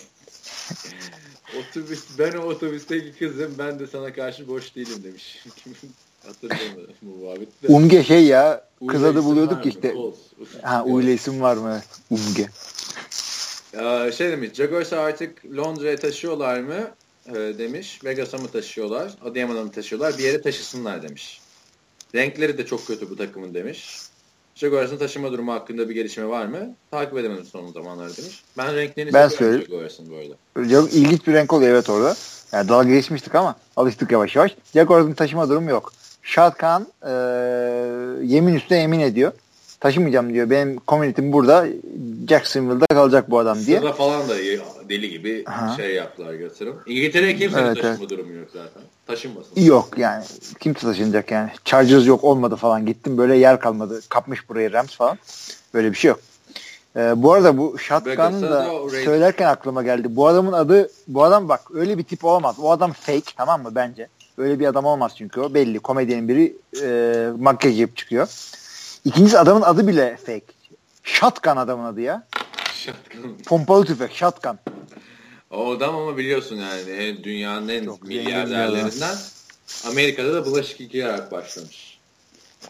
Otobüs, ben o otobüsteki kızım ben de sana karşı boş değilim demiş. Hatırlamıyorum bu muhabbeti de. Umge şey ya kız adı buluyorduk işte. Oğuz. Ha Uyla isim var mı? Umge. Ee, şey demiş, Jaguars'ı artık Londra'ya taşıyorlar mı? Ee, demiş. Vegas'a mı taşıyorlar? Adıyaman'a mı taşıyorlar? Bir yere taşısınlar demiş. Renkleri de çok kötü bu takımın demiş. Jaguars'ın taşıma durumu hakkında bir gelişme var mı? Takip edemedim son zamanlarda demiş. Ben renklerini Ben söyleyeyim. Jaguars'ın bu arada. İlginç bir renk oluyor evet orada. Yani dalga geçmiştik ama alıştık yavaş yavaş. Jaguars'ın taşıma durumu yok. Shad Khan e, yemin üstüne yemin ediyor. Taşımayacağım diyor. Benim community'm burada. Jacksonville'da kalacak bu adam diye. Sırada falan da deli gibi Aha. şey yaptılar götürüm. İngiltere'ye kimsenin Evet, taşıma evet. durumu yok zaten. Taşınmasın. Yok yani. Kimse taşınacak yani. Chargers yok olmadı falan. Gittim böyle yer kalmadı. Kapmış burayı Rams falan. Böyle bir şey yok. Ee, bu arada bu Shotgun'ı da söylerken aklıma geldi. Bu adamın adı, bu adam bak öyle bir tip olamaz. O adam fake tamam mı bence? Öyle bir adam olmaz çünkü o belli. Komedyenin biri e, makyaj yapıp çıkıyor. İkincisi adamın adı bile fake. Shotgun adamın adı ya. Shotgun. Pompalı tüfek, shotgun. O adam ama biliyorsun yani dünyanın en Çok milyarderlerinden Amerika'da da bulaşık yıkayarak başlamış.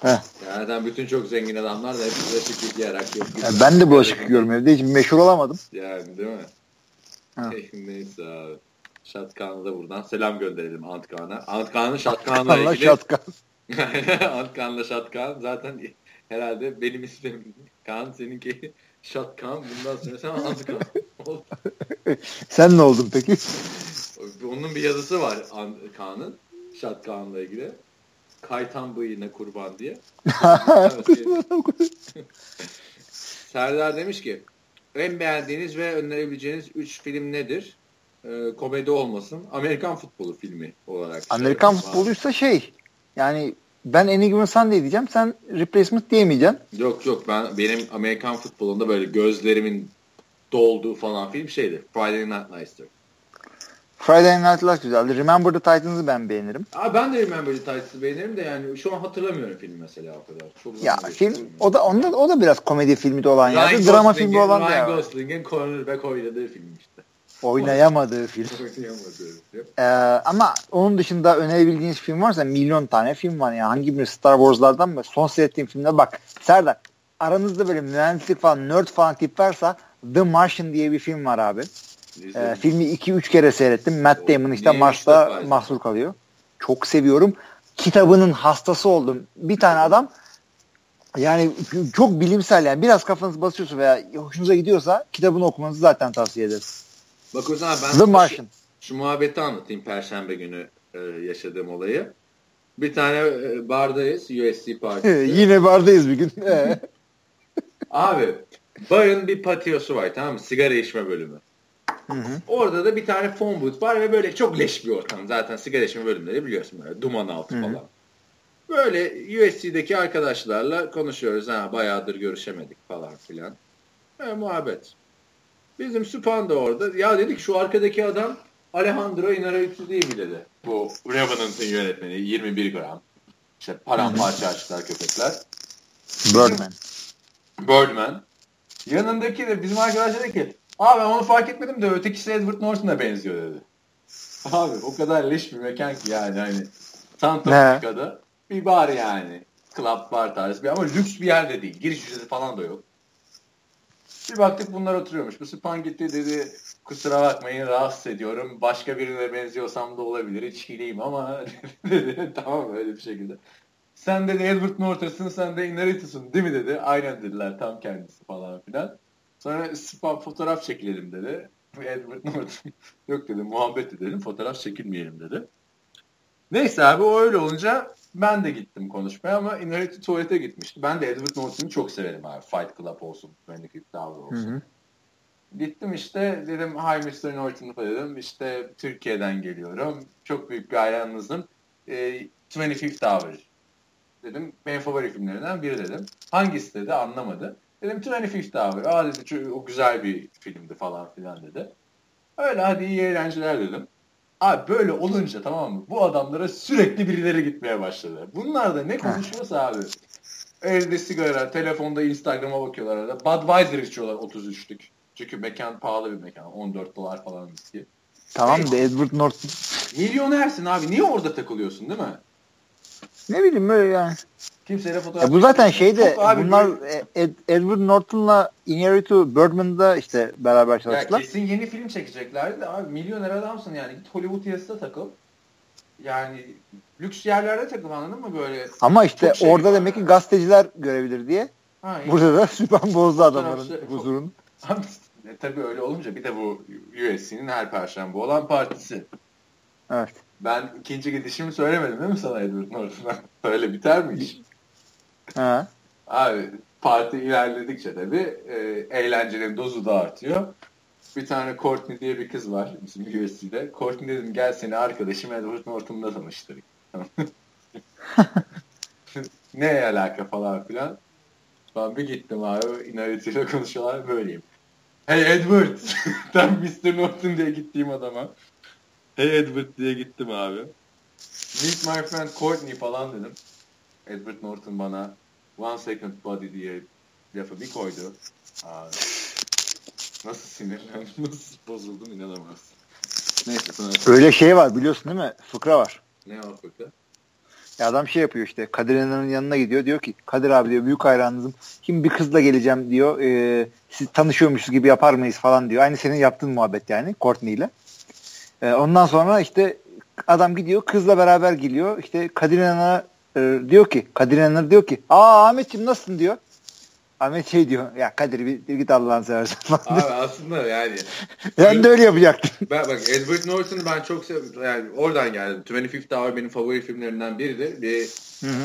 Heh. Yani bütün çok zengin adamlar da hep bulaşık yıkayarak yapıyor. Yani ben de bulaşık yıkıyorum evde. Hiç meşhur olamadım. Yani değil mi? Ha. Neyse abi. Şatkan'a da buradan selam gönderelim Antkan'a. Antkan'ın Şatkan'la ilgili shotgun. Antkan'la Şatkan zaten herhalde benim ismim Kaan seninki Şatkan bundan sonra sen Antkan. ol. Sen ne oldun peki? Onun bir yazısı var Kaan'ın Şatkan'la ilgili. Kaytan bıyığına kurban diye. Serdar demiş ki en beğendiğiniz ve önerebileceğiniz 3 film nedir? Ee, komedi olmasın. Amerikan futbolu filmi olarak. Amerikan futboluysa şey yani ben Given Sunday diyeceğim. Sen Replacement diyemeyeceksin. Yok yok ben benim Amerikan futbolunda böyle gözlerimin dolduğu falan film şeydi. Friday Night Lights'tır. Friday Night Lights güzeldi. Remember the Titans'ı ben beğenirim. Aa, ben de Remember the Titans'ı beğenirim de yani şu an hatırlamıyorum filmi mesela o kadar. Çok Ya film o da onda o da biraz komedi filmi de olan Ryan yerde. Drama filmi olan da Ryan ya. Gosling'in cornerback oynadığı film işte. Oynayamadığı film. Oynayamadığı. Ee, ama onun dışında önerebildiğiniz film varsa milyon tane film var ya. Hangi bir Star Wars'lardan mı? Son seyrettiğim filmde bak. Serdar aranızda böyle mühendislik falan nerd falan tip varsa The Martian diye bir film var abi. Ee, filmi 2-3 kere seyrettim. Matt Damon işte Mars'ta mahsur kalıyor. Çok seviyorum. Kitabının hastası oldum. Bir tane adam yani çok bilimsel yani biraz kafanız basıyorsa veya hoşunuza gidiyorsa kitabını okumanızı zaten tavsiye ederim. Bak o zaman ben The şu, Martian. şu muhabbeti anlatayım Perşembe günü e, yaşadığım olayı. Bir tane e, bardayız USC partisi. Yine bardayız bir gün. Abi barın bir patiyosu var tamam mı? Sigara içme bölümü. Orada da bir tane phone booth var ve böyle çok leş bir ortam. Zaten sigara içme bölümleri biliyorsun böyle duman altı falan. Böyle USC'deki arkadaşlarla konuşuyoruz. Ha bayağıdır görüşemedik falan filan. Böyle muhabbet. Bizim Süpan da orada. Ya dedik şu arkadaki adam Alejandro Inarritu değil mi dedi. Bu Revenant'ın yönetmeni 21 gram. İşte paramparça açtılar köpekler. Birdman. Birdman. Yanındaki de bizim arkadaş dedi ki abi ben onu fark etmedim de ötekisi Edward Norton'a benziyor dedi. Abi o kadar leş bir mekan ki yani hani Santa? Monica'da bir bar yani. Club bar tarzı bir ama lüks bir yerde değil. Giriş ücreti falan da yok. Bir baktık bunlar oturuyormuş. Bu Span gitti dedi kusura bakmayın rahatsız ediyorum. Başka birine benziyorsam da olabilir. İçkiliyim ama dedi. tamam öyle bir şekilde. Sen dedi Edward Norton'sın sen de Inarritu'sun değil mi dedi. Aynen dediler tam kendisi falan filan. Sonra Span fotoğraf çekilelim dedi. Edward Norton yok dedi muhabbet edelim fotoğraf çekilmeyelim dedi. Neyse abi o öyle olunca ben de gittim konuşmaya ama Inarritu tuvalete gitmişti. Ben de Edward Norton'u çok severim abi. Fight Club olsun, Benedict Tower olsun. Hı hı. Gittim işte dedim hi Mr. Norton dedim işte Türkiye'den geliyorum. Çok büyük bir hayranınızım. E, 25th Hour dedim. Benim favori filmlerinden biri dedim. Hangisi dedi anlamadı. Dedim 25th Hour. Aa dedi "ço- o güzel bir filmdi falan filan dedi. Öyle hadi iyi eğlenceler dedim. Abi böyle olunca tamam mı? Bu adamlara sürekli birileri gitmeye başladı. Bunlar da ne konuşuyorsa abi. Elde sigara, telefonda Instagram'a bakıyorlar arada. Budweiser içiyorlar 33'lük. Çünkü mekan pahalı bir mekan. 14 dolar falan viski. Tamam da Edward Norton Milyonersin abi. Niye orada takılıyorsun değil mi? Ne bileyim böyle yani. Kimseyle fotoğraf Ya bu zaten şeyde Çok abi bunlar böyle- Ed, Edward Norton'la Inarritu Birdman'da işte beraber Ya çalıştılar. kesin yeni film çekeceklerdi de abi milyoner adamsın yani. Git Hollywood yazısında takıl. Yani lüks yerlerde takıl anladın mı böyle? Ama işte şey orada demek ki yani. gazeteciler görebilir diye. Ha, iyi. Burada da Süpan bozdu adamların Fotoğrafçı- huzurunu. E, tabii öyle olunca bir de bu USC'nin her perşembe olan partisi. Evet. Ben ikinci gidişimi söylemedim değil mi sana Edward Norton'a? Öyle biter mi iş? Ha. Abi parti ilerledikçe tabii e, eğlencenin dozu da artıyor. Bir tane Courtney diye bir kız var bizim USC'de. Courtney dedim gel seni arkadaşım Edward Norton'la tanıştırayım. ne alaka falan filan. Ben bir gittim abi. İnaritiyle konuşuyorlar böyleyim. Hey Edward. Tam Mr. Norton diye gittiğim adama. Hey Edward diye gittim abi. Meet my friend Courtney falan dedim. Edward Norton bana one second buddy diye lafı bir koydu. Abi. Nasıl sinirlendim, nasıl bozuldum inanamazsın. Neyse sonra Öyle şey var biliyorsun değil mi? Fıkra var. ne o fıkra? Ya adam şey yapıyor işte Kadir İnanır'ın yanına gidiyor diyor ki Kadir abi diyor büyük hayranınızım. Şimdi bir kızla geleceğim diyor. E, siz tanışıyormuşuz gibi yapar mıyız falan diyor. Aynı senin yaptığın muhabbet yani Courtney ile. E, ondan sonra işte adam gidiyor kızla beraber geliyor. İşte Kadir İnanır'a e, diyor ki Kadir İnanır diyor ki aa Ahmetciğim nasılsın diyor. Ahmet şey diyor ya Kadir bir, bir git Allah'ını seversen Abi aslında yani Ben de öyle yapacaktım. ben bak Edward Norton'u ben çok seviyorum. Yani oradan geldim. 25th Hour benim favori filmlerimden biridir. Bir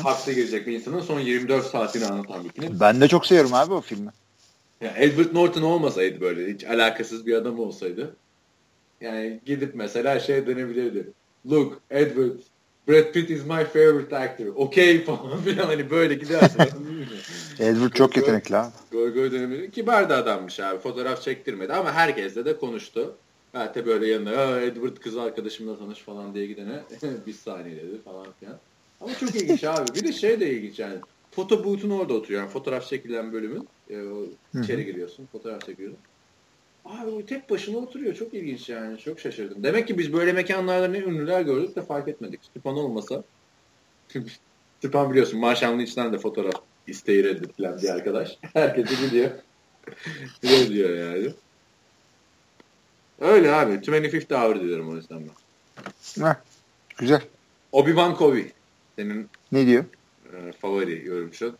hapse girecek bir insanın son 24 saatini anlatan bir film. Ben de çok seviyorum abi o filmi. Yani Edward Norton olmasaydı böyle hiç alakasız bir adam olsaydı yani gidip mesela şey denebilirdi. Look Edward Brad Pitt is my favorite actor. Okay falan filan hani böyle gidersin. Edward çok yetenekli abi. Goy goy döneminde kibar da adammış abi. Fotoğraf çektirmedi ama herkesle de konuştu. De böyle yanına "Aa, Edward kız arkadaşımla tanış falan diye gidene bir saniye dedi falan filan. Ama çok ilginç abi. Bir de şey de ilginç yani. Foto boot'un orada oturuyor. Yani fotoğraf çekilen bölümün. E, o içeri giriyorsun. Fotoğraf çekiyorsun. Abi o tek başına oturuyor. Çok ilginç yani. Çok şaşırdım. Demek ki biz böyle mekanlarda ne ünlüler gördük de fark etmedik. Stefan olmasa. Stefan biliyorsun Marshall'ın içinden de fotoğraf isteği reddedilen bir arkadaş. Herkese gidiyor. Gidiyor diyor yani. Öyle abi. 25th hour diyorum o yüzden ben. Heh, güzel. Obi-Wan Kobe. Senin Ne diyor? e, favori yorumcu.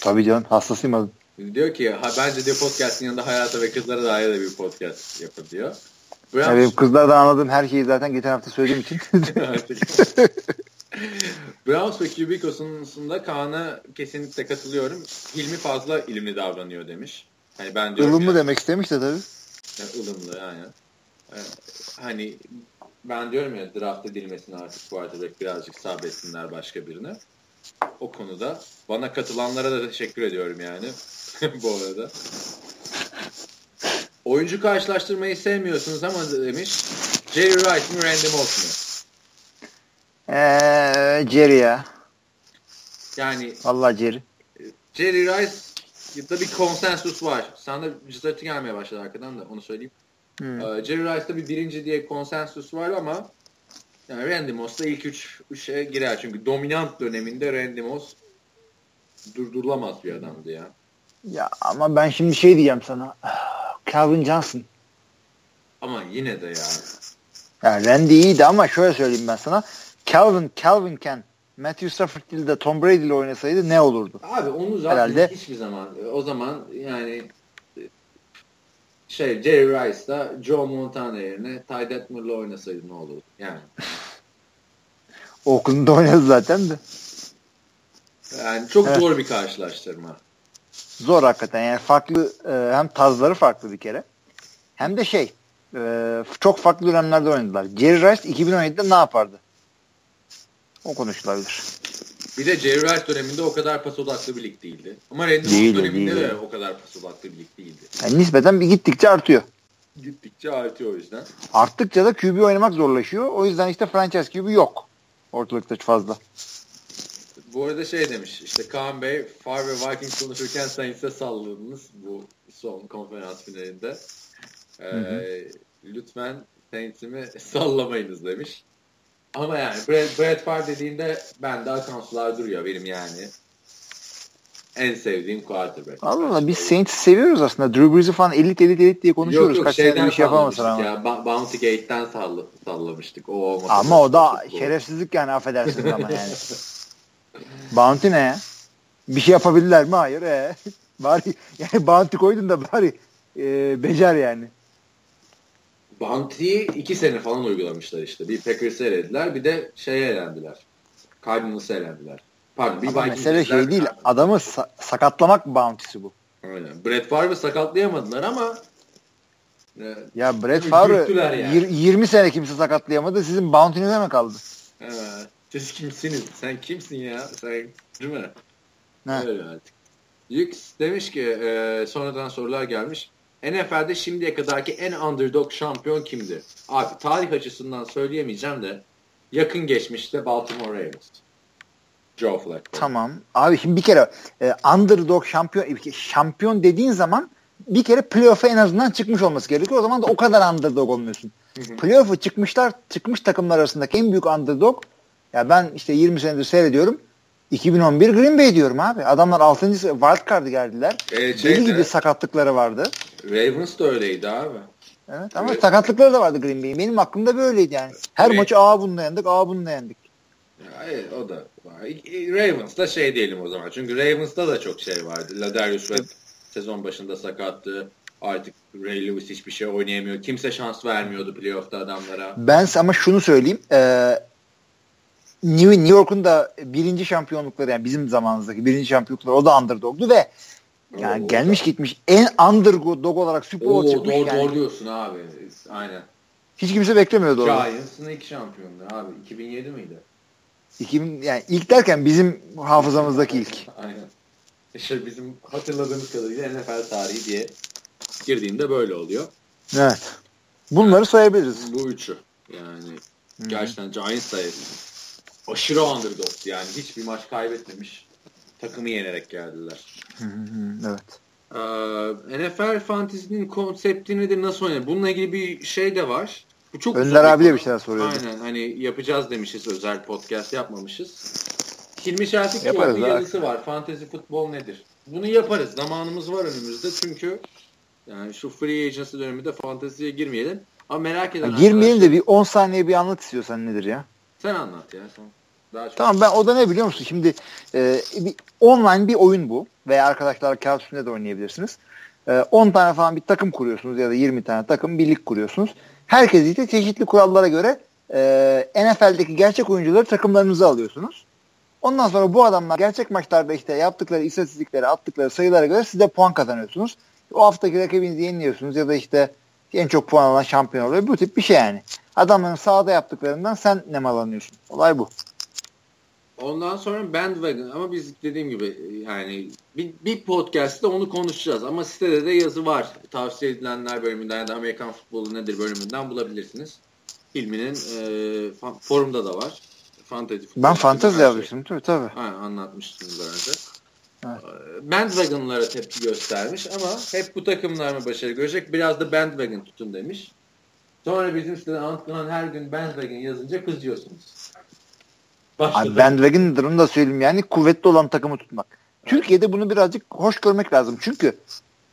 Tabii canım hastasıyım adam. Diyor ki ha, bence diyor podcast'in yanında hayata ve kızlara dair de bir podcast yapın diyor. Ya Browns, benim kızlardan anladığım her şeyi zaten geçen hafta söylediğim için. Browns ve QB konusunda Kaan'a kesinlikle katılıyorum. Hilmi fazla ilimli davranıyor demiş. Hani ben diyorum Ilımlı ya- demek istemiş de tabii. Ya, ılımlı yani. Ee, hani ben diyorum ya draft edilmesine artık quarterback birazcık sabretsinler başka birine. O konuda bana katılanlara da teşekkür ediyorum yani. Bu arada. Oyuncu karşılaştırmayı sevmiyorsunuz ama demiş Jerry Rice mi Randy Moss mu? Eee Jerry ya. Yani Vallahi Jerry. Jerry Rice'da bir konsensus var. Sana cızırtı gelmeye başladı arkadan da onu söyleyeyim. Hmm. Ee, Jerry Rice'da bir birinci diye konsensus var ama yani Randy Moss da ilk üç üçe girer. Çünkü dominant döneminde Randy Moss durdurulamaz bir adamdı ya. Ya ama ben şimdi şey diyeceğim sana. Calvin Johnson. Ama yine de ya. Ya Randy iyiydi ama şöyle söyleyeyim ben sana. Calvin, Calvin Ken, Matthew Stafford değil de Tom Brady ile oynasaydı ne olurdu? Abi onu zaten Herhalde- hiçbir zaman o zaman yani şey Jerry Rice'da Joe Montana yerine Ty Detmer'la oynasaydı ne olurdu? Yani Oakland'da oynadı zaten de. yani çok Evet. zor bir karşılaştırma. Zor hakikaten. Yani farklı e, hem tarzları farklı bir kere. Hem de şey e, çok farklı dönemlerde oynadılar. Jerry Rice 2017'de ne yapardı? O konuşulabilir. Bir de Jerry Rice döneminde o kadar pas odaklı bir lig değildi. Ama Randy Değildi, döneminde değildi. de o kadar pas odaklı bir lig değildi. Yani nispeten bir gittikçe artıyor. Gittikçe artıyor o yüzden. Arttıkça da QB oynamak zorlaşıyor. O yüzden işte franchise QB yok. Ortalıkta fazla. Bu arada şey demiş işte Kaan Bey Far ve Vikings konuşurken Saints'e salladınız bu son konferans finalinde. Ee, lütfen Saints'imi sallamayınız demiş. Ama yani Brad, Brad Favre dediğinde bende akan sular duruyor benim yani. En sevdiğim quarterback. Allah Allah biz Saints'i seviyoruz aslında. Drew Brees'i falan elit elit elit diye konuşuyoruz. Yok yok Kaç senedir bir şey sallamıştık ama. ya. Bounty Gate'den salla, sallamıştık. O olmasa Ama o da şerefsizlik yani affedersiniz ama yani. Bounty ne ya? Bir şey yapabilirler mi? Hayır. Ee. Bari yani bounty koydun da bari e, becer yani. Bounty'yi iki sene falan uygulamışlar işte. Bir Packers'ı elediler bir de şeye elendiler. Cardinals'ı elendiler. Pardon bir Ama mesele şey değil. Adamı sa- sakatlamak bounty'si bu. Aynen. Brett Favre'ı sakatlayamadılar ama e, Ya Brett Favre yani. yir- 20 sene kimse sakatlayamadı. Sizin bounty'nize mi kaldı? e, siz kimsiniz? Sen kimsin ya? Sen değil mi? Ne? Öyle artık. Yux demiş ki e, sonradan sorular gelmiş. NFL'de şimdiye kadarki en underdog şampiyon kimdi? Abi tarih açısından söyleyemeyeceğim de yakın geçmişte Baltimore Ravens. Joe Flacco. Tamam. Abi şimdi bir kere e, underdog şampiyon şampiyon dediğin zaman bir kere playoff'a en azından çıkmış olması gerekiyor. O zaman da o kadar underdog olmuyorsun. Playoff'a çıkmışlar, çıkmış takımlar arasındaki en büyük underdog ya ben işte 20 senedir seyrediyorum. 2011 Green Bay diyorum abi. Adamlar 6. wild card'ı geldiler. E, Deli şeyde, gibi sakatlıkları vardı. Ravens da öyleydi abi. Evet ama Evet. sakatlıkları da vardı Green Bay'in. Benim aklımda böyleydi yani. Her maçı aa bununla yendik, aa bununla yendik. Hayır o da var. Ravens'da şey diyelim o zaman. Çünkü Ravens'da da çok şey vardı. Ladarius Webb sezon başında sakattı. Artık Ray Lewis hiçbir şey oynayamıyor. Kimse şans vermiyordu playoff'ta adamlara. Ben ama şunu söyleyeyim. Ee, New, New York'un da birinci şampiyonlukları yani bizim zamanımızdaki birinci şampiyonlukları o da underdog'du ve yani Oo, gelmiş gitmiş en underdog olarak Super Bowl doğru, çıkmış yani. doğru diyorsun abi. Aynen. Hiç kimse beklemiyordu onu. Giants'ın ilk şampiyonluğu abi. 2007 miydi? 2000, yani ilk derken bizim hafızamızdaki ilk. Aynen. İşte bizim hatırladığımız kadarıyla NFL tarihi diye girdiğinde böyle oluyor. Evet. Bunları sayabiliriz. Bu üçü. Yani gerçekten Giants da aşırı underdog yani hiçbir maç kaybetmemiş. Takımı yenerek geldiler. Evet. Ee, NFL Fantasy'nin konseptini de nasıl oynanır? Bununla ilgili bir şey de var. Bu çok Önder abi de bir şeyler soruyordu. Aynen hani yapacağız demişiz özel podcast yapmamışız. Hilmi Şertik bir yazısı var. Fantasy futbol nedir? Bunu yaparız. Zamanımız var önümüzde çünkü yani şu free agency döneminde fantasy'ye girmeyelim. Ama merak eden Girmeyelim de bir 10 saniye bir anlat istiyorsan nedir ya? Sen anlat ya. Sen daha. Tamam ben o da ne biliyor musun? Şimdi e, bir, online bir oyun bu. Veya arkadaşlarla kağıt üstünde de oynayabilirsiniz. E, 10 tane falan bir takım kuruyorsunuz ya da 20 tane takım birlik kuruyorsunuz. Herkes işte çeşitli kurallara göre e, NFL'deki gerçek oyuncuları takımlarınıza alıyorsunuz. Ondan sonra bu adamlar gerçek maçlarda işte yaptıkları istatistiklere, attıkları sayılara göre size puan kazanıyorsunuz. O haftaki rakibinizi yeniliyorsunuz ya da işte en çok puan alan şampiyon oluyor. Bu tip bir şey yani. Adamların sahada yaptıklarından sen nemalanıyorsun. Olay bu. Ondan sonra bandwagon ama biz dediğim gibi yani bir, bir podcast'te onu konuşacağız ama sitede de yazı var. Tavsiye edilenler bölümünden ya da Amerikan futbolu nedir bölümünden bulabilirsiniz. Hilmi'nin e, fa- forumda da var. Fantasy futbol. Ben fantezi yazmıştım tabii tabii. Ha, anlatmıştınız daha önce. Evet. Ee, Bandwagon'lara tepki göstermiş ama hep bu takımlar mı başarı görecek? Biraz da bandwagon tutun demiş. Sonra bizim siteden Antkan her gün bandwagon yazınca kızıyorsunuz. Başladı. Abi bandwagon nedir onu da söyleyeyim yani kuvvetli olan takımı tutmak. Türkiye'de bunu birazcık hoş görmek lazım. Çünkü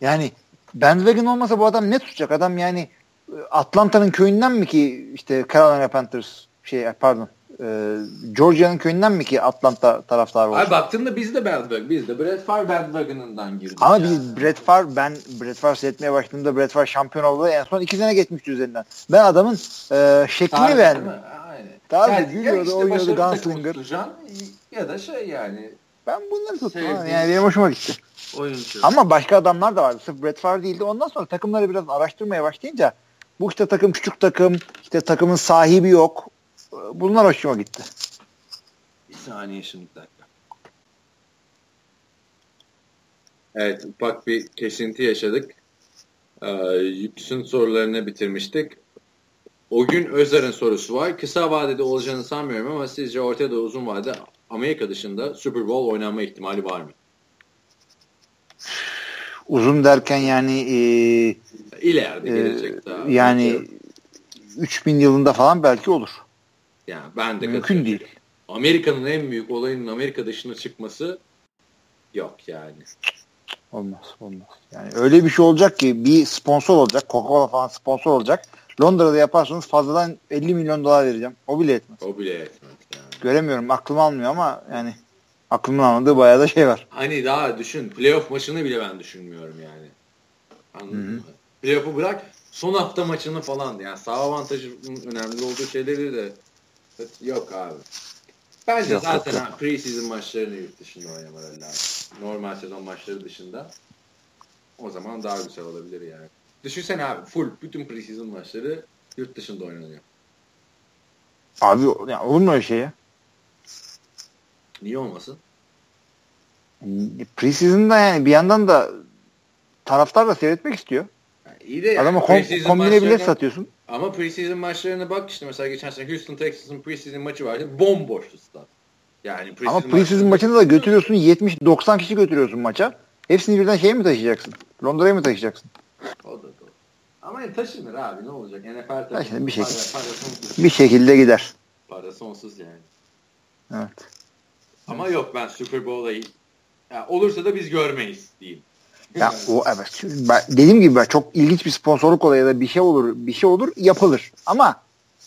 yani bandwagon olmasa bu adam ne tutacak? Adam yani e, Atlanta'nın köyünden mi ki işte Carolina Panthers şey pardon e, Georgia'nın köyünden mi ki Atlanta taraftarı olsun? Abi baktığında biz de bandwagon. Biz de Brett Favre bandwagon'ından girdik. Ama yani. biz Brett Favre ben Brett Favre seyretmeye başladığımda Brett Favre şampiyon oldu en son iki sene geçmişti üzerinden. Ben adamın e, şeklini beğendim. mi? Tarzı, Yani gülüyordu, ya işte oynuyordu, gunslinger. Ya da şey yani Ben bunları tuttum. Sevdiğim-. Yani benim hoşuma gitti. oyuncu. Ama başka adamlar da vardı. Sırf Brett Favre değildi. Ondan sonra takımları biraz araştırmaya başlayınca bu işte takım küçük takım, işte takımın sahibi yok. Bunlar hoşuma gitti. Bir saniye şimdi bir dakika. Evet ufak bir kesinti yaşadık. Ee, Yüksün sorularını bitirmiştik. O gün Özer'in sorusu var. Kısa vadede olacağını sanmıyorum ama sizce orta da uzun vadede Amerika dışında Super Bowl oynanma ihtimali var mı? Uzun derken yani e, İleride e, gelecek daha. yani 3000 yılında falan belki olur. yani ben de Mümkün değil. Amerika'nın en büyük olayının Amerika dışına çıkması yok yani. Olmaz, olmaz. Yani öyle bir şey olacak ki bir sponsor olacak, Coca-Cola falan sponsor olacak. Londra'da yaparsanız fazladan 50 milyon dolar vereceğim. O bile etmez. O bile yetmez yani. Göremiyorum, aklım almıyor ama yani aklımın almadığı bayağı da şey var. Hani daha düşün. Playoff maçını bile ben düşünmüyorum yani. Anladın mı? Playoff'u bırak son hafta maçını falan. Yani sağ avantajının önemli olduğu şeyleri de yok abi. Bence Yok, zaten yok, pre-season maçlarını yurt dışında oynamaları lazım. Normal sezon maçları dışında. O zaman daha güzel olabilir yani. Düşünsene abi full bütün pre-season maçları yurt dışında oynanıyor. Abi yani olur mu öyle şey ya? Niye olmasın? Preseason'da yani bir yandan da taraftar da seyretmek istiyor. Yani iyi de yani Adama kom, preseason kombine maçlarına- satıyorsun. Ama preseason maçlarına bak işte mesela geçen sene Houston Texas'ın preseason maçı vardı. Bomboştu stat. Yani preseason Ama preseason maçında da götürüyorsun 70-90 kişi götürüyorsun maça. Hepsini birden şeye mi taşıyacaksın? Londra'ya mı taşıyacaksın? Ama yani taşınır abi ne olacak? NFL taşınır. Bir Para, para sonsuz. Bir şekilde gider. Para sonsuz yani. Evet. Ama yok ben Super Bowl'a ya olursa da biz görmeyiz diyeyim. Ya o evet. Ben, dediğim gibi ben çok ilginç bir sponsorluk olayı da bir şey olur, bir şey olur yapılır. Ama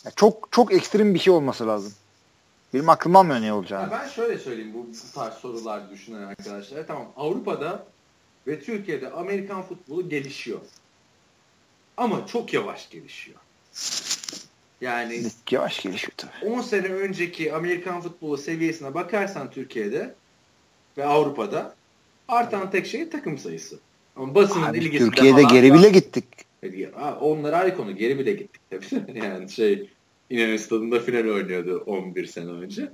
ya çok çok ekstrem bir şey olması lazım. Benim aklım almıyor ne Ya olacağını. ben şöyle söyleyeyim bu, bu tarz sorular düşünen arkadaşlar. Tamam Avrupa'da ve Türkiye'de Amerikan futbolu gelişiyor. Ama çok yavaş gelişiyor. Yani Yavaş gelişiyor tabii. 10 sene önceki Amerikan futbolu seviyesine bakarsan Türkiye'de ve Avrupa'da artan tek şey takım sayısı. Ama basının Abi, ilgisinde Türkiye'de geri bile gittik. Ha, Onlar ayrı konu. Geri bile gittik tabii. yani şey İnönü Stadı'nda final oynuyordu 11 sene önce.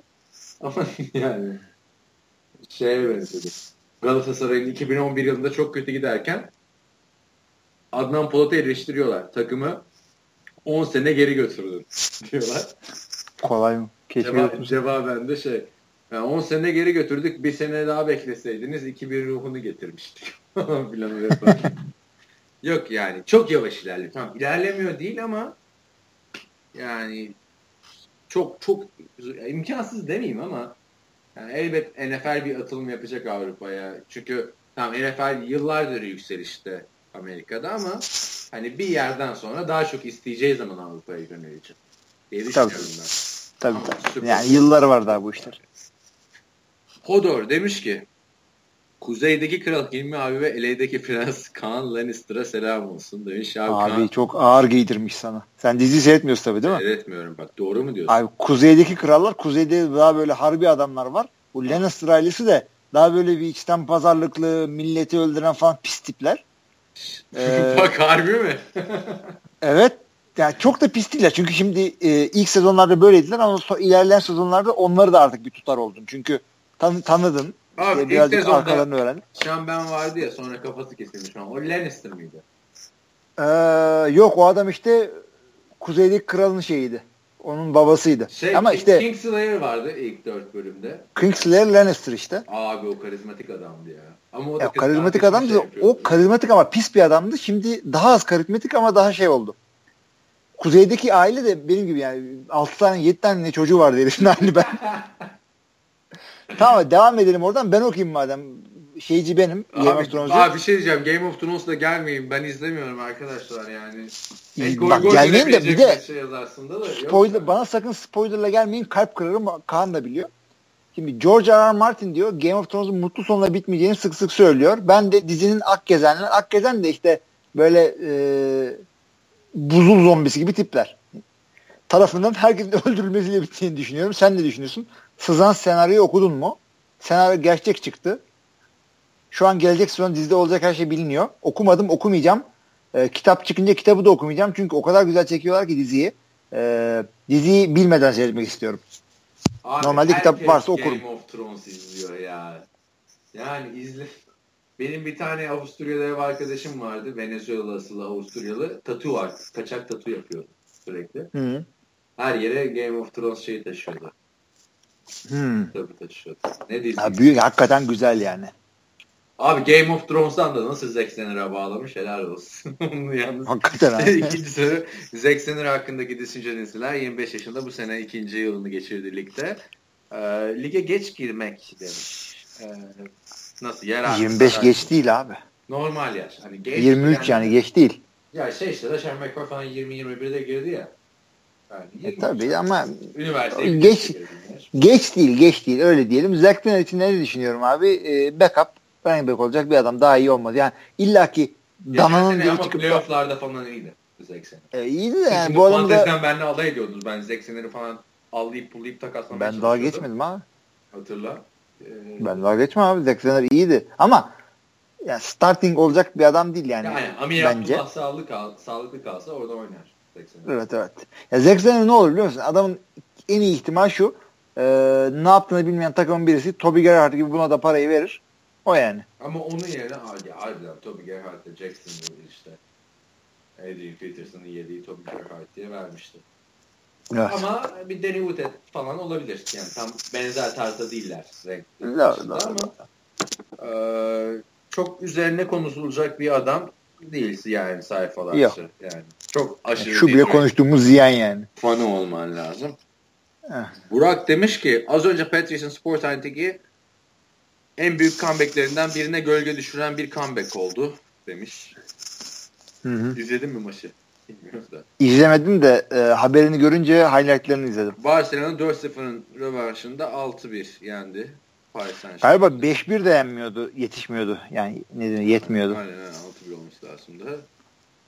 Ama yani şeye benzedi. Galatasaray'ın 2011 yılında çok kötü giderken Adnan Polat'ı eleştiriyorlar. Takımı 10 sene geri götürdün diyorlar. Kolay mı? Yokmuş. cevaben de şey yani 10 sene geri götürdük bir sene daha bekleseydiniz 2000 ruhunu getirmiştik. Yok yani çok yavaş ilerliyor. Tamam ilerlemiyor değil ama yani çok çok imkansız demeyeyim ama yani elbet NFL bir atılım yapacak Avrupa'ya. Çünkü tamam NFL yıllardır yükselişte Amerika'da ama hani bir yerden sonra daha çok isteyeceği zaman Avrupa'ya yönelecek diye Tabii. ben. Tabii Ama tabii. Yani yılları var daha bu işler. Hodor demiş ki Kuzeydeki Kral Hilmi abi ve Eleydeki Prens Kaan Lannister'a selam olsun demiş. Abi, Abi Kaan, çok ağır giydirmiş sana. Sen dizi seyretmiyorsun tabii değil mi? Seyretmiyorum bak doğru mu diyorsun? Abi kuzeydeki krallar kuzeyde daha böyle harbi adamlar var. Bu Lannister ailesi de daha böyle bir içten pazarlıklı milleti öldüren falan pis tipler. Ee, bak harbi mi? evet. Yani çok da pis değiller. Çünkü şimdi e, ilk sezonlarda böyleydiler ama so- ilerleyen sezonlarda onları da artık bir tutar oldun. Çünkü tan tanıdın. Abi İşte ilk birazcık sezonda arkalarını öğrendin. Sean Ben vardı ya sonra kafası kesilmiş. O Lannister mıydı? Ee, yok o adam işte kuzeydeki kralın şeyiydi. Onun babasıydı. Şey, ama King- işte Kingslayer vardı ilk dört bölümde. Kingslayer Lannister işte. Abi o karizmatik adamdı ya. Ama o da Ya, karizmatik adamdı. şey yapıyordu. o karizmatik ama pis bir adamdı. Şimdi daha az karizmatik ama daha şey oldu. Kuzeydeki aile de benim gibi yani 6 tane 7 tane ne çocuğu vardı herifin aynı ben. tamam devam edelim oradan. Ben okuyayım madem. Şeyci benim. Game of Abi, Thrones'u. abi bir şey diyeceğim. Game of Thrones'da gelmeyin. Ben izlemiyorum arkadaşlar yani. Goy bak goy gelmeyin de bir de şey da spoiler, bana sakın spoilerla gelmeyin. Kalp kırarım. Kaan da biliyor. Şimdi George R. R. Martin diyor Game of Thrones'un mutlu sonla bitmeyeceğini sık sık söylüyor. Ben de dizinin ak gezenler. Ak gezen de işte böyle e, buzul zombisi gibi tipler. Tarafından herkesin öldürülmesiyle bittiğini düşünüyorum. Sen ne düşünüyorsun? Sızan senaryoyu okudun mu? Senaryo gerçek çıktı. Şu an gelecek sezon dizide olacak her şey biliniyor. Okumadım, okumayacağım. E, kitap çıkınca kitabı da okumayacağım. Çünkü o kadar güzel çekiyorlar ki diziyi. E, diziyi bilmeden seyretmek istiyorum. Abi Normalde kitap varsa okurum. Game of Thrones izliyor ya. Yani izle. Benim bir tane Avusturyalı ev arkadaşım vardı. Venezuela asıllı Avusturyalı. Tatu var. Kaçak tatu yapıyor sürekli. Hı. Her yere Game of Thrones şeyi taşıyordu. Hmm. Tabii taşıyordu. Ne diyeyim? Ya büyük hakikaten güzel yani. Abi Game of Thrones'tan da nasıl Zack Snyder'a bağlamış helal olsun. Yalnız. Hakikaten abi. İkinci soru. Zack Snyder hakkındaki düşünceler 25 yaşında bu sene ikinci yılını geçirdi ligde. Ee, lige geç girmek demiş. Ee, nasıl yer artı 25 kadar- geç değil abi. Normal yaş. Hani geç 23 yani geç değil. Ya şey işte Rashan McCoy falan 20-21'de girdi ya. Yani E 23. tabii ama Geç- yaş. geç değil geç değil öyle diyelim. Zack Snyder için ne düşünüyorum abi? Ee, backup running back olacak bir adam daha iyi olmaz. Yani illaki dananın ama çıkıp playoff'larda falan iyiydi Snyder. e, iyiydi de yani şimdi bu adam da benimle alay ediyordunuz. Ben Snyder'ı falan allayıp pullayıp takaslamaya ben daha geçmedim abi. Hatırla. Ee, Ben daha geçmem abi. Zack Snyder iyiydi. Ama ya starting olacak bir adam değil yani. yani Amir bence. Abdullah sağlıklı, kal, sağlıklı kalsa orada oynar. Evet evet. Ya Snyder ne olur biliyor musun? Adamın en iyi ihtimal şu. e, ne yaptığını bilmeyen takımın birisi Toby Gerrard gibi buna da parayı verir. O yani. Ama onun yerine abi harbiden Toby Gerhardt ile Jacksonville işte Adrian Peterson'ın yediği Toby Gerhardt diye vermişti. Evet. Ama bir Danny Woodhead falan olabilir. Yani tam benzer tarzda değiller. Renk La- la- ama eee, çok üzerine konuşulacak bir adam değil yani sayfalarca. Yok. Yani çok aşırı Şu bile konuştuğumuz ziyan yani. fanı olman lazım. Eh. Burak demiş ki az önce Patrice'in spor tarihindeki en büyük comeback'lerinden birine gölge düşüren bir comeback oldu demiş. Hı hı. İzledin mi maçı? Bilmiyoruz da. İzlemedim de e, haberini görünce highlightlarını izledim. Barcelona 4-0'ın rövanşında 6-1 yendi. Paris Saint Galiba 5-1 de yenmiyordu, yetişmiyordu. Yani ne deniyor, yetmiyordu. Aynen aynen 6-1 olması lazımdı.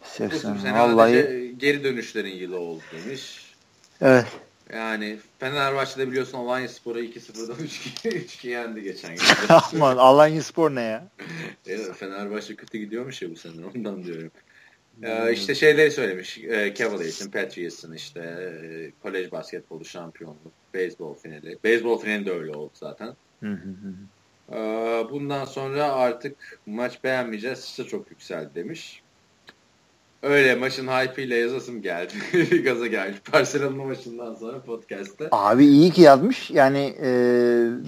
Bu Seksen. sene Vallahi... geri dönüşlerin yılı oldu demiş. evet. Yani Fenerbahçe'de biliyorsun Alanya Spor'a 2-0'dan 3-2 3-2 yendi geçen gün. Aman Alanya Spor ne ya? Evet, Fenerbahçe kötü gidiyormuş ya bu sene ondan diyorum. Ee, işte şeyleri söylemiş. E, Cavaliers'ın, Patriots'ın işte e, kolej basketbolu şampiyonluğu, beyzbol finali. Beyzbol finali de öyle oldu zaten. Ee, bundan sonra artık maç beğenmeyeceğiz. İşte çok yükseldi demiş. Öyle maçın hype'ıyla yazasım geldi. Gaza gelmiş. Barcelona maçından sonra podcast'te. Abi iyi ki yazmış. Yani e,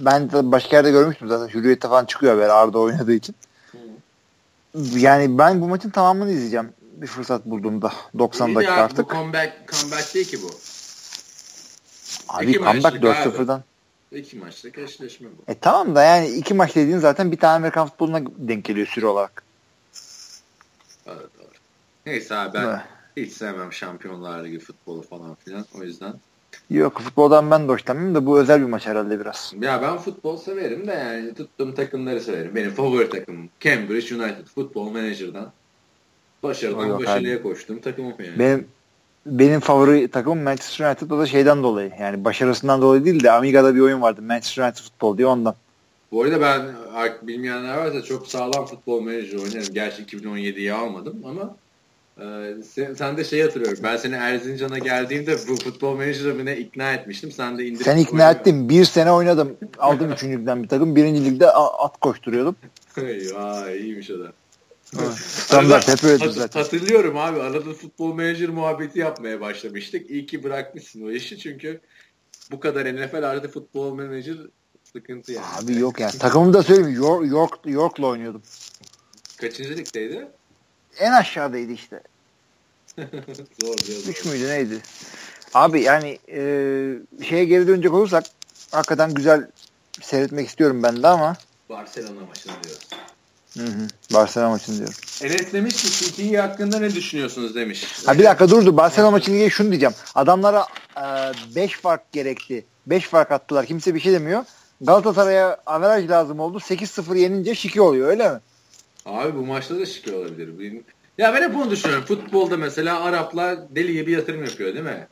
ben başka yerde görmüştüm zaten. Hürriyet'te falan çıkıyor haber Arda oynadığı için. Yani ben bu maçın tamamını izleyeceğim. Bir fırsat bulduğumda. 90 İyi dakika ya, artık. Bu comeback, comeback değil ki bu. Abi iki comeback maçlık abi. 4-0'dan. İki maçlık eşleşme bu. E tamam da yani iki maç dediğin zaten bir tane Amerikan futboluna denk geliyor süre olarak. Neyse abi ben hiç sevmem Şampiyonlar Ligi futbolu falan filan. O yüzden. Yok futboldan ben de hoşlanmıyorum da bu özel bir maç herhalde biraz. Ya ben futbol severim de yani tuttuğum takımları severim. Benim favori takımım Cambridge United Futbol Manager'dan. Başarıdan Yok abi. başarıya koştuğum takımım yani. Benim benim favori takımım Manchester United o da şeyden dolayı. Yani başarısından dolayı değil de Amiga'da bir oyun vardı. Manchester United futbol diye ondan. Bu arada ben bilmeyenler varsa çok sağlam futbol manager oynarım. Gerçi 2017'yi almadım ama sen, sen de şey hatırlıyorum. Ben seni Erzincan'a geldiğimde bu futbol manager'ı ikna etmiştim. Sen de indirip Sen ikna oynuyordun. ettin. Bir sene oynadım. Aldım üçüncülükten bir takım. Birinci ligde at koşturuyordum. Vay iyiymiş o da. Standart hep Hat- zaten. Hatırlıyorum abi arada futbol menajer muhabbeti yapmaya başlamıştık. İyi ki bırakmışsın o işi çünkü bu kadar NFL artı futbol menajer sıkıntı yani. Abi yok yani. Takımımı da söyleyeyim. York, York, York'la oynuyordum. Kaçıncı ligdeydi? En aşağıdaydı işte. Zor biraz. Üç müydü neydi? Abi yani e, şeye geri dönecek olursak hakikaten güzel seyretmek istiyorum ben de ama Barcelona maçını diyoruz. hı hı, Barcelona maçını diyorum. Enes demiş ki CTE hakkında ne düşünüyorsunuz demiş. Ha bir dakika dur dur. Barcelona maçını ilgili şunu diyeceğim. Adamlara 5 fark gerekti. 5 fark attılar. Kimse bir şey demiyor. Galatasaray'a averaj lazım oldu. 8-0 yenince şiki oluyor öyle mi? Abi bu maçta da şike olabilir. Benim- Ya ben hep bunu düşünüyorum. Futbolda mesela Araplar deli gibi yatırım yapıyor değil mi?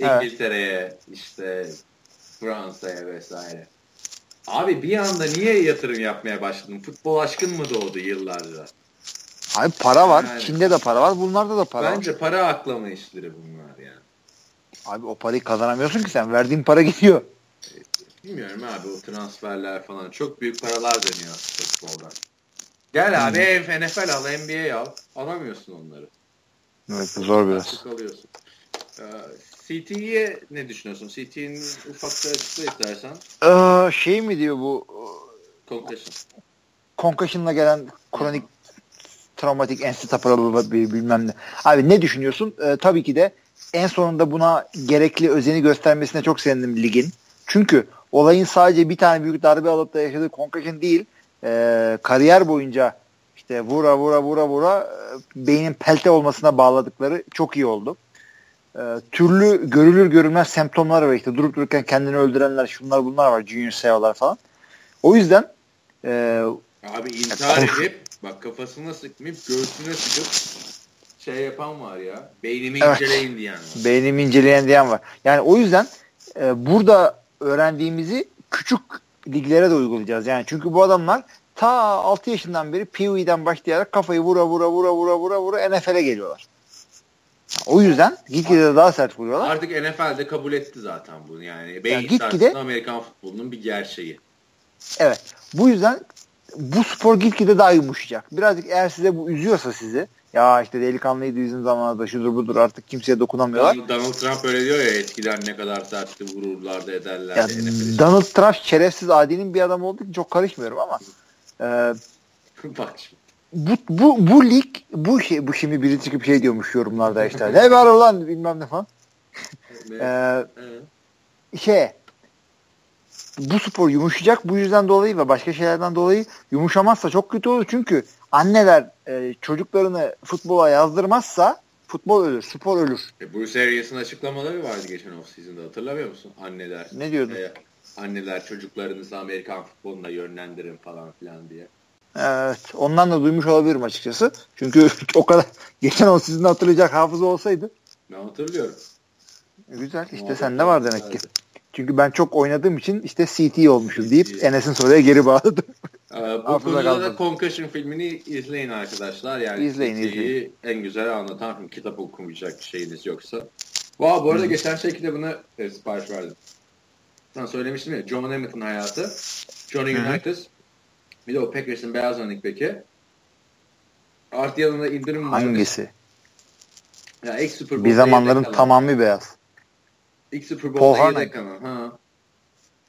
Evet. İngiltere'ye, işte Fransa'ya vesaire. Abi bir anda niye yatırım yapmaya başladın? Futbol aşkın mı doğdu yıllarca? Abi para var. Yani. Çin'de de para var. Bunlarda da para var. Bence para aklama işleri bunlar yani. Abi o parayı kazanamıyorsun ki sen. Verdiğin para gidiyor. Bilmiyorum abi o transferler falan. Çok büyük paralar dönüyor futboldan. Gel abi ev NFL al, NBA al. Alamıyorsun onları. Evet zor biraz. Sık alıyorsun. Ee, CT'ye ne düşünüyorsun? CT'nin ufakta açıkla istersen. Ee, şey mi diyor bu Concussion. concussion'la gelen kronik travmatik enstitaparalı bir bilmem ne. Abi ne düşünüyorsun? Ee, tabii ki de en sonunda buna gerekli özeni göstermesine çok sevindim ligin. Çünkü olayın sadece bir tane büyük darbe alıp da yaşadığı concussion değil. Ee, kariyer boyunca işte vura vura vura vura e, beynin pelte olmasına bağladıkları çok iyi oldu. Ee, türlü görülür görülmez semptomlar var işte durup dururken kendini öldürenler şunlar bunlar var Junior Seo'lar falan. O yüzden e, Abi intihar edip bak kafasına sıkmayıp göğsüne sıkıp şey yapan var ya. Beynimi Evet. inceleyin diyen var. beynimi inceleyen diyen var. Yani o yüzden e, burada öğrendiğimizi küçük liglere de uygulayacağız. Yani çünkü bu adamlar ta 6 yaşından beri PW'den başlayarak kafayı vura vura vura vura vura vura NFL'e geliyorlar. O yüzden gitgide daha sert vuruyorlar. Artık NFL'de kabul etti zaten bunu yani. Beyin gitgide- sarsıntısı Amerikan futbolunun bir gerçeği. Evet. Bu yüzden bu spor gitgide daha yumuşayacak. Birazcık eğer size bu üzüyorsa sizi ya işte delikanlıydı bizim zamanında şudur budur artık kimseye dokunamıyorlar. Donald Trump öyle diyor ya eskiden ne kadar sertti vururlardı ederler. Ya, Donald Trump şerefsiz adinin bir adam olduğu için çok karışmıyorum ama e, Bak bu, bu, bu lig bu şey, bu şimdi biri çıkıp şey diyormuş yorumlarda işte ne var ulan bilmem ne falan. Ee, şey bu spor yumuşayacak bu yüzden dolayı ve başka şeylerden dolayı yumuşamazsa çok kötü olur çünkü anneler e, çocuklarını futbola yazdırmazsa futbol ölür, spor ölür. E, Bruce Arias'ın açıklamaları vardı geçen off-season'da hatırlamıyor musun? Anneler. Ne diyordu? e, anneler çocuklarınızı Amerikan futboluna yönlendirin falan filan diye. Evet, ondan da duymuş olabilirim açıkçası. Çünkü o kadar geçen o sizin hatırlayacak hafıza olsaydı. Ben hatırlıyorum. E, Güzel işte sende var demek ki. vardı. Çünkü ben çok oynadığım için işte CT olmuşum deyip. Enes'in soruya geri bağladım. Ee, bu konuda da Concussion filmini izleyin arkadaşlar. Yani İzleyin, izleyin. en güzel anlatan film. Kitap okumayacak şeyiniz yoksa. Wow, bu arada geçen şey kitabını e, sipariş verdim. Sana söylemiştim ya John Hamilton hayatı. Johnny hı. Unitas. Bir de o Packers'ın beyaz örnek peki. Artı yanında indirim. Hangisi? Ya ilk Super Bowl'da Bir zamanların tamamı beyaz. İlk Super Bowl'da yedek kalan. Ha.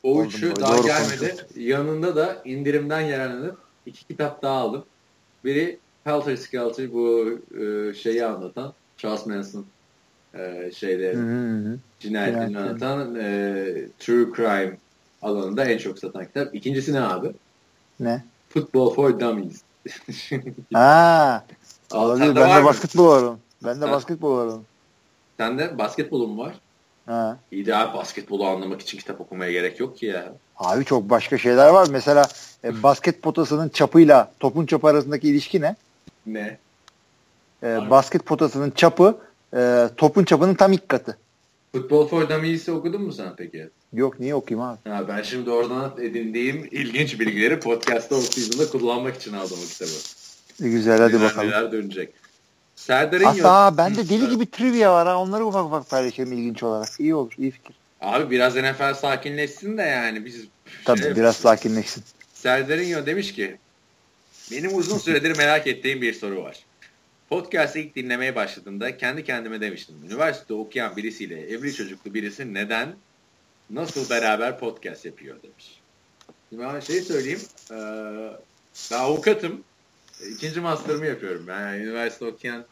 O Oldu üçü mu? daha Doğru gelmedi. konuşuyorsun. Yanında da indirimden yararlanıp iki kitap daha aldım. Biri Helter Skelter bu e, şeyi anlatan Charles Manson e, cinayetlerini Cinayetleri. anlatan e, True Crime alanında en çok satan kitap. İkincisi ne abi? Ne? Football for Dummies. Ha, olabilir. Bende mı? basketbol var onun. Bende Ha. basketbol var onun. Sende basketbolun var. Ha. İyi de abi basketbolu anlamak için kitap okumaya gerek yok ki ya. Abi çok başka şeyler var. Mesela e, basket potasının çapıyla topun çapı arasındaki ilişki ne? Ne? E, basket potasının çapı e, topun çapının tam ilk katı. Football for Dummies'i okudun mu sen peki? Yok niye okuyayım abi? Ha, ben şimdi oradan edindiğim ilginç bilgileri podcast'ta o season'da kullanmak için aldım o kitabı. E, güzel hadi Neler bakalım. Neler dönecek. Serdar'ın Hatta yok. bende Hı, deli gibi trivia var ha. Onları ufak ufak paylaşırım ilginç olarak. İyi olur. iyi fikir. Abi biraz NFL sakinleşsin de yani biz Tabii şey- biraz sakinleşsin. Serdar'ın demiş ki benim uzun süredir merak ettiğim bir soru var. Podcast'ı ilk dinlemeye başladığımda kendi kendime demiştim. Üniversitede okuyan birisiyle evli çocuklu birisi neden nasıl beraber podcast yapıyor demiş. Şimdi ben şey söyleyeyim. Eee ben avukatım. İkinci master'ımı yapıyorum. Ben yani üniversite okuyan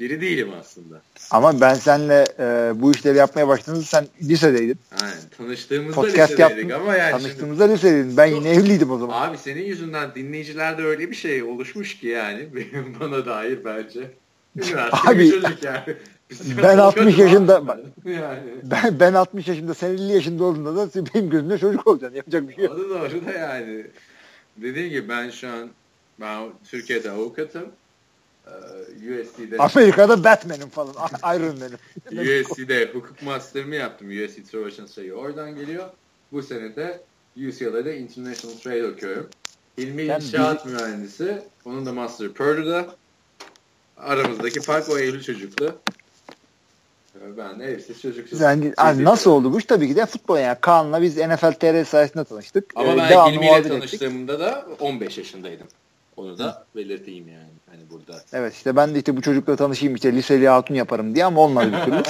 biri değilim aslında. Ama ben seninle e, bu işleri yapmaya başladığımda sen lisedeydin. Aynen. Tanıştığımızda Podcast lisedeydik yaptın. ama yani şimdi Tanıştığımızda lisedeydin. Ben yine evliydim o zaman. Abi senin yüzünden dinleyicilerde öyle bir şey oluşmuş ki yani benim bana dair bence. Üniversite Abi, çocuk yani. Ben 60 avukatım yaşında- yani. Ben, ben 60 yaşında, sen 50 yaşında olduğunda da benim gözümde çocuk olacaksın. Yapacak bir şey yok. O da doğru da yani. Dediğim gibi ben şu an ben Türkiye'de avukatım. Ee, USC'de Amerika'da Batman'im falan. Iron Man'im. USC'de hukuk master'ımı yaptım. USC Trojan sayı oradan geliyor. Bu sene de UCLA'da International Trade okuyorum. İlmi Sen İnşaat Mühendisi. Onun da master Purdue'da. Aramızdaki fark o Eylül çocuklu. Ee, Ben de evsiz çocuksuz. Yani, hani nasıl oldu bu iş? Tabii ki de futbol yani. Kaan'la biz NFL TR sayesinde tanıştık. Ama Ee, ben devamlı İlmi ile tanıştığımda da 15 yaşındaydım. Onu da belirteyim yani. Hani burada. Evet işte ben de işte bu çocukla tanışayım işte liseli hatun yaparım diye ama olmadı bir türlü.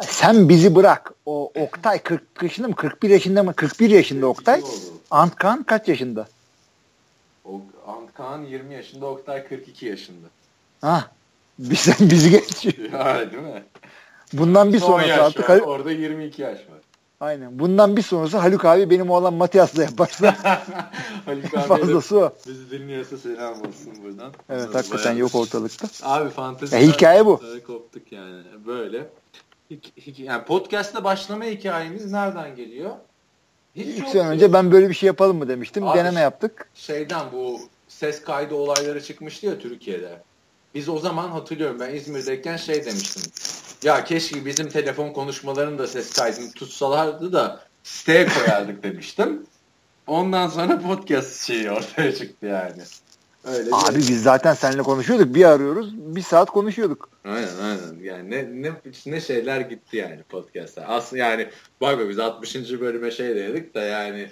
Sen bizi bırak. O Oktay 40 yaşında mı? 41 yaşında mı? 41 yaşında Oktay. Antkan kaç yaşında? O, Antkan 20 yaşında, Oktay 42 yaşında. Ha. Biz, bizi geç. Ya değil mi? Bundan bir Son sonrası artık. var, orada 22 yaş var. Aynen. Bundan bir sonrası Haluk abi benim oğlan Matias'la yaparsa Haluk abi fazlası o. bizi dinliyorsa selam olsun buradan. Evet Onları hakikaten bayağı- yok ortalıkta. Abi fantezi. Ya, hikaye bu. Koptuk yani böyle. Yani podcast'ta başlama hikayemiz nereden geliyor? Hiç İlk sene önce ben böyle bir şey yapalım mı demiştim. Abi- Deneme yaptık. şeyden bu ses kaydı olayları çıkmıştı ya Türkiye'de. Biz o zaman hatırlıyorum ben İzmir'deyken şey demiştim. Ya keşke bizim telefon konuşmalarının da ses kaydını tutsalardı da siteye koyardık demiştim. Ondan sonra podcast şeyi ortaya çıktı yani. Öyle bir- Abi biz zaten seninle konuşuyorduk. Bir arıyoruz. Bir saat konuşuyorduk. Aynen aynen. Yani ne, ne, ne şeyler gitti yani podcastlar. Aslında yani bak biz 60. bölüme şey dedik de yani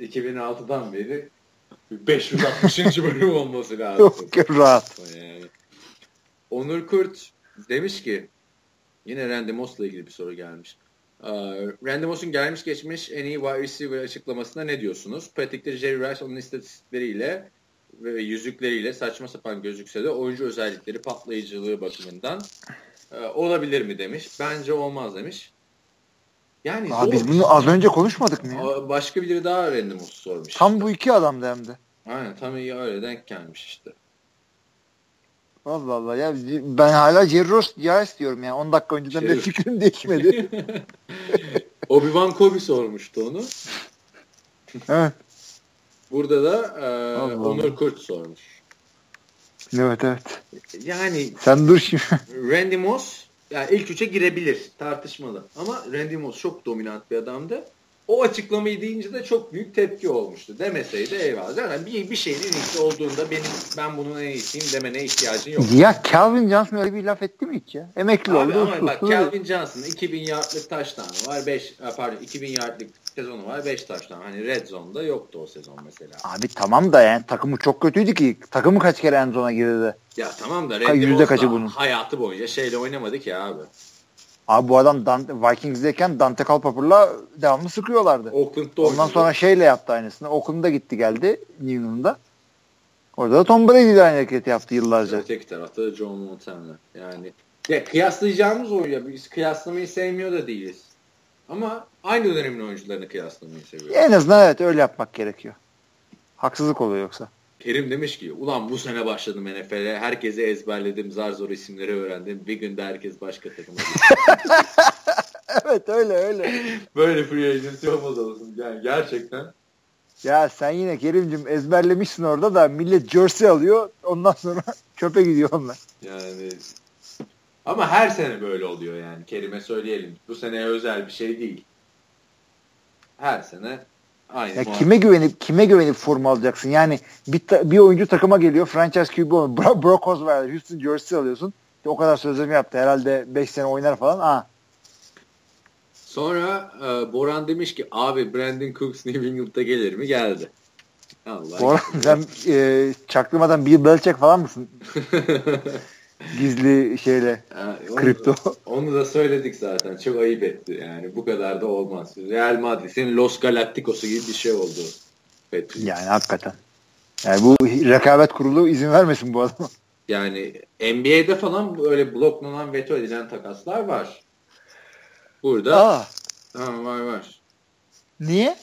2006'dan beri 560. bölüm olması lazım. Yok rahat. Yani. Onur Kurt demiş ki yine Randy Moss'la ilgili bir soru gelmiş. Ee, Randy Moss'un gelmiş geçmiş en iyi wide receiver açıklamasına ne diyorsunuz? Pratikte Jerry Rice onun istatistikleriyle ve yüzükleriyle saçma sapan gözükse de oyuncu özellikleri patlayıcılığı bakımından e, olabilir mi demiş. Bence olmaz demiş. Yani zor. biz bunu az önce konuşmadık mı ya? Başka biri daha Randy Moss sormuş. Tam bu iki adamdı hem de. Aynen tam iyi öyle denk gelmiş işte. Allah Allah ya ben hala Jerry Ross Rice diyorum yani 10 dakika önceden Jerry- de fikrim değişmedi. Obi-Wan Kobe sormuştu onu. evet. Burada da e, Onur Kurt sormuş. Evet evet. Yani Sen dur şimdi. Randy Moss yani ilk üçe girebilir tartışmalı. Ama Randy Moss çok dominant bir adamdı. O açıklamayı deyince de çok büyük tepki olmuştu. Demeseydi eyvallah. Yani bir, bir şeyin en iyisi olduğunda benim ben bunun en iyisiyim demene ihtiyacın yok. ya Calvin Johnson öyle bir laf etti mi hiç ya? Emekli Abi oldu. ama bak usul. Calvin Johnson'ın 2000 yardlık taştanı var. 5 pardon 2000 yardlık sezonu var. 5 taştan. Hani Red Zone'da yoktu o sezon mesela. Abi tamam da yani takımı çok kötüydü ki. Takımı kaç kere en zona girdi. Ya tamam da Ka- yüzde kaçı da bunun? hayatı boyunca şeyle oynamadı ki abi. Abi bu adam Dante, Vikings'deyken Dante Culpepper'la devamlı sıkıyorlardı. Oakland'da Ondan oynadı. sonra şeyle yaptı aynısını. Oakland'a gitti geldi New England'da. Orada da Tom Brady ile aynı hareketi yaptı yıllarca. Öteki tarafta da John Montana. Yani ya kıyaslayacağımız oyuncu. Biz kıyaslamayı sevmiyor da değiliz. Ama aynı dönemin oyuncularını kıyaslamayı seviyoruz. En azından evet öyle yapmak gerekiyor. Haksızlık oluyor yoksa. Kerim demiş ki ulan bu sene başladım NFL'e. Herkese ezberledim. Zar zor isimleri öğrendim. Bir günde herkes başka takıma gitti. evet öyle öyle. Böyle free agency olmaz olsun. Yani gerçekten. Ya sen yine Kerim'cim ezberlemişsin orada da millet jersey alıyor. Ondan sonra çöpe gidiyor onlar. Yani ama her sene böyle oluyor yani. Kerim'e söyleyelim. Bu sene özel bir şey değil. Her sene aynı. Ya kime güvenip kime güvenip forma alacaksın? Yani bir, ta- bir oyuncu takıma geliyor. Franchise QB oluyor. Bro, Brock Osweiler, Houston jersey alıyorsun. O kadar sözleşme yaptı. Herhalde 5 sene oynar falan. Aa, Sonra e, Boran demiş ki abi Brandon Cooks New England'da gelir mi? Geldi. Allah. Orhan sen e, çaktırmadan Bill Belichick falan mısın? Gizli şeyle. Onu, Kripto. Onu da söyledik zaten. Çok ayıp etti. Yani bu kadar da olmaz. Real Madrid'in Los Galacticos'u gibi bir şey oldu. Patriots. Yani hakikaten. Yani bu rekabet kurulu izin vermesin bu adama. Yani NBA'de falan böyle bloklanan veto edilen takaslar var. Burada Aa, ha, var var. niye?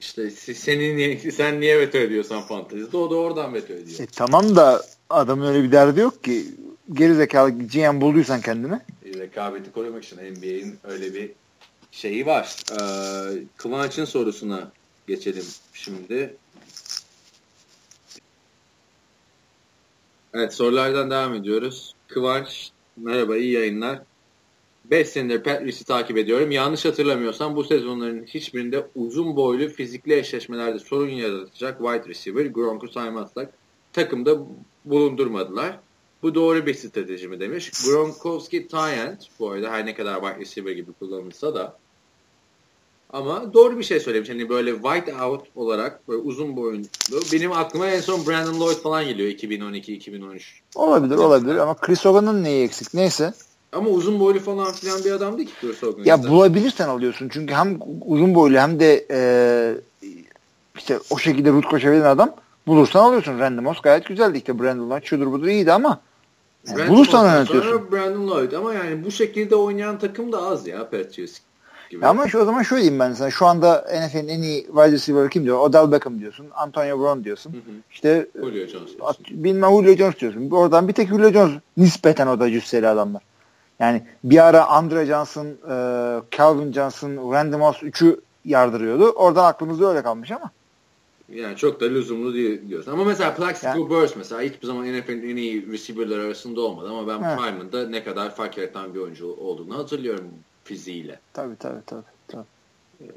İşte se- senin niye, sen niye veto ediyorsan fantezide o da oradan veto ediyor. E, tamam da adamın öyle bir derdi yok ki. Geri zekalı GM bulduysan kendini. E, rekabeti korumak için NBA'in öyle bir şeyi var. Ee, Kıvanç'ın sorusuna geçelim şimdi. Evet sorulardan devam ediyoruz. Kıvanç merhaba iyi yayınlar. 5 senedir Patriots'ı takip ediyorum. Yanlış hatırlamıyorsam bu sezonların hiçbirinde uzun boylu fizikli eşleşmelerde sorun yaratacak wide receiver Gronk'u saymazsak takımda bulundurmadılar. Bu doğru bir strateji mi demiş. Gronkowski Tyent bu arada her ne kadar wide receiver gibi kullanılsa da ama doğru bir şey söylemiş. Hani böyle white out olarak böyle uzun boyunlu. Benim aklıma en son Brandon Lloyd falan geliyor 2012-2013. Olabilir olabilir ama Chris Hogan'ın neyi eksik? Neyse. Ama uzun boylu falan filan bir adam değil ki Chris Hogan. Ya bulabilirsen alıyorsun. Çünkü hem uzun boylu hem de e, işte o şekilde root koşabilen adam bulursan alıyorsun. Randy Moss gayet güzeldi. İşte Brandon Lloyd şudur budur iyiydi ama yani Brandon Lloyd'dan oynatıyorsun. Sonra Brandon Lloyd ama yani bu şekilde oynayan takım da az ya Patriots gibi. Ya ama şu, o zaman şöyle diyeyim ben sana. Şu anda NFL'in en iyi wide receiver kim diyor? Odell Beckham diyorsun. Antonio Brown diyorsun. Hı hı. İşte Julio Jones. at, bilmem Julio Jones diyorsun. Oradan bir tek Julio Jones nispeten o da cüsseli adamlar. Yani bir ara Andre Johnson, e, Calvin Johnson, Randy Moss üçü yardırıyordu. Oradan aklımızda öyle kalmış ama. Yani çok da lüzumlu değil diyorsun. Ama mesela Plaxico Yani- Burst mesela hiçbir zaman NFL'in en iyi receiver'lar arasında olmadı ama ben Evet. Prime'ında ne kadar fark yaratan bir oyuncu olduğunu hatırlıyorum fiziğiyle. Tabii tabii tabii. tabii.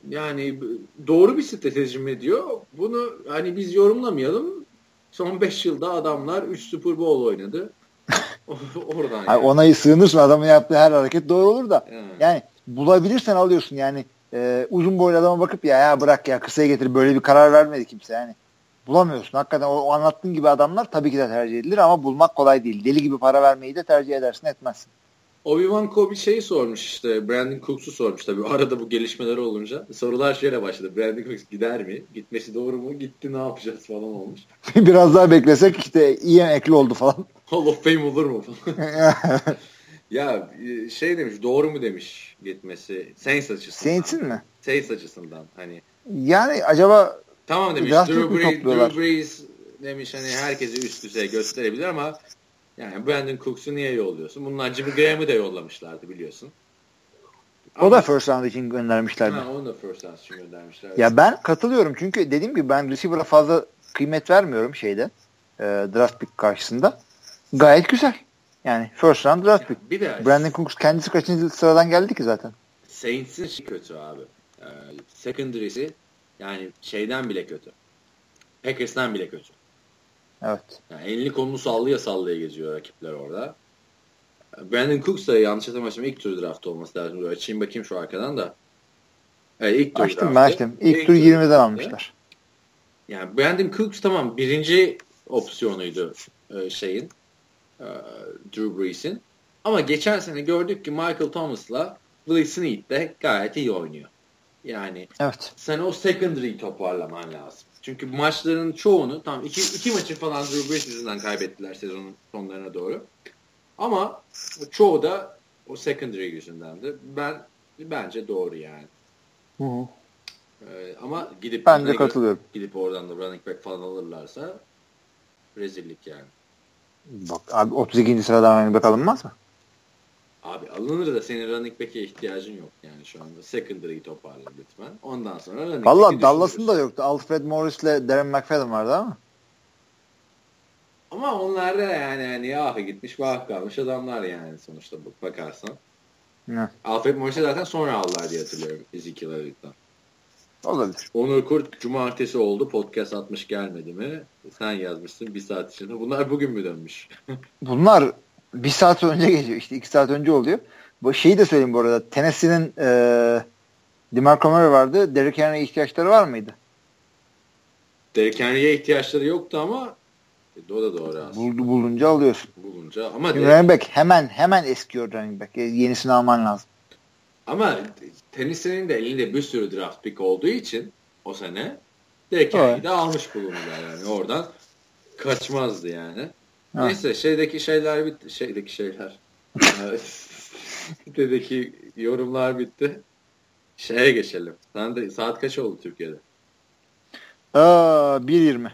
Yani doğru bir strateji mi diyor. Bunu hani biz yorumlamayalım. Son 5 yılda adamlar 3 Super Bowl oynadı. Oradan Yani yani. ona sığınırsın adamın yaptığı her hareket doğru olur da. Yani. Yani bulabilirsen alıyorsun yani. E, uzun boylu adama bakıp ya ya bırak ya kısaya getir böyle bir karar vermedi kimse yani. bulamıyorsun. Hakikaten o, o anlattığın gibi adamlar tabii ki de tercih edilir ama bulmak kolay değil. Deli gibi para vermeyi de tercih edersin etmezsin. Obi-Wan Kobe şeyi sormuş işte. Brandon Cooks'u sormuş tabii. Arada bu gelişmeler olunca. Sorular şöyle başladı. Brandon Cooks gider mi? Gitmesi doğru mu? Gitti ne yapacağız falan olmuş. Biraz daha beklesek işte iyi emekli oldu falan. Hall of Fame olur mu falan. ya e, şey demiş doğru mu demiş gitmesi. Saints açısından. Saints'in mi? Saints açısından hani. Yani acaba Tamam demiş. Drew Brees? Drew Brees demiş hani herkesi üst düzey gösterebilir ama yani Brandon Cooks'u niye yolluyorsun? Bunlar Jimmy Graham'ı da yollamışlardı biliyorsun. o da first round için göndermişlerdi. Ha, onu da first round için göndermişler. Ya ben katılıyorum çünkü dediğim gibi ben receiver'a fazla kıymet vermiyorum şeyde e, draft pick karşısında. Gayet güzel. Yani first round draft pick. bir de Brandon Cooks kendisi kaçıncı sıradan geldi ki zaten. Saints'in şey kötü abi. Ee, secondary'si yani şeyden bile kötü. Packers'tan bile kötü. Evet. Yani elini kolunu sallaya sallaya geziyor rakipler orada. Brandon Cooks da yanlış hatırlamıyorsam ilk tur draft olması lazım. Dur, açayım bakayım şu arkadan da. Evet, ilk tur Açtım ben draftı. açtım. İlk tur 20'den draftı. almışlar. Yani Brandon Cooks tamam birinci opsiyonuydu e, şeyin e, Drew Brees'in. Ama geçen sene gördük ki Michael Thomas'la Willie Snead de gayet iyi oynuyor. Yani Evet. sen o secondary'i toparlaman lazım. Çünkü maçların çoğunu tam iki, iki maçı falan Drew Brees yüzünden kaybettiler sezonun sonlarına doğru. Ama çoğu da o secondary yüzündendi. Ben bence doğru yani. Hı hı. Ee, ama gidip Ben de katılıyorum. Gidip oradan da running back falan alırlarsa rezillik yani. Bak abi 32. sıradan running back alınmaz mı? Abi alınır da senin running back'e ihtiyacın yok yani şu anda. Secondary'i toparla lütfen. Ondan sonra running Valla Dallas'ın da yoktu. Alfred Morris'le Darren McFadden vardı ama. Ama onlar da yani hani ah gitmiş vah kalmış adamlar yani sonuçta bak bakarsan. Ne? Alfred Morris'i zaten sonra aldılar diye hatırlıyorum Ezekiel Elliott'tan. Olabilir. Onur Kurt cumartesi oldu podcast atmış gelmedi mi? Sen yazmışsın bir saat içinde. Bunlar bugün mü dönmüş? Bunlar bir saat önce geliyor. işte iki saat önce oluyor. Bu şeyi de söyleyeyim bu arada. Tennessee'nin e, DeMarco Murray vardı. Derrick Henry'e ihtiyaçları var mıydı? Derrick Henry'e ihtiyaçları yoktu ama e, o da doğru aslında. Buldu, bulunca alıyorsun. Bulunca ama Derrick- running back hemen hemen eskiyor running back. Yenisini alman lazım. Ama Tennessee'nin de elinde bir sürü draft pick olduğu için o sene Derrick Evet. De almış bulundular yani. Oradan kaçmazdı yani. Evet. Neyse şeydeki şeyler bitti. Şeydeki şeyler. Sitedeki yorumlar bitti. Şeye geçelim. Sen de saat kaç oldu Türkiye'de? Aa, 1.20.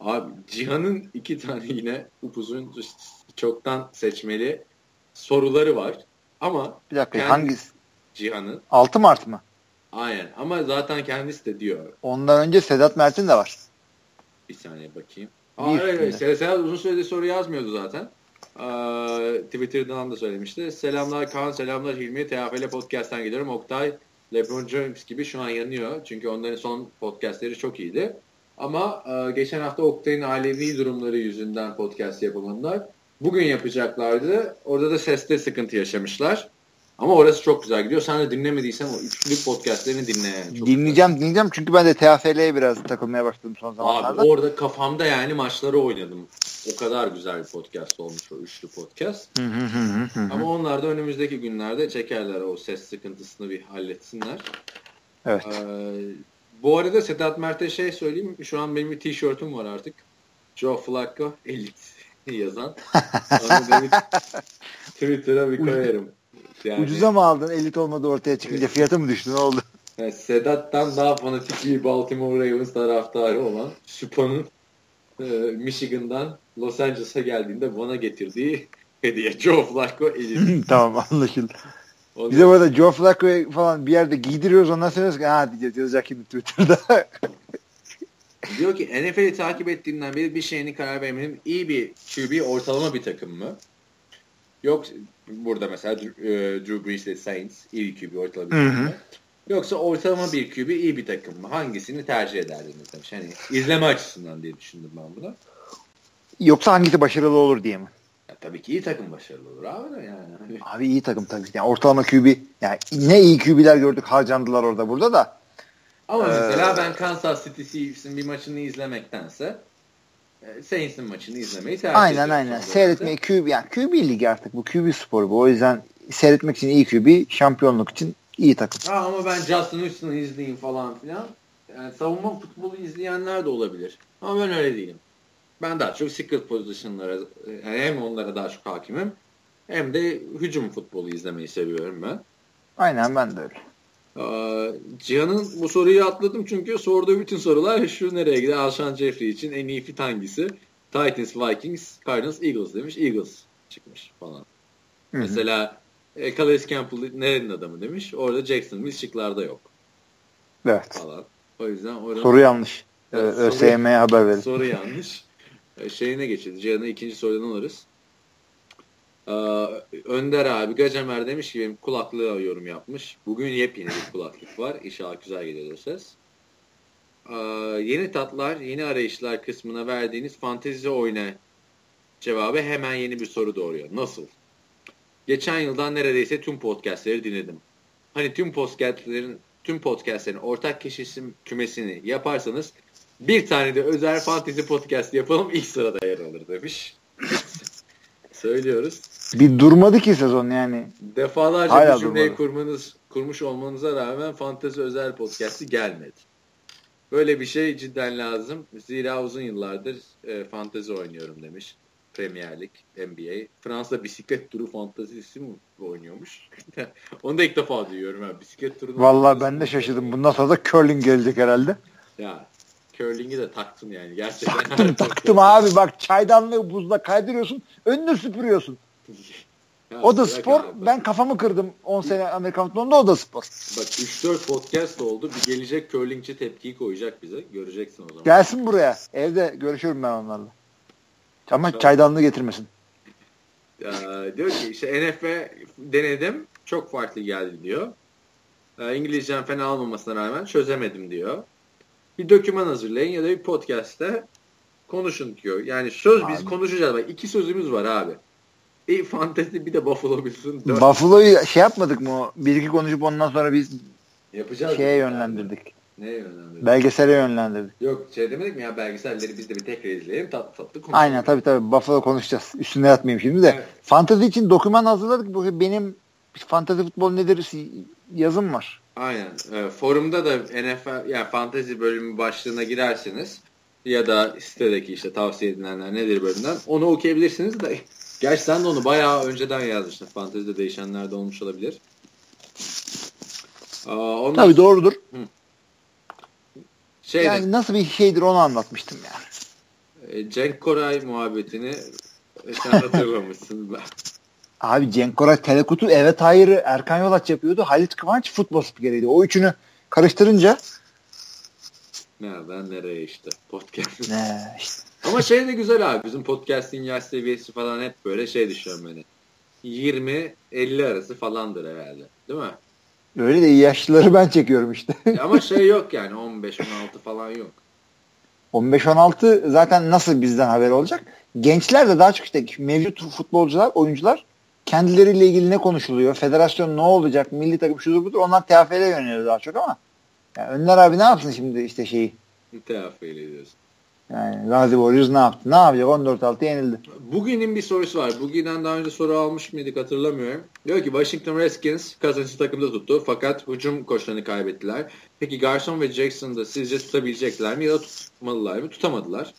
Abi Cihan'ın iki tane yine upuzun çoktan seçmeli soruları var. Ama Bir dakika Kendi- hangisi? Cihan'ın 6 Mart mı? aynen ama zaten kendisi de diyor Ondan önce Sedat Mert'in de var. Bir saniye bakayım. Aa, evet. Sedat uzun süredir soru yazmıyordu zaten. Aa, Twitter'dan da söylemişti. Selamlar Kaan, selamlar Hilmi. TFL Podcast'tan geliyorum. Oktay, LeBron James gibi şu an yanıyor. Çünkü onların son podcastleri çok iyiydi. Ama e, geçen hafta Oktay'ın ailevi durumları yüzünden podcast yapamadılar. Bugün yapacaklardı. Orada da seste sıkıntı yaşamışlar. Ama orası çok güzel gidiyor. Sen de dinlemediysen o üçlü podcastlerini dinle. Yani. Çok dinleyeceğim dinleyeceğim çünkü ben de TFL'ye biraz takılmaya başladım son zamanlarda. Abi orada kafamda yani maçları oynadım. O kadar güzel bir podcast olmuş o üçlü podcast. Hı hı hı hı hı. Ama onlar da önümüzdeki günlerde çekerler o ses sıkıntısını bir halletsinler. Evet. Ee, bu arada Sedat Mert'e şey söyleyeyim. Şu an benim bir tişörtüm var artık. Joe Flacco Elite yazan. Onu Twitter'a bir koyarım. Yani, Ucuza mı aldın elit olmadı ortaya çıkınca fiyatı mı düştü ne oldu? yani Sedat'tan daha fanatik bir Baltimore Ravens taraftarı olan Supa'nın e, Michigan'dan Los Angeles'a geldiğinde bana getirdiği hediye. Joe Flacco Elite. tamam anlaşıldı. Onu- Bize bu arada Joe Flacco'yu falan bir yerde giydiriyoruz ondan sonra ki ha diyeceğiz yazacak şimdi Twitter'da. Diyor ki NFL'i takip ettiğimden beri bir şeyini karar vermenin iyi bir QB ortalama bir takım mı? Yok burada mesela Drew, e, Drew Brees'le Saints iyi bir QB ortalama bir? Yoksa ortalama bir QB iyi bir takım mı? Hangisini tercih ederdiniz demiş. Hani izleme açısından diye düşündüm ben bunu. Yoksa hangisi başarılı olur diye mi? Ya, tabii ki iyi takım başarılı olur abi de yani. Hani, Abi iyi takım tabii. Yani ortalama QB. Yani ne iyi QB'ler gördük harcandılar orada burada da. Ama Ee, mesela ben Kansas City Chiefs'in bir maçını izlemektense Saints'in maçını izlemeyi tercih Aynen ediyorum aynen. son Seyretmeyi QB yani QB ligi artık bu QB sporu bu. O yüzden seyretmek için iyi QB, şampiyonluk için iyi takım. Ha, ama ben Justin Houston'ı izleyeyim falan filan. Yani savunma futbolu izleyenler de olabilir. Ama ben öyle değilim. Ben daha çok skill position'lara yani hem onlara daha çok hakimim hem de hücum futbolu izlemeyi seviyorum ben. Aynen ben de öyle. Cihan'ın bu soruyu atladım çünkü sorduğu bütün sorular şu nereye gider? Alshon Jeffrey için en iyi fit hangisi? Titans, Vikings, Cardinals, Eagles demiş. Eagles çıkmış falan. Hı hı. Mesela e, Calais Campbell nerenin adamı demiş. Orada Jacksonville şıklarda yok Evet. falan. O yüzden orada Soru yanlış. Evet, ÖSYM'ye haber verin. soru yanlış. E, Şeyine geçelim. Cihan'a ikinci sorudan alırız. Aa, Önder abi Gacemer demiş ki benim kulaklığa yorum yapmış. Bugün yepyeni bir kulaklık var. İnşallah güzel geliyor ses. Aa, yeni tatlar, yeni arayışlar kısmına verdiğiniz fantezi oyuna cevabı hemen yeni bir soru doğuruyor. Nasıl? Geçen yıldan neredeyse tüm podcastleri dinledim. Hani tüm podcastlerin tüm podcastlerin ortak kişisim kümesini yaparsanız bir tane de özel fantezi podcast yapalım ilk sırada yer alır demiş. Söylüyoruz. Bir durmadı ki sezon yani. Defalarca Hala bu cümleyi durmadı. kurmanız, kurmuş olmanıza rağmen fantezi özel podcast'i gelmedi. Böyle bir şey cidden lazım. Zira uzun yıllardır e, fantezi oynuyorum demiş. Premier Lig, NBA. Fransa bisiklet turu fantezisi mi oynuyormuş? Onu da ilk defa duyuyorum. Ha. Bisiklet turunu Vallahi ben de şaşırdım. Bundan sonra da curling gelecek herhalde. Ya curling'i de taktın yani. Gerçekten. Taktım taktım abi bak çaydanlığı buzla kaydırıyorsun önünü süpürüyorsun. Ya O da spor. abi. Ben kafamı kırdım 10 sene Amerikan futbolunda o da spor. Bak 3-4 podcast oldu. Bir gelecek curlingçi tepkiyi koyacak bize. Göreceksin o zaman. Gelsin buraya. Evde görüşürüm ben onlarla. Ama Çok- çaydanlığı getirmesin. Ya, diyor ki işte NFL denedim. Çok farklı geldi diyor. Ee, İngilizcem fena olmamasına rağmen çözemedim diyor. Bir doküman hazırlayın ya da bir podcast'te konuşun diyor. Yani söz biz Abi. konuşacağız. Bak iki sözümüz var abi. Bir fantezi bir de Buffalo Bills'ın. Buffalo'yu şey yapmadık mı? Bir iki konuşup ondan sonra biz Yapacağız. şeye yönlendirdik. Neye yönlendirdik? Belgesele yönlendirdik. Yok şey demedik mi ya belgeselleri biz de bir tekrar izleyelim tatlı tatlı konuşalım. Aynen tabii tabii Buffalo konuşacağız. Üstüne yatmayayım şimdi de. Evet. Fantezi için doküman hazırladık. Bu benim fantezi futbol nedir yazım var. Aynen. E, forumda da NFL yani fantezi bölümü başlığına girerseniz ya da sitedeki işte tavsiye edilenler nedir bölümünden onu okuyabilirsiniz de gerçi sen de onu bayağı önceden yazmıştın. Fantezide değişenler de olmuş olabilir. Aa, ondan Tabii doğrudur. şey Yani nasıl bir şeydir onu anlatmıştım yani. e, Cenk Koray muhabbetini sen hatırlamışsın. Abi Cenk Koray Telekutu evet hayırı Erkan Yolaç yapıyordu. Halit Kıvanç futbol spikeriydi. O üçünü karıştırınca Nereden nereye işte podcast. ne işte. Ama şey de güzel abi. Bizim podcast'in yaş seviyesi falan hep böyle şey düşünüyorum beni. 20-50 arası falandır herhalde. Değil mi? Öyle de yaşlıları ben çekiyorum işte. Ama şey yok yani 15-16 falan yok. 15-16 zaten nasıl bizden haber olacak? Gençler de daha çok işte mevcut futbolcular, oyuncular kendileriyle ilgili ne konuşuluyor? Federasyon ne olacak? Milli takım şudur budur. Onlar TFF'ye yöneliyor daha çok ama. Yani Önler abi ne yapsın şimdi işte şeyi? Müteaffiyle ediyorsun. Yani Gazi Warriors ne yaptı? Ne yapacak? 14-6 yenildi. Bugünün bir sorusu var. Bugünden daha önce soru almış mıydık hatırlamıyorum. Diyor ki Washington Redskins kazançlı takımda tuttu fakat hücum koçlarını kaybettiler. Peki Garson ve Jackson da sizce tutabilecekler mi ya da tutmalılar mı? Tutamadılar.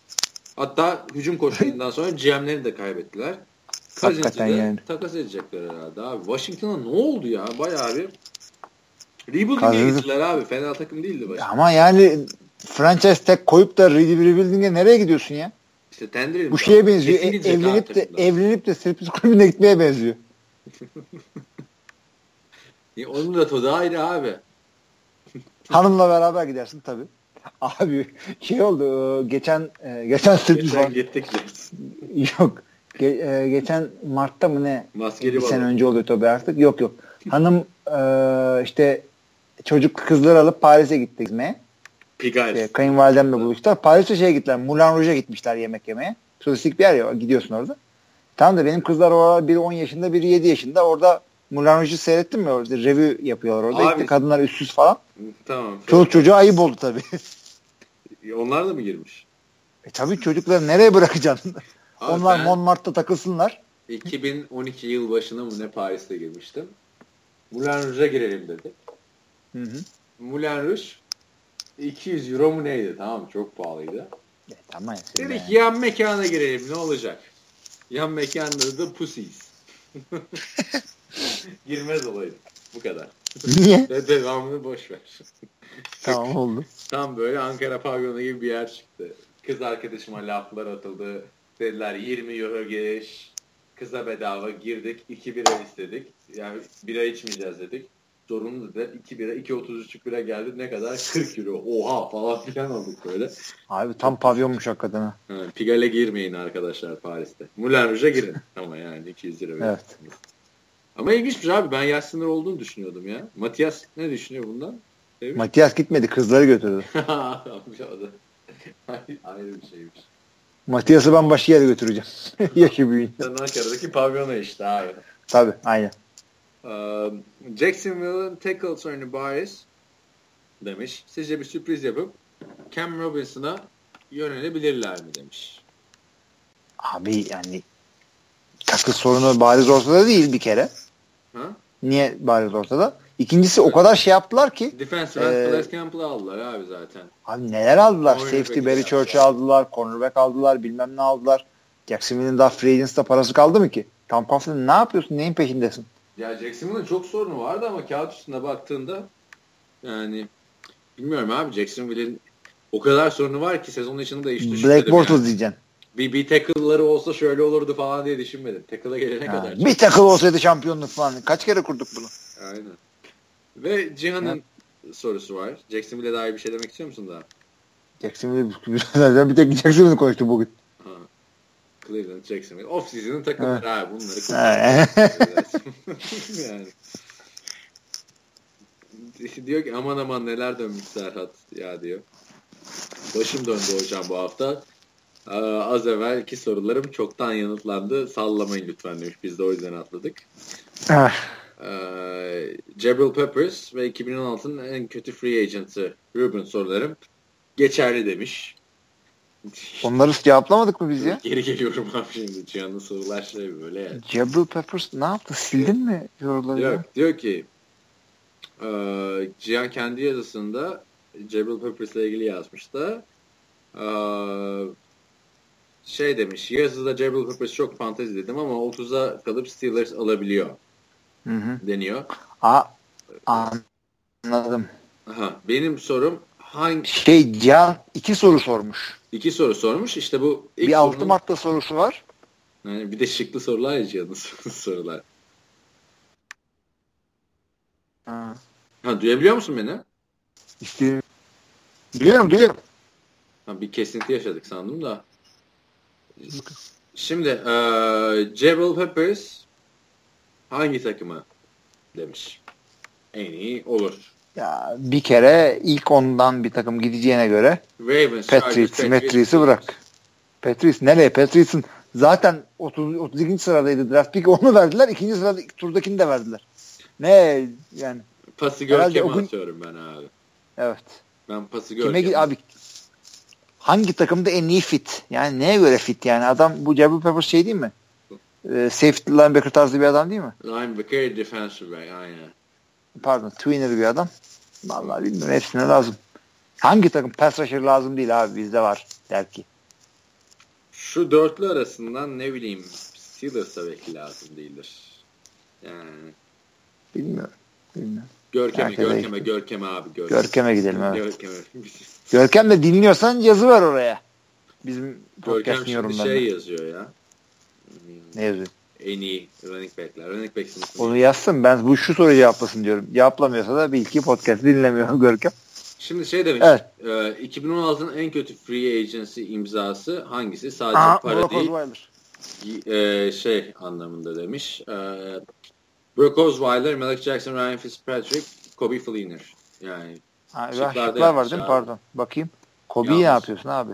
Hatta hücum koçlarından sonra GM'leri de kaybettiler. Hakikaten yani. takas edecekler herhalde abi. Washington'a ne oldu ya? Bayağı bir rebuilding'e gittiler abi. Fena takım değildi Washington. Ama yani franchise tag koyup da re- rebuilding'e nereye gidiyorsun ya? İşte Tender'in Bu şeye benziyor. E- evlenip de evlenip de striptiz kulübüne gitmeye benziyor. Ya Onun da tadı ayrı abi. Hanımla beraber gidersin tabii. Abi şey oldu e, geçen e, geçen striptiz Geçen gittik. Yok. Ge- e, geçen Mart'ta mı ne? Maskeli bir sene önce oluyor tabii artık. Yok yok. Hanım e, işte çocuk kızları alıp Paris'e gitti gezmeye. Pigalle. E, kayınvalidemle buluştular. Paris'e şeye gittiler. Moulin Rouge'a gitmişler yemek yemeye. Turistik bir yer ya. Gidiyorsun orada. Tamam da benim kızlar orada biri 10 yaşında biri 7 yaşında. Orada Moulin Rouge'u seyrettin mi? Orada review yapıyorlar orada. Abi- İşte kadınlar üstsüz falan. Tamam. Çoluk çocuğa ayıp oldu tabii. Onlar da mı girmiş? e tabii çocukları nereye bırakacaksın? Abi Onlar Montmartre'da takılsınlar. 2012 yıl başına mı ne Paris'te girmiştim. Moulin Rouge'a girelim dedi. Hı hı. Moulin Rouge 200 euro mu neydi tamam çok pahalıydı. E, tamam. Dedik yani. yan mekana girelim ne olacak? Yan mekanda da Pussies. Girmez olaydı. Bu kadar. Niye? Ve devamını boş ver. tamam oldu. Tam böyle Ankara pavyonu gibi bir yer çıktı. Kız arkadaşıma laflar atıldı. Dediler 20 euro giriş. Kıza bedava girdik. 2 bira istedik. Yani bira içmeyeceğiz dedik. Zorunlu dediler. 2 bira, 2.33 bira geldi. Ne kadar? 40 euro. Oha falan filan olduk böyle. Abi tam pavyonmuş hakikaten ha. Pigalle girmeyin arkadaşlar Paris'te. Moulin Rouge'a girin. Ama yani 200 lira. Evet. Ama ilginçmiş abi. Ben yaş sınırı olduğunu düşünüyordum ya. Matias ne düşünüyor bundan? Matias gitmedi kızları götürdü. Ayrı bir şeymiş. Matias'ı ben başka yere götüreceğim. Yaşı büyüyünce. Ankara'daki pavyona işte abi. Tabii aynen. Um, Jacksonville'ın tackle sorunu bariz demiş. Sizce bir sürpriz yapıp Cam Robinson'a yönelebilirler mi demiş. Abi yani takı sorunu bariz ortada değil bir kere. Ha? Niye bariz ortada? İkincisi o kadar şey yaptılar ki Defensive end Ee, Blake Campbell'ı aldılar abi zaten. abi neler aldılar? Cornerback Safety Barry ya. Church'ü aldılar, cornerback aldılar, bilmem ne aldılar. Jacksonville'in daha free agency'da parası kaldı mı ki? Coughlin ne yapıyorsun? Neyin peşindesin? Ya Jacksonville'ın çok sorunu vardı ama kağıt üstünde baktığında yani bilmiyorum abi Jacksonville'in o kadar sorunu var ki sezon içinde de hiç düşünmedim. Black Bortles yani. diyeceksin. Bir, bir tackle'ları olsa şöyle olurdu falan diye düşünmedim. Tackle'a gelene Ha, kadar. bir takıl olsaydı şampiyonluk falan. Kaç kere kurduk bunu? Aynen. Ve Cihan'ın sorusu var. Jacksonville'e dair bir şey demek istiyor musun daha? Jacksonville bir tek Jacksonville konuştu bugün. Ha. Cleveland, Jacksonville. Off-season'ın takımları ha. Bunları Ha. konuşuyoruz. yani. Diyor ki aman aman neler dönmüş Serhat ya diyor. Başım döndü hocam bu hafta. Ee, az evvel iki sorularım çoktan yanıtlandı. Sallamayın lütfen demiş. Biz de o yüzden atladık. Ah, Ee, Jabril Peppers ve 2016'nın en kötü free agent'ı Ruben sorularım geçerli demiş. Onları cevaplamadık mı biz ya? Geri geliyorum abi şimdi. Cihan'ın sorular şey böyle yani. Jabril Peppers ne yaptı? Sildin mi soruları? ya? Yok, diyor ki e, Cihan kendi yazısında Jabril Peppers ile ilgili yazmış da e, şey demiş yazıda Jabril Peppers çok fantezi dedim ama 30'a kalıp Steelers alabiliyor Hı hı. deniyor. Aa, anladım. Aha, benim sorum hangi Şey Can iki soru sormuş. iki soru sormuş işte bu ilk bir altı sorunun- madde sorusu var. Yani bir de şıklı sorular ya Cihan'ın sorular. Ha. Ha duyabiliyor musun beni? İşte, biliyorum biliyorum. Ha, bir kesinti yaşadık sandım da. Şimdi eee Jabril Peppers hangi takımı demiş. En iyi olur. Ya bir kere ilk ondan bir takım gideceğine göre Ravens, Patriots, Patriots'ı bırak. Patriots nereye? Patriots'ın zaten 30, 32. sıradaydı draft pick onu verdiler. ikinci sırada turdakini de verdiler. Ne yani Pası görkeme gün- atıyorum ben abi. evet. Ben pası Kime görkeme. gid abi hangi takımda en iyi fit? Yani neye göre fit yani? Adam bu Jabril Peppers şey değil mi? Ee, safety linebacker tarzı bir adam değil mi? Linebacker, defensive back aynen. Pardon, tweener bir adam. Vallahi bilmiyorum hepsine lazım. Hangi takım pass rusher lazım değil abi bizde var der ki. Şu dörtlü arasından ne bileyim Steelers'a belki lazım değildir. Yani Bilmiyorum. Bilmiyorum. Görkeme, Herkese görkeme, gitti. görkeme abi. Görkeme, Görkem'e gidelim evet. Görkeme. Görkem de dinliyorsan yazı ver oraya. Bizim Görkem şimdi yorumlarında. şey yazıyor ya. Ne yazıyor? En iyi running back'ler. Running back. Onu yazsın. Ben bu şu soruyu cevaplasın diyorum. Cevaplamıyorsa da bil ki podcast dinlemiyor Görkem. Şimdi şey demiş. Evet. e, 2016'nın en kötü free agency imzası hangisi? Sadece Aha, para Brock değil. Osweiler. e, şey anlamında demiş. E, Brock Osweiler, Malik Jackson, Ryan Fitzpatrick, Kobe Fleener. Yani Ha, şıklar var değil mi? Pardon. Bakayım. Kobe'yi ne yapıyorsun abi?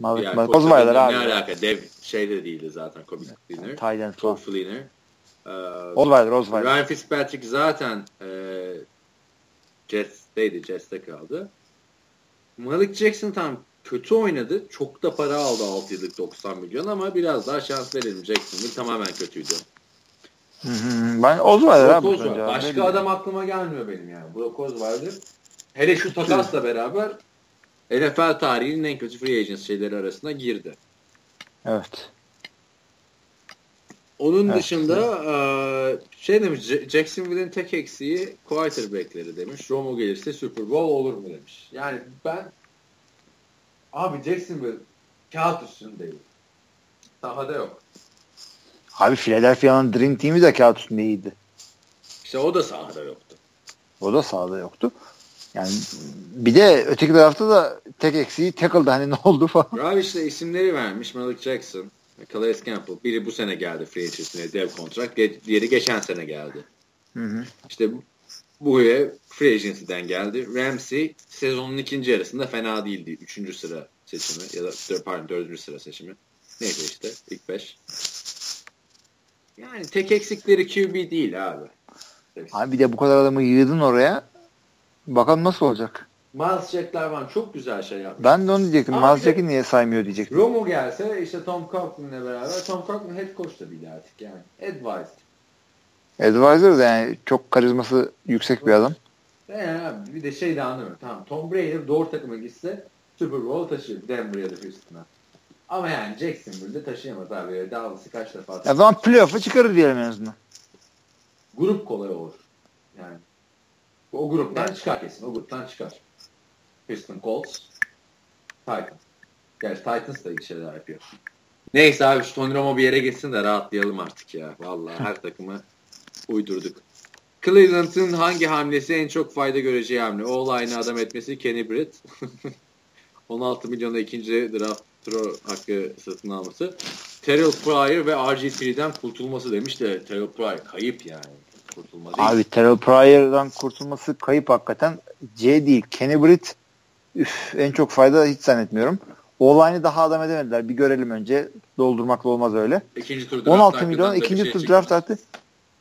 Malik, yani Fleener abi. Ne alaka? Dev şey de değildi zaten Kobe Fleener. Kobe falan. Fleener. Ee, Osweiler, Osweiler. Ryan Fitzpatrick zaten e, Jets'teydi. Jets'te kaldı. Malik Jackson tam kötü oynadı. Çok da para aldı 6 yıllık 90 milyon ama biraz daha şans verelim. Jacksonville tamamen kötüydü. Hı hı. Ben Osweiler abi. Başka adam aklıma gelmiyor benim yani. Brock Osweiler. Hele şu takasla beraber NFL tarihinin en kötü free agent şeyleri arasına girdi. Evet. Onun Evet. dışında eee, şey demiş Jacksonville'in tek eksiği quarterback'leri demiş. Romo gelirse Super Bowl olur mu demiş. Yani ben abi Jacksonville kağıt üstündeyim. Sahada yok. Abi Philadelphia'nın Dream Team'i de kağıt üstünde iyiydi. İşte o da sahada yoktu. O da sahada yoktu. Yani bir de öteki tarafta da tek eksiği tackle'da hani ne oldu falan. Abi işte isimleri vermiş Malik Jackson, Calais Campbell. Biri bu sene geldi free agency'ne dev kontrat. Diğeri geçen sene geldi. Hı hı. İşte buraya free agency'den geldi. Ramsey sezonun ikinci yarısında fena değildi. Üçüncü sıra seçimi ya da pardon dördüncü sıra seçimi. Neyse işte ilk beş. Yani tek eksikleri QB değil abi. Abi bir de bu kadar adamı yığdın oraya. Bakalım nasıl olacak. Miles Jack'ler var. Çok güzel şey yapmış. Ben de onu diyecektim. Abi Miles Jack'i niye saymıyor diyecektim. Romo gelse işte Tom Coughlin'le beraber Tom Coughlin head coach da değil artık yani. Advised. Advisor da yani çok karizması yüksek bir adam. Yani abi bir de şey de anlamıyorum. Tamam Tom Brady doğru takıma gitse Super Bowl taşır Denver ya da Houston'a. Ama yani Jacksonville'de taşıyamaz abi. Dallas'ı kaç defa Ya zaman playoff'a çıkarır diyelim en azından. Grup kolay olur. Yani. O gruptan çıkar kesin. O gruptan çıkar. Houston Colts, Titans. Gerçi Titans da iyi şeyler yapıyor. Neyse abi şu Tony Romo bir yere gitsin de rahatlayalım artık ya. Vallahi her takımı uydurduk. Cleveland'ın hangi hamlesi en çok fayda göreceği hamle? O aynı adam etmesi Kenny Britt. 16 milyona ikinci draft throw hakkı satın alması. Terrell Pryor ve RG3'den kurtulması demiş de Terrell Pryor kayıp yani. Kurtulma değil. Abi Terrell Pryor'dan kurtulması kayıp hakikaten. C değil. Kenny Britt üf, en çok fayda hiç zannetmiyorum. O-line'ı daha adam edemediler. Bir görelim önce. Doldurmakla olmaz öyle. İkinci tur draft 16 hakkından milyon ikinci şey tur çıktı. draft hakkı.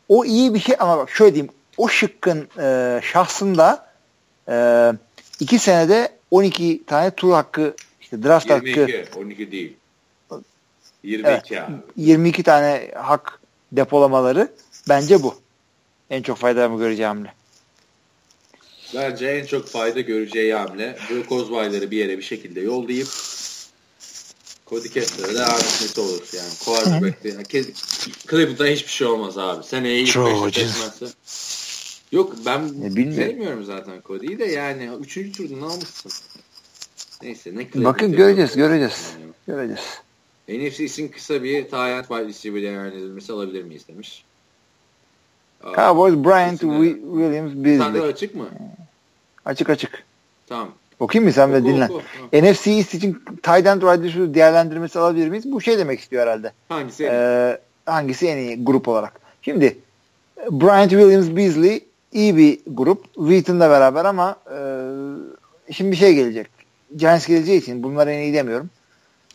O iyi bir şey ama bak şöyle diyeyim. O şıkkın e, şahsında e, iki senede 12 tane tur hakkı işte draft hakkı 22, 12 değil. 22 abi. 22 tane hak depolamaları bence bu. En çok faydamı göreceğim hamle. Bence en çok fayda göreceği hamle Brock Osweiler'ı bir yere bir şekilde yollayıp Cody Kessler'a da Aaron Smith olur. Yani quarterback'te. Yani Cleveland'da hiçbir şey olmaz abi. Seneye ilk beşte seçmezse. Yok ben E, sevmiyorum zaten Cody'yi de yani. Üçüncü turdan almışsın. Neyse ne Cleveland Bakın göreceğiz, göreceğiz. Göreceğiz. NFC için kısa bir Tayland wide receiver değerlendirilmesi alabilir miyiz demiş. Aa, Cowboys Bryant Wi- Williams Sende Beasley. açık mı? Açık açık. Tamam. Okuyayım mı sen de Oku, dinle. oku. NFC East için tight end wide receiver değerlendirmesi alabilir miyiz? Bu şey demek istiyor herhalde. Hangisi? Ee, hangisi en iyi grup olarak? Şimdi Bryant Williams Beasley iyi bir grup. Wheaton'la beraber ama e, şimdi bir şey gelecek. Giants geleceği için bunları en iyi demiyorum.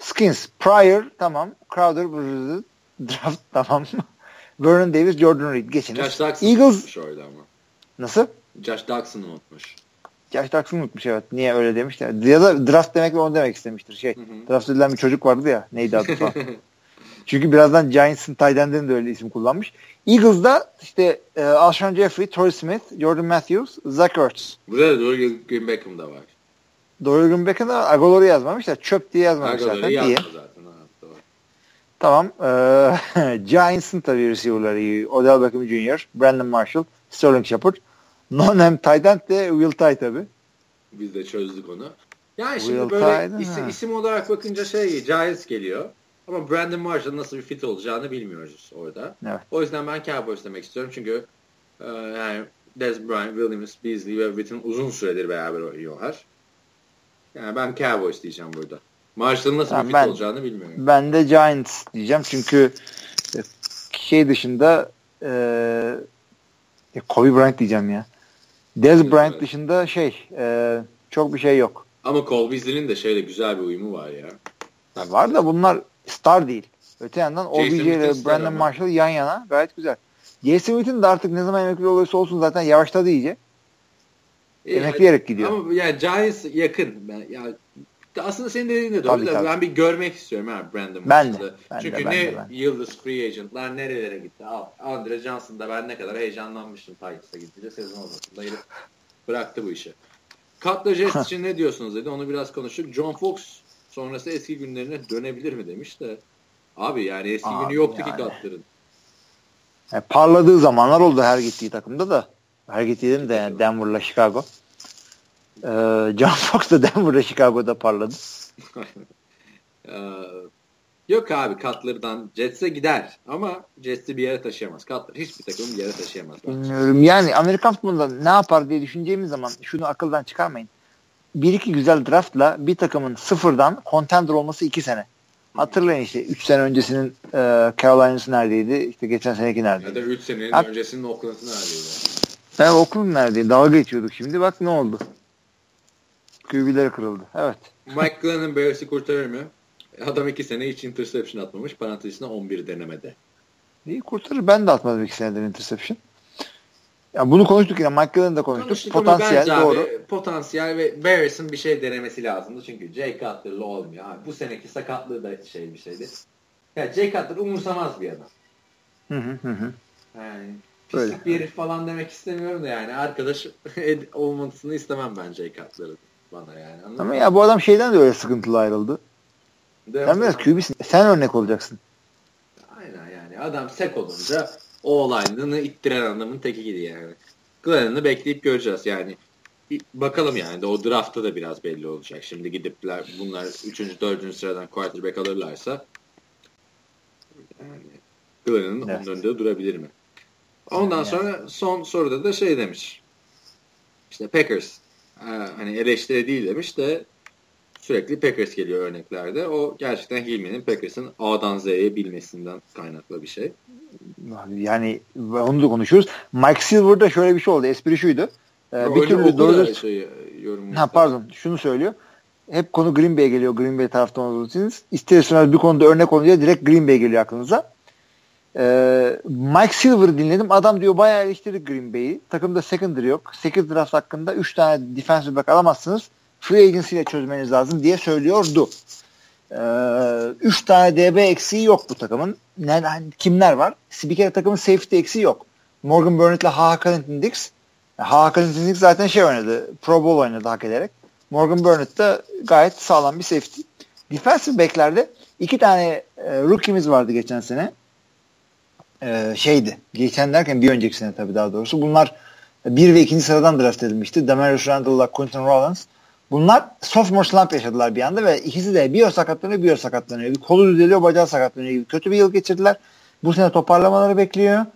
Skins, Pryor tamam. Crowder, draft tamam. Vernon Davis, Jordan Reed geçiniz. Josh Doxson Eagles orada ama. nasıl? Josh Doxson unutmuş. Josh Doxson unutmuş evet. Niye öyle demişler. Ya da draft demek ve onu demek istemiştir. Şey, Hı hı. draft edilen bir çocuk vardı ya. Neydi adı falan. Çünkü birazdan Giants'ın end'inin de öyle isim kullanmış. Eagles'da işte e, Alshon Jeffrey, Torrey Smith, Jordan Matthews, Zach Ertz. Burada da doğru Green Beckham da var. Dorian Beckham'da Agolor'u yazmamışlar. Çöp diye yazmamış zaten. Argaları İyi. yazma zaten. Ha, doğru. Tamam. E, Giants'ın tabii receiver'ları iyi. Odell Beckham Jr., Brandon Marshall, Sterling Shepard. Non-hem tight end de Will Tye tabii. Biz de çözdük onu. Yani şimdi Will böyle Tide, isim, ha. isim olarak bakınca şey Giants geliyor. Ama Brandon Marshall nasıl bir fit olacağını bilmiyoruz orada. Evet. O yüzden ben Cowboys demek istiyorum. Çünkü e, yani Dez Bryant, Williams, Beasley ve Witten uzun süredir beraber oynuyorlar. Yani ben Cowboys diyeceğim burada. Marshall'ın nasıl Tamam, bir ben- olacağını bilmiyorum. Ben de Giants diyeceğim çünkü e, şey dışında e, e, Kobe Bryant diyeceğim ya. Dez Bryant Bryant. dışında şey e, çok bir şey yok. Ama Cole Beasley'nin de şeyle güzel bir uyumu var ya. Ya var da bunlar star değil. Öte yandan OBJ ile Brandon ama. Marshall yan yana gayet güzel. Jason Witten de artık ne zaman emekli olursa olsun zaten yavaşladı iyice. E, Emekleyerek gidiyor. Ama yani Giants yakın. Ben, ya aslında senin dediğin de doğru Tabii, da tabii. ben bir görmek istiyorum ha Brandon Ben de, ben de, Çünkü ben ne de, ben de. yıldız free agentlar nerelere gitti. Al, Andre Johnson'da ben ne kadar heyecanlanmıştım Titans'a gidince sezon ortasında herif bıraktı bu işi. Cutler Jets için ne diyorsunuz dedi. Onu biraz konuştuk. John Fox sonrası eski günlerine dönebilir mi demiş de. Abi yani eski Abi günü yoktu ki yani. Cutler'ın. Yani parladığı zamanlar oldu her gittiği takımda da. Her gittiği de yani Denver'la Chicago. Ee, John Fox da Denver'la Chicago'da parladı. Ee, yok abi Cutler'dan Jets'e gider ama Jets'i bir yere taşıyamaz. Cutler hiçbir takımı bir yere taşıyamaz. Bilmiyorum. Yani Amerikan futbolunda ne yapar diye düşüneceğimiz zaman şunu akıldan çıkarmayın. Bir iki güzel draftla bir takımın sıfırdan contender olması iki sene. Hatırlayın işte 3 sene öncesinin e, Carolina'sı neredeydi? İşte geçen seneki Ya da neredeydi? 3 senenin Hat- öncesinin Oakland'ı neredeydi? Ben okulun neredeydi? Dalga geçiyorduk şimdi. Bak ne oldu? QB'leri kırıldı. Evet. Mike Glennon Bears'i kurtarır mı? Adam 2 sene hiç interception atmamış. Parantezine 11 denemede. İyi kurtarır. Ben de atmadım iki senedir interception. Ya bunu konuştuk yine. Mike Glennon da konuştuk. Konuştuk Potansiyel doğru. Abi, potansiyel ve Bears'ın bir şey denemesi lazımdı. Çünkü Jay Cutler'la olmuyor. Abi, bu seneki sakatlığı da şey bir şeydi. Ya Jay Cutler umursamaz bir adam. Hı hı hı hı. Yani Öyle. pislik bir herif falan demek istemiyorum da yani arkadaş ed- olmasını istemem ben Jay Cutler'ın bana yani. Anladın Ama mı? ya bu adam şeyden de öyle sıkıntılı ayrıldı. Değil Sen biraz QB'sin. Sen örnek olacaksın. Aynen yani. Adam sek olunca o olayını ittiren adamın tekiydi yani. Glennon'ı bekleyip göreceğiz yani. Bakalım yani de o draftta da biraz belli olacak. Şimdi gidipler bunlar 3. 4. sıradan quarterback alırlarsa yani Glennon'ın Evet. onun önünde durabilir mi? Ondan Yani. sonra son soruda da şey demiş. İşte Packers hani eleştiri değil demiş de sürekli Packers geliyor örneklerde. O gerçekten Hilmi'nin Packers'ın A'dan Z'ye bilmesinden kaynaklı bir şey. Yani onu da konuşuyoruz. Mike Silver'da şöyle bir şey oldu. Espri şuydu. Ee, bir türlü şeyi, yorumu Ha pardon şunu söylüyor. Hep konu Green Bay'e geliyor. Green Bay taraftan olursanız. İster istemez bir konuda örnek olunca direkt Green Bay geliyor aklınıza. Ee, Mike Silver'ı dinledim. Adam diyor bayağı eleştirdi Green Bay'i. Takımda secondary yok. 8 draft hakkında 3 tane defensive back alamazsınız. Free agency ile çözmeniz lazım diye söylüyordu. 3 tane DB eksiği yok bu takımın. Ne, hani kimler var? Bir kere takımın safety eksiği yok. Morgan Burnett ile Ha Clinton Dix. Ha Clinton Dix zaten şey oynadı. Pro Bowl oynadı hak ederek. Morgan Burnett de gayet sağlam bir safety. Defensive back'lerde iki tane e, rookie'miz vardı geçen sene. E, şeydi. Geçen derken bir önceki sene tabii daha doğrusu. Bunlar bir ve ikinci sıradan draft edilmişti. Demarius Randall'la Quentin Rollins. Bunlar sophomore slump yaşadılar bir anda ve ikisi de bir o sakatlanıyor bir o sakatlanıyor. Bir kolu düzeliyor bacağı sakatlanıyor gibi. Kötü bir yıl geçirdiler. Bu sene toparlamaları bekliyor.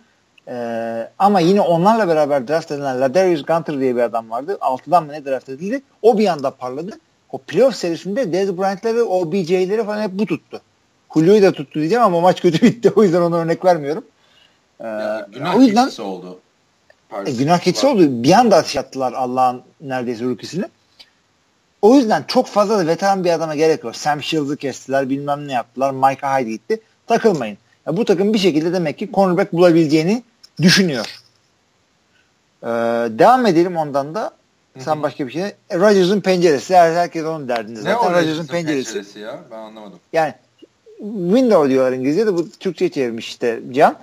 Ee, ama yine onlarla beraber draft edilen Ladarius Gunter diye bir adam vardı. Altıdan mı ne draft edildi? O bir anda parladı. O playoff serisinde Dez Bryant'ları, OBJ'leri falan hep bu tuttu. Julio'yu da tuttu diyeceğim ama maç kötü bitti. O yüzden ona örnek vermiyorum. Ee, günah o yüzden keçisi oldu. e, günah keçisi oldu. Bir anda atış attılar Allah'ın neredeyse rookisini. O yüzden çok fazla da veteran bir adama gerek yok. Sam Shields'ı kestiler, bilmem ne yaptılar. Micah Hyde gitti. Takılmayın. Ya bu takım bir şekilde demek ki cornerback bulabileceğini düşünüyor. Ee, devam edelim ondan da. Sen başka bir şey. E, Rodgers'ın penceresi. Her, herkes onun derdinde Ne zaten. o Rodgers'ın penceresi. ya? Ben anlamadım. Yani window diyorlar İngilizce'de. Bu Türkçe'ye çevirmiş işte Can.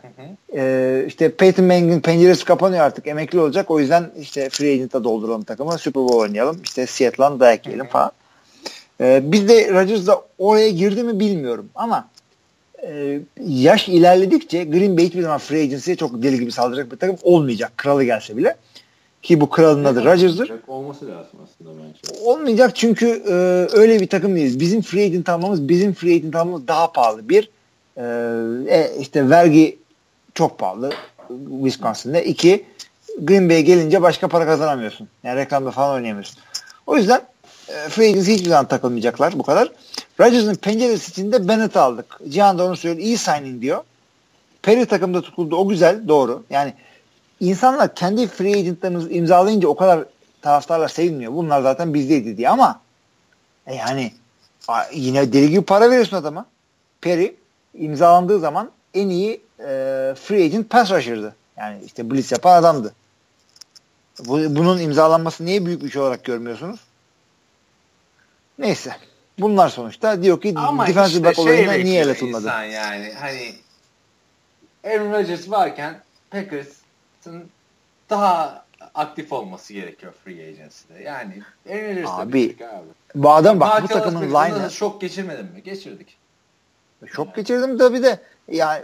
Ee, işte Peyton Manning'in penceresi kapanıyor artık. Emekli olacak. O yüzden işte free agent'a dolduralım takımı. Super Bowl oynayalım. İşte Seattle'dan dayak yiyelim falan. Ee, biz de Rodgers da oraya girdi mi bilmiyorum. Ama e, yaş ilerledikçe Green Bay hiçbir zaman free agency'ye çok deli gibi saldıracak bir takım olmayacak. Kralı gelse bile. Ki bu kralın adı Rodgers'dır. Olması lazım aslında bence. Olmayacak çünkü e, öyle bir takım değiliz. Bizim free agent almamız, bizim free agent almamız daha pahalı. Bir, e, e, işte vergi çok pahalı Wisconsin'da. İki, Green Bay'e gelince başka para kazanamıyorsun. Yani reklamda falan oynayamıyorsun. O yüzden e, free agency hiçbir zaman takılmayacaklar bu kadar. Rodgers'ın penceresi içinde Bennett'i aldık. Cihan da onu söylüyor. İyi signing diyor. Perry takımda tutuldu. O güzel. Doğru. Yani insanlar kendi free agentlarınızı imzalayınca o kadar taraftarlar sevinmiyor. Bunlar zaten bizdeydi diye ama e yani yine deli gibi para veriyorsun adama. Perry imzalandığı zaman en iyi e, free agent pass rusher'dı. Yani işte blitz yapan adamdı. Bu, bunun imzalanması niye büyük bir şey olarak görmüyorsunuz? Neyse. Bunlar sonuçta diyor ki Ama defensive işte back şey olayına niye el bekliyor atılmadı? insan yani hani Aaron Rodgers varken Packers'ın daha aktif olması gerekiyor free agency'de. Yani da Abi, büyük abi. Bu adam bak bu takımın line'ı şok geçirmedin mi? Geçirdik. Şok geçirdim tabii de yani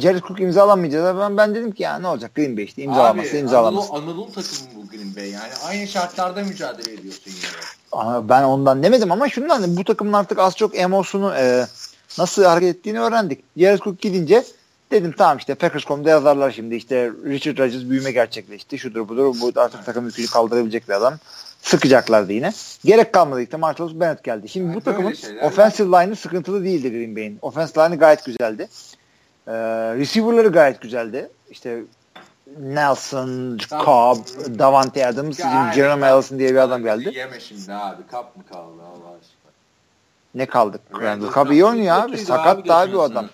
Jared Cook imzalanmayacağız. Ben, ben dedim ki ya ne olacak Green Bay işte imzalamazsa imzalamaz. Anadolu, Anadolu takımı bu Green Bay yani. Aynı şartlarda mücadele ediyorsun. Ama ben ondan demedim ama şundan bu takımın artık az çok emosunu e, nasıl hareket ettiğini öğrendik. Jared Cook gidince dedim tamam işte Packers.com'da yazarlar şimdi işte Richard Rodgers büyüme gerçekleşti. Şudur budur bu artık takım yükünü kaldırabilecek bir adam. Sıkacaklardı yine. Gerek kalmadı işte Martellus Bennett geldi. Şimdi Yani bu takımın offensive line'ı sıkıntılı değildi Green Bay'in. Offensive line'ı gayet güzeldi. Ee, receiver'ları gayet güzeldi. İşte Nelson, Cobb, Davante Adams, Jerome Allison diye bir adam geldi. Yeme şimdi abi. Kap mı kaldı Allah aşkına? Ne kaldı? Randall Cobb iyi oynuyor abi. Sakat abi geçen o adam.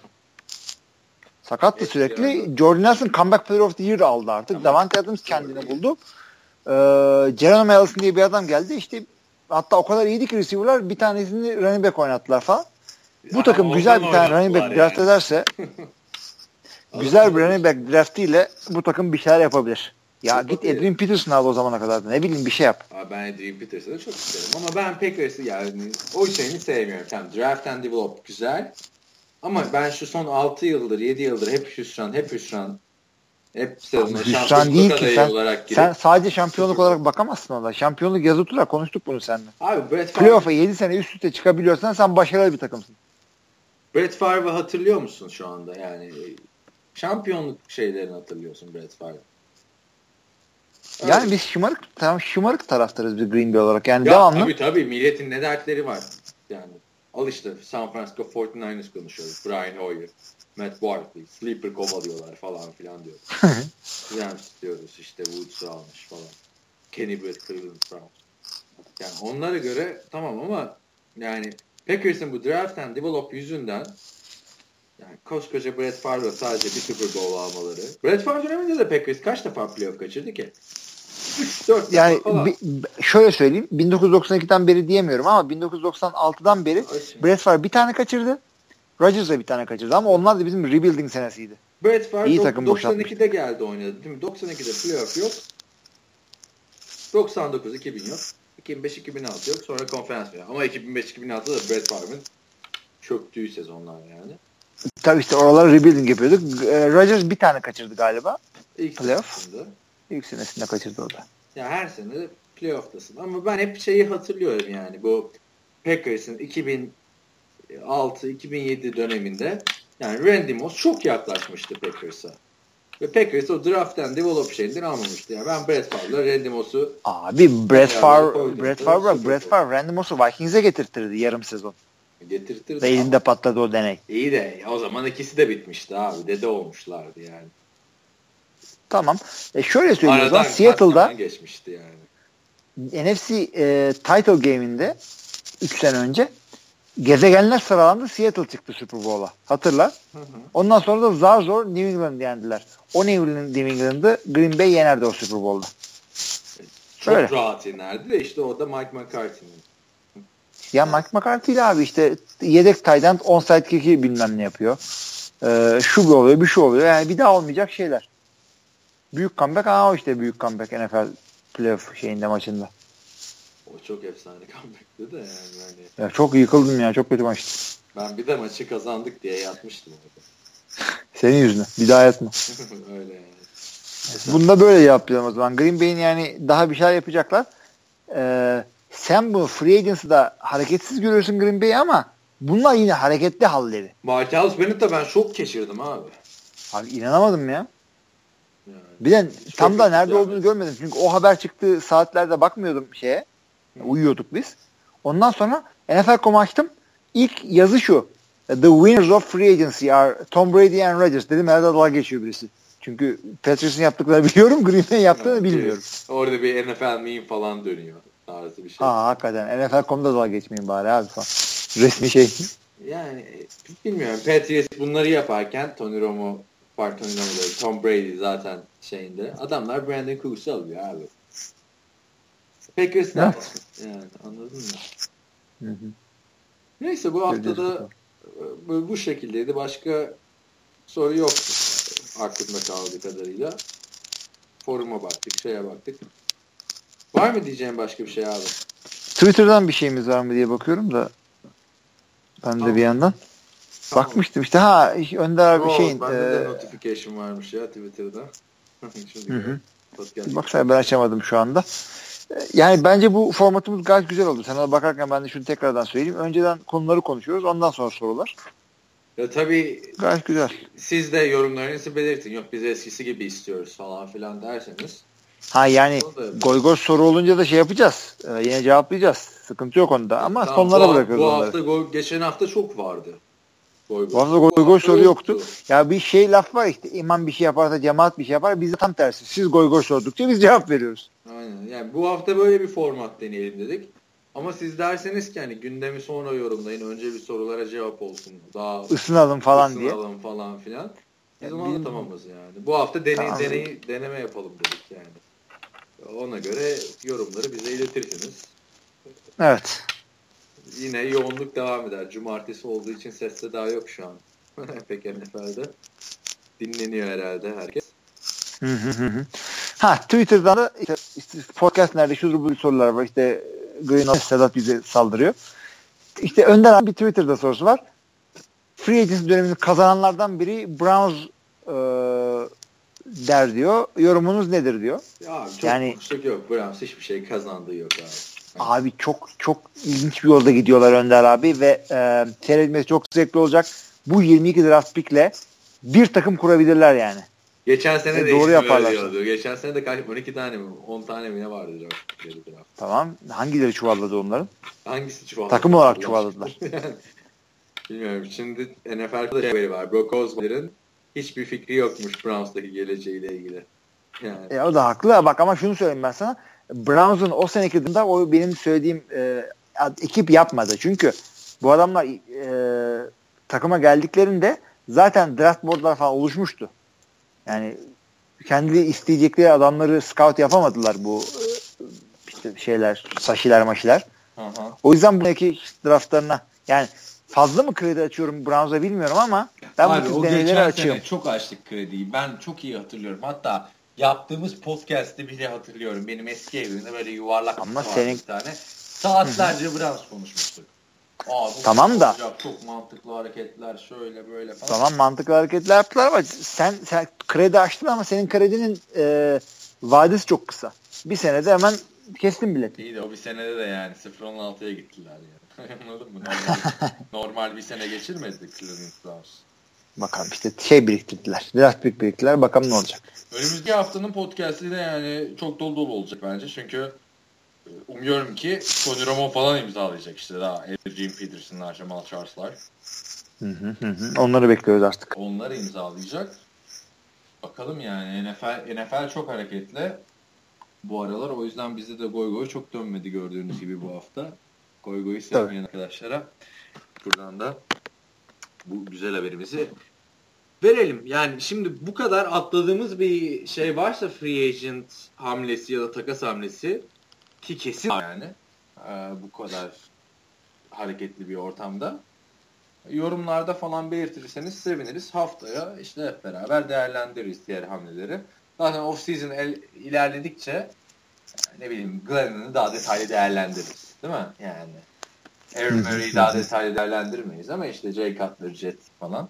Sakattı Eski sürekli. adam. Jordan Nelson comeback player of the year aldı artık. Tamam. Davante Adams kendini buldu. Ee, Jerome Allison diye bir adam geldi. İşte hatta o kadar iyiydi ki receiver'lar bir tanesini running back oynattılar falan. Bu Ya takım güzel bir tane running back draft yani. ederse güzel bir running back draftiyle bu takım bir şeyler yapabilir. Ya Çok git iyi. Adrian Peterson al o zamana kadar. da. Ne bileyim bir şey yap. Abi ben Adrian Peterson'ı çok isterim ama ben Packers'ı yani o şeyini sevmiyorum. Tamam draft and develop güzel ama ben şu son 6 yıldır 7 yıldır hep hüsran hep hüsran hep sezonda şampiyonluk değil ki sen, olarak girip sen sadece şampiyonluk olarak bakamazsın ona. Şampiyonluk yazı tutar konuştuk bunu seninle. abi Brett Favre, Playoff'a 7 sene üst üste çıkabiliyorsan sen başarılı bir takımsın. Brett Favre'ı hatırlıyor musun şu anda yani şampiyonluk şeylerini hatırlıyorsun Brett Favre. Yani biz şımarık tamam şımarık taraftarız biz Green Bay olarak. Yani Ya devamlı tabii tabii milletin ne dertleri var yani. Al işte San Francisco 49ers konuşuyoruz. Brian Hoyer, Matt Barkley, Sleeper kovalıyorlar falan filan diyor. Rams diyoruz işte Woods'u almış falan. Kenny Brett Cleveland Browns. Yani onlara göre tamam ama yani Packers'ın bu draft and develop yüzünden yani koskoca Brett Favre'la sadece bir Super Bowl almaları. Brett Favre döneminde de Packers kaç defa playoff kaçırdı ki? 3-4 yani bi- şöyle söyleyeyim 1992'den beri diyemiyorum ama 1996'dan beri Brett Favre bir tane kaçırdı. Rodgers da bir tane kaçırdı ama onlar da bizim rebuilding senesiydi. Brett Favre İyi dok- takım 92'de geldi oynadı değil mi? 92'de playoff yok. 99 2000 yok. 2005 2006 yok. Sonra konferans final. Ama 2005 2006'da da Brett Favre'ın çöktüğü sezonlar yani. Tabii işte oralara rebuilding yapıyorduk. Ee, Rodgers bir tane kaçırdı galiba. İlk Playoff. senesinde. İlk senesinde kaçırdı o da. Ya her sene de playoff'tasın. Ama ben hep şeyi hatırlıyorum yani bu Packers'ın 2006-2007 döneminde yani Randy Moss çok yaklaşmıştı Packers'a. Ve Packers o draft and develop şeyinden almamıştı. Yani ben Brett Favre'la Randy Moss'u Abi Brett Favre. Brett Favre, Brett. Favre Randy Moss'u Vikings'e getirtirdi yarım sezon. getirtirdi. Ve elinde patladı o deney. İyi de o zaman ikisi de bitmişti abi. Dede olmuşlardı yani. Tamam. E şöyle zaman kaç Seattle'da geçmişti yani. NFC e, title game'inde 3 sene önce gezegenler sıralandı Seattle çıktı Super Bowl'a. Hatırla. Ondan sonra da zar zor New England yendiler. O New England, New England'ı Green Bay yenerdi o Super Bowl'da. Çok Öyle. rahat inerdi de işte o da Mike McCarthy'nin. Ya Mike McCarthy ile abi işte yedek tight end onside kick'i bilmem ne yapıyor. Ee, şu bir oluyor bir şu oluyor. Yani bir daha olmayacak şeyler. Büyük comeback ama o işte büyük comeback NFL playoff şeyinde maçında. O çok efsane comeback'tı da yani. Hani Ya çok yıkıldım ya çok kötü maçtı. ben bir de maçı kazandık diye yatmıştım. Senin yüzünden. Bir daha yatma. Öyle yani. Bunu da böyle yapacağım o zaman. Green Bay'in yani daha bir şeyler yapacaklar. Ee, sen bu free agency'da hareketsiz görüyorsun Green Bay'i ama bunlar yine hareketli halleri. Martellus Bennett'e ben şok geçirdim abi. Abi inanamadım ya. Bir de tam da nerede yani. olduğunu görmedim. Çünkü o haber çıktığı saatlerde bakmıyordum şeye. Uyuyorduk biz. Ondan sonra NFL.com'u açtım. İlk yazı şu. The winners of free agency are Tom Brady and Rodgers. Dedim herhalde dalga geçiyor birisi. Çünkü Patriots'ın yaptıklarını biliyorum. Green Bay'in yaptığını bilmiyorum. Orada bir NFL meme falan dönüyor tarzı bir şey. Ha hakikaten. NFL.com'da dalga geçmeyin bari abi falan. Resmi şey. Yani bilmiyorum. Patriots bunları yaparken Tony Romo fark oynamaları. Tom Brady zaten şeyinde. Adamlar Brandon Cooks'u alıyor abi. Packers ne? Yani anladın mı? Hı hı. Neyse bu haftada Göreceğiz e, bu, şekildeydi. Başka soru yoktu. Aklımda kaldığı kadarıyla. Foruma baktık, şeye baktık. Var mı diyeceğim başka bir şey abi? Twitter'dan bir şeyimiz var mı diye bakıyorum da ben de Tamam. bir yandan. Bakmıştım işte ha Önder abi Oo, şeyin bende de e, notification varmış ya Twitter'da. Şimdi Hı hı. podcast. baksana ben açamadım şu anda. E, Yani bence bu formatımız gayet güzel oldu. Sen ona bakarken ben de şunu tekrardan söyleyeyim. Önceden konuları konuşuyoruz. Ondan sonra sorular. Ya tabii Gayet güzel. siz de yorumlarınızı belirtin. Yok biz eskisi gibi istiyoruz falan filan derseniz. Ha yani goy goy soru olunca da şey yapacağız. E, yine cevaplayacağız. Sıkıntı yok onda. Ama Tamam, sonlara bu, bırakıyoruz Bu onları. hafta geçen hafta çok vardı. Goy goy goy hafta soru yoktu. Ya bir şey laf var işte. İmam bir şey yaparsa cemaat bir şey yapar. Biz de tam tersi. Siz goy goy sordukça biz cevap veriyoruz. Aynen. Yani bu hafta böyle bir format deneyelim dedik. Ama siz derseniz ki hani gündemi sonra yorumlayın. Önce bir sorulara cevap olsun. Daha Isınalım falan diye. ısınalım falan filan. Biz Ya onu anlatamamız yani. Bu hafta deney, Tamam. deney, deneme yapalım dedik yani. Ona göre yorumları bize iletirsiniz. Evet. Yine yoğunluk devam eder. Cumartesi olduğu için seste daha yok şu an. Pek NFL'de. Dinleniyor herhalde herkes. Ha Twitter'dan da işte, işte podcast nerede şudur bu sorular var. İşte Green Sedat bize saldırıyor. İşte Önder abi bir Twitter'da sorusu var. Free Agency dönemini kazananlardan biri Browns e, der diyor. Yorumunuz nedir diyor. Ya çok Yani- konuşacak yok. Browns hiçbir şey kazandığı yok abi. Abi çok çok ilginç bir yolda gidiyorlar Önder abi ve e, seyretmesi çok zevkli olacak. Bu 22 draft pickle bir takım kurabilirler yani. Geçen sene E, de doğru yaparlar. diyordu. Geçen sene de kaç 12 tane mi 10 tane mi ne vardı draft. Tamam. Hangileri çuvalladı onların? Hangisi çuvalladı? Takım olarak çuvalladılar. Bilmiyorum. Şimdi NFL'de şey haberi var. Brock Osweiler'ın hiçbir fikri yokmuş Browns'taki geleceğiyle ilgili. Yani E, o da haklı. Bak ama şunu söyleyeyim ben sana. Browns'un o seneki yılında o benim söylediğim e, ekip yapmadı. Çünkü bu adamlar e, takıma geldiklerinde zaten draft boardlar falan oluşmuştu. Yani kendi isteyecekleri adamları scout yapamadılar bu e, işte şeyler, saşiler maşiler. Hı hı. O yüzden buradaki draftlarına yani fazla mı kredi açıyorum Browns'a bilmiyorum ama ben bu Abi o denemeleri geçen açıyorum. çok açtık krediyi. Ben çok iyi hatırlıyorum. Hatta yaptığımız podcast'te bile hatırlıyorum. Benim eski evimde böyle yuvarlak Ama senin- bir tane. Saatlerce Browns konuşmuştuk. Aa, bu Tamam da- olacak, çok mantıklı hareketler şöyle böyle falan. Tamam mantıklı hareketler yaptılar ama sen, sen kredi açtın ama senin kredinin e, vadesi çok kısa. Bir senede hemen kestin bileti. İyi de o bir senede de yani 0-16'ya gittiler yani. Anladın mı? Normal, normal bir sene geçirmedi Cleveland Browns. Bakalım işte şey biriktirdiler. Draft pick biriktirdiler. Bakalım ne olacak. Önümüzdeki haftanın podcast'i de yani çok dolu dolu olacak bence. Çünkü e, umuyorum ki Tony Romo falan imzalayacak işte daha Adrian Peterson'lar, Jamal Charles'lar. Hı hı hı hı. Onları bekliyoruz artık. Onları imzalayacak. Bakalım yani NFL, NFL çok hareketli bu aralar. O yüzden bizde de goy goy çok dönmedi gördüğünüz gibi bu hafta. Goy goyu sevmeyen arkadaşlara buradan da bu güzel haberimizi verelim. Yani şimdi bu kadar atladığımız bir şey varsa free agent hamlesi ya da takas hamlesi ki kesin yani e, bu kadar hareketli bir ortamda yorumlarda falan belirtirseniz seviniriz. Haftaya işte hep beraber değerlendiririz diğer hamleleri. Zaten off season el, ilerledikçe ne bileyim Glennon'ı daha detaylı değerlendiririz. Değil mi? Yani Aaron Murray'i daha detaylı değerlendirmeyiz ama işte Jay Cutler, Jet falan.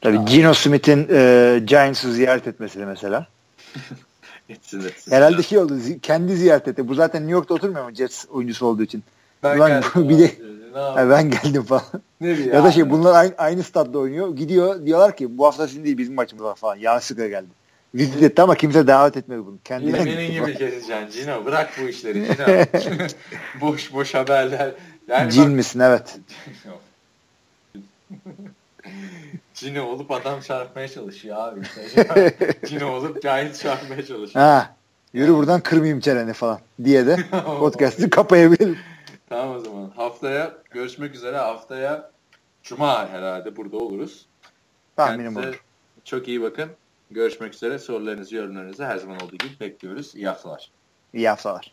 Tabii Gino Smith'in e, Giants'ı ziyaret etmesi de mesela. Etsin etsin. Herhalde şey oldu. kendi ziyaret etti. Bu zaten New York'ta oturmuyor mu Jets oyuncusu olduğu için? Ben Ulan geldim bir de- yapayım? ben geldim falan. Ne diyor ya da şey bunlar aynı, aynı stadda oynuyor. Gidiyor diyorlar ki bu hafta sizin değil bizim maçımız var falan. Yanlışlıkla geldi. Vizit etti ama kimse davet etmedi bunu. Kendi Yine benim gibi keseceksin Cino. Bırak bu işleri Cino. boş boş haberler. Yani Cin bak, misin evet. Cino olup adam çarpmaya çalışıyor abi. İşte. Cino olup Giants çarpmaya çalışıyor. Ha. Yürü buradan kırmayayım çeneni falan diye de podcast'ı kapayabilirim. Tamam o zaman. Haftaya görüşmek üzere. Haftaya Cuma herhalde burada oluruz. Tahminim Kendinize olur. Çok iyi bakın. Görüşmek üzere. Sorularınızı, yorumlarınızı her zaman olduğu gibi bekliyoruz. İyi haftalar. İyi haftalar.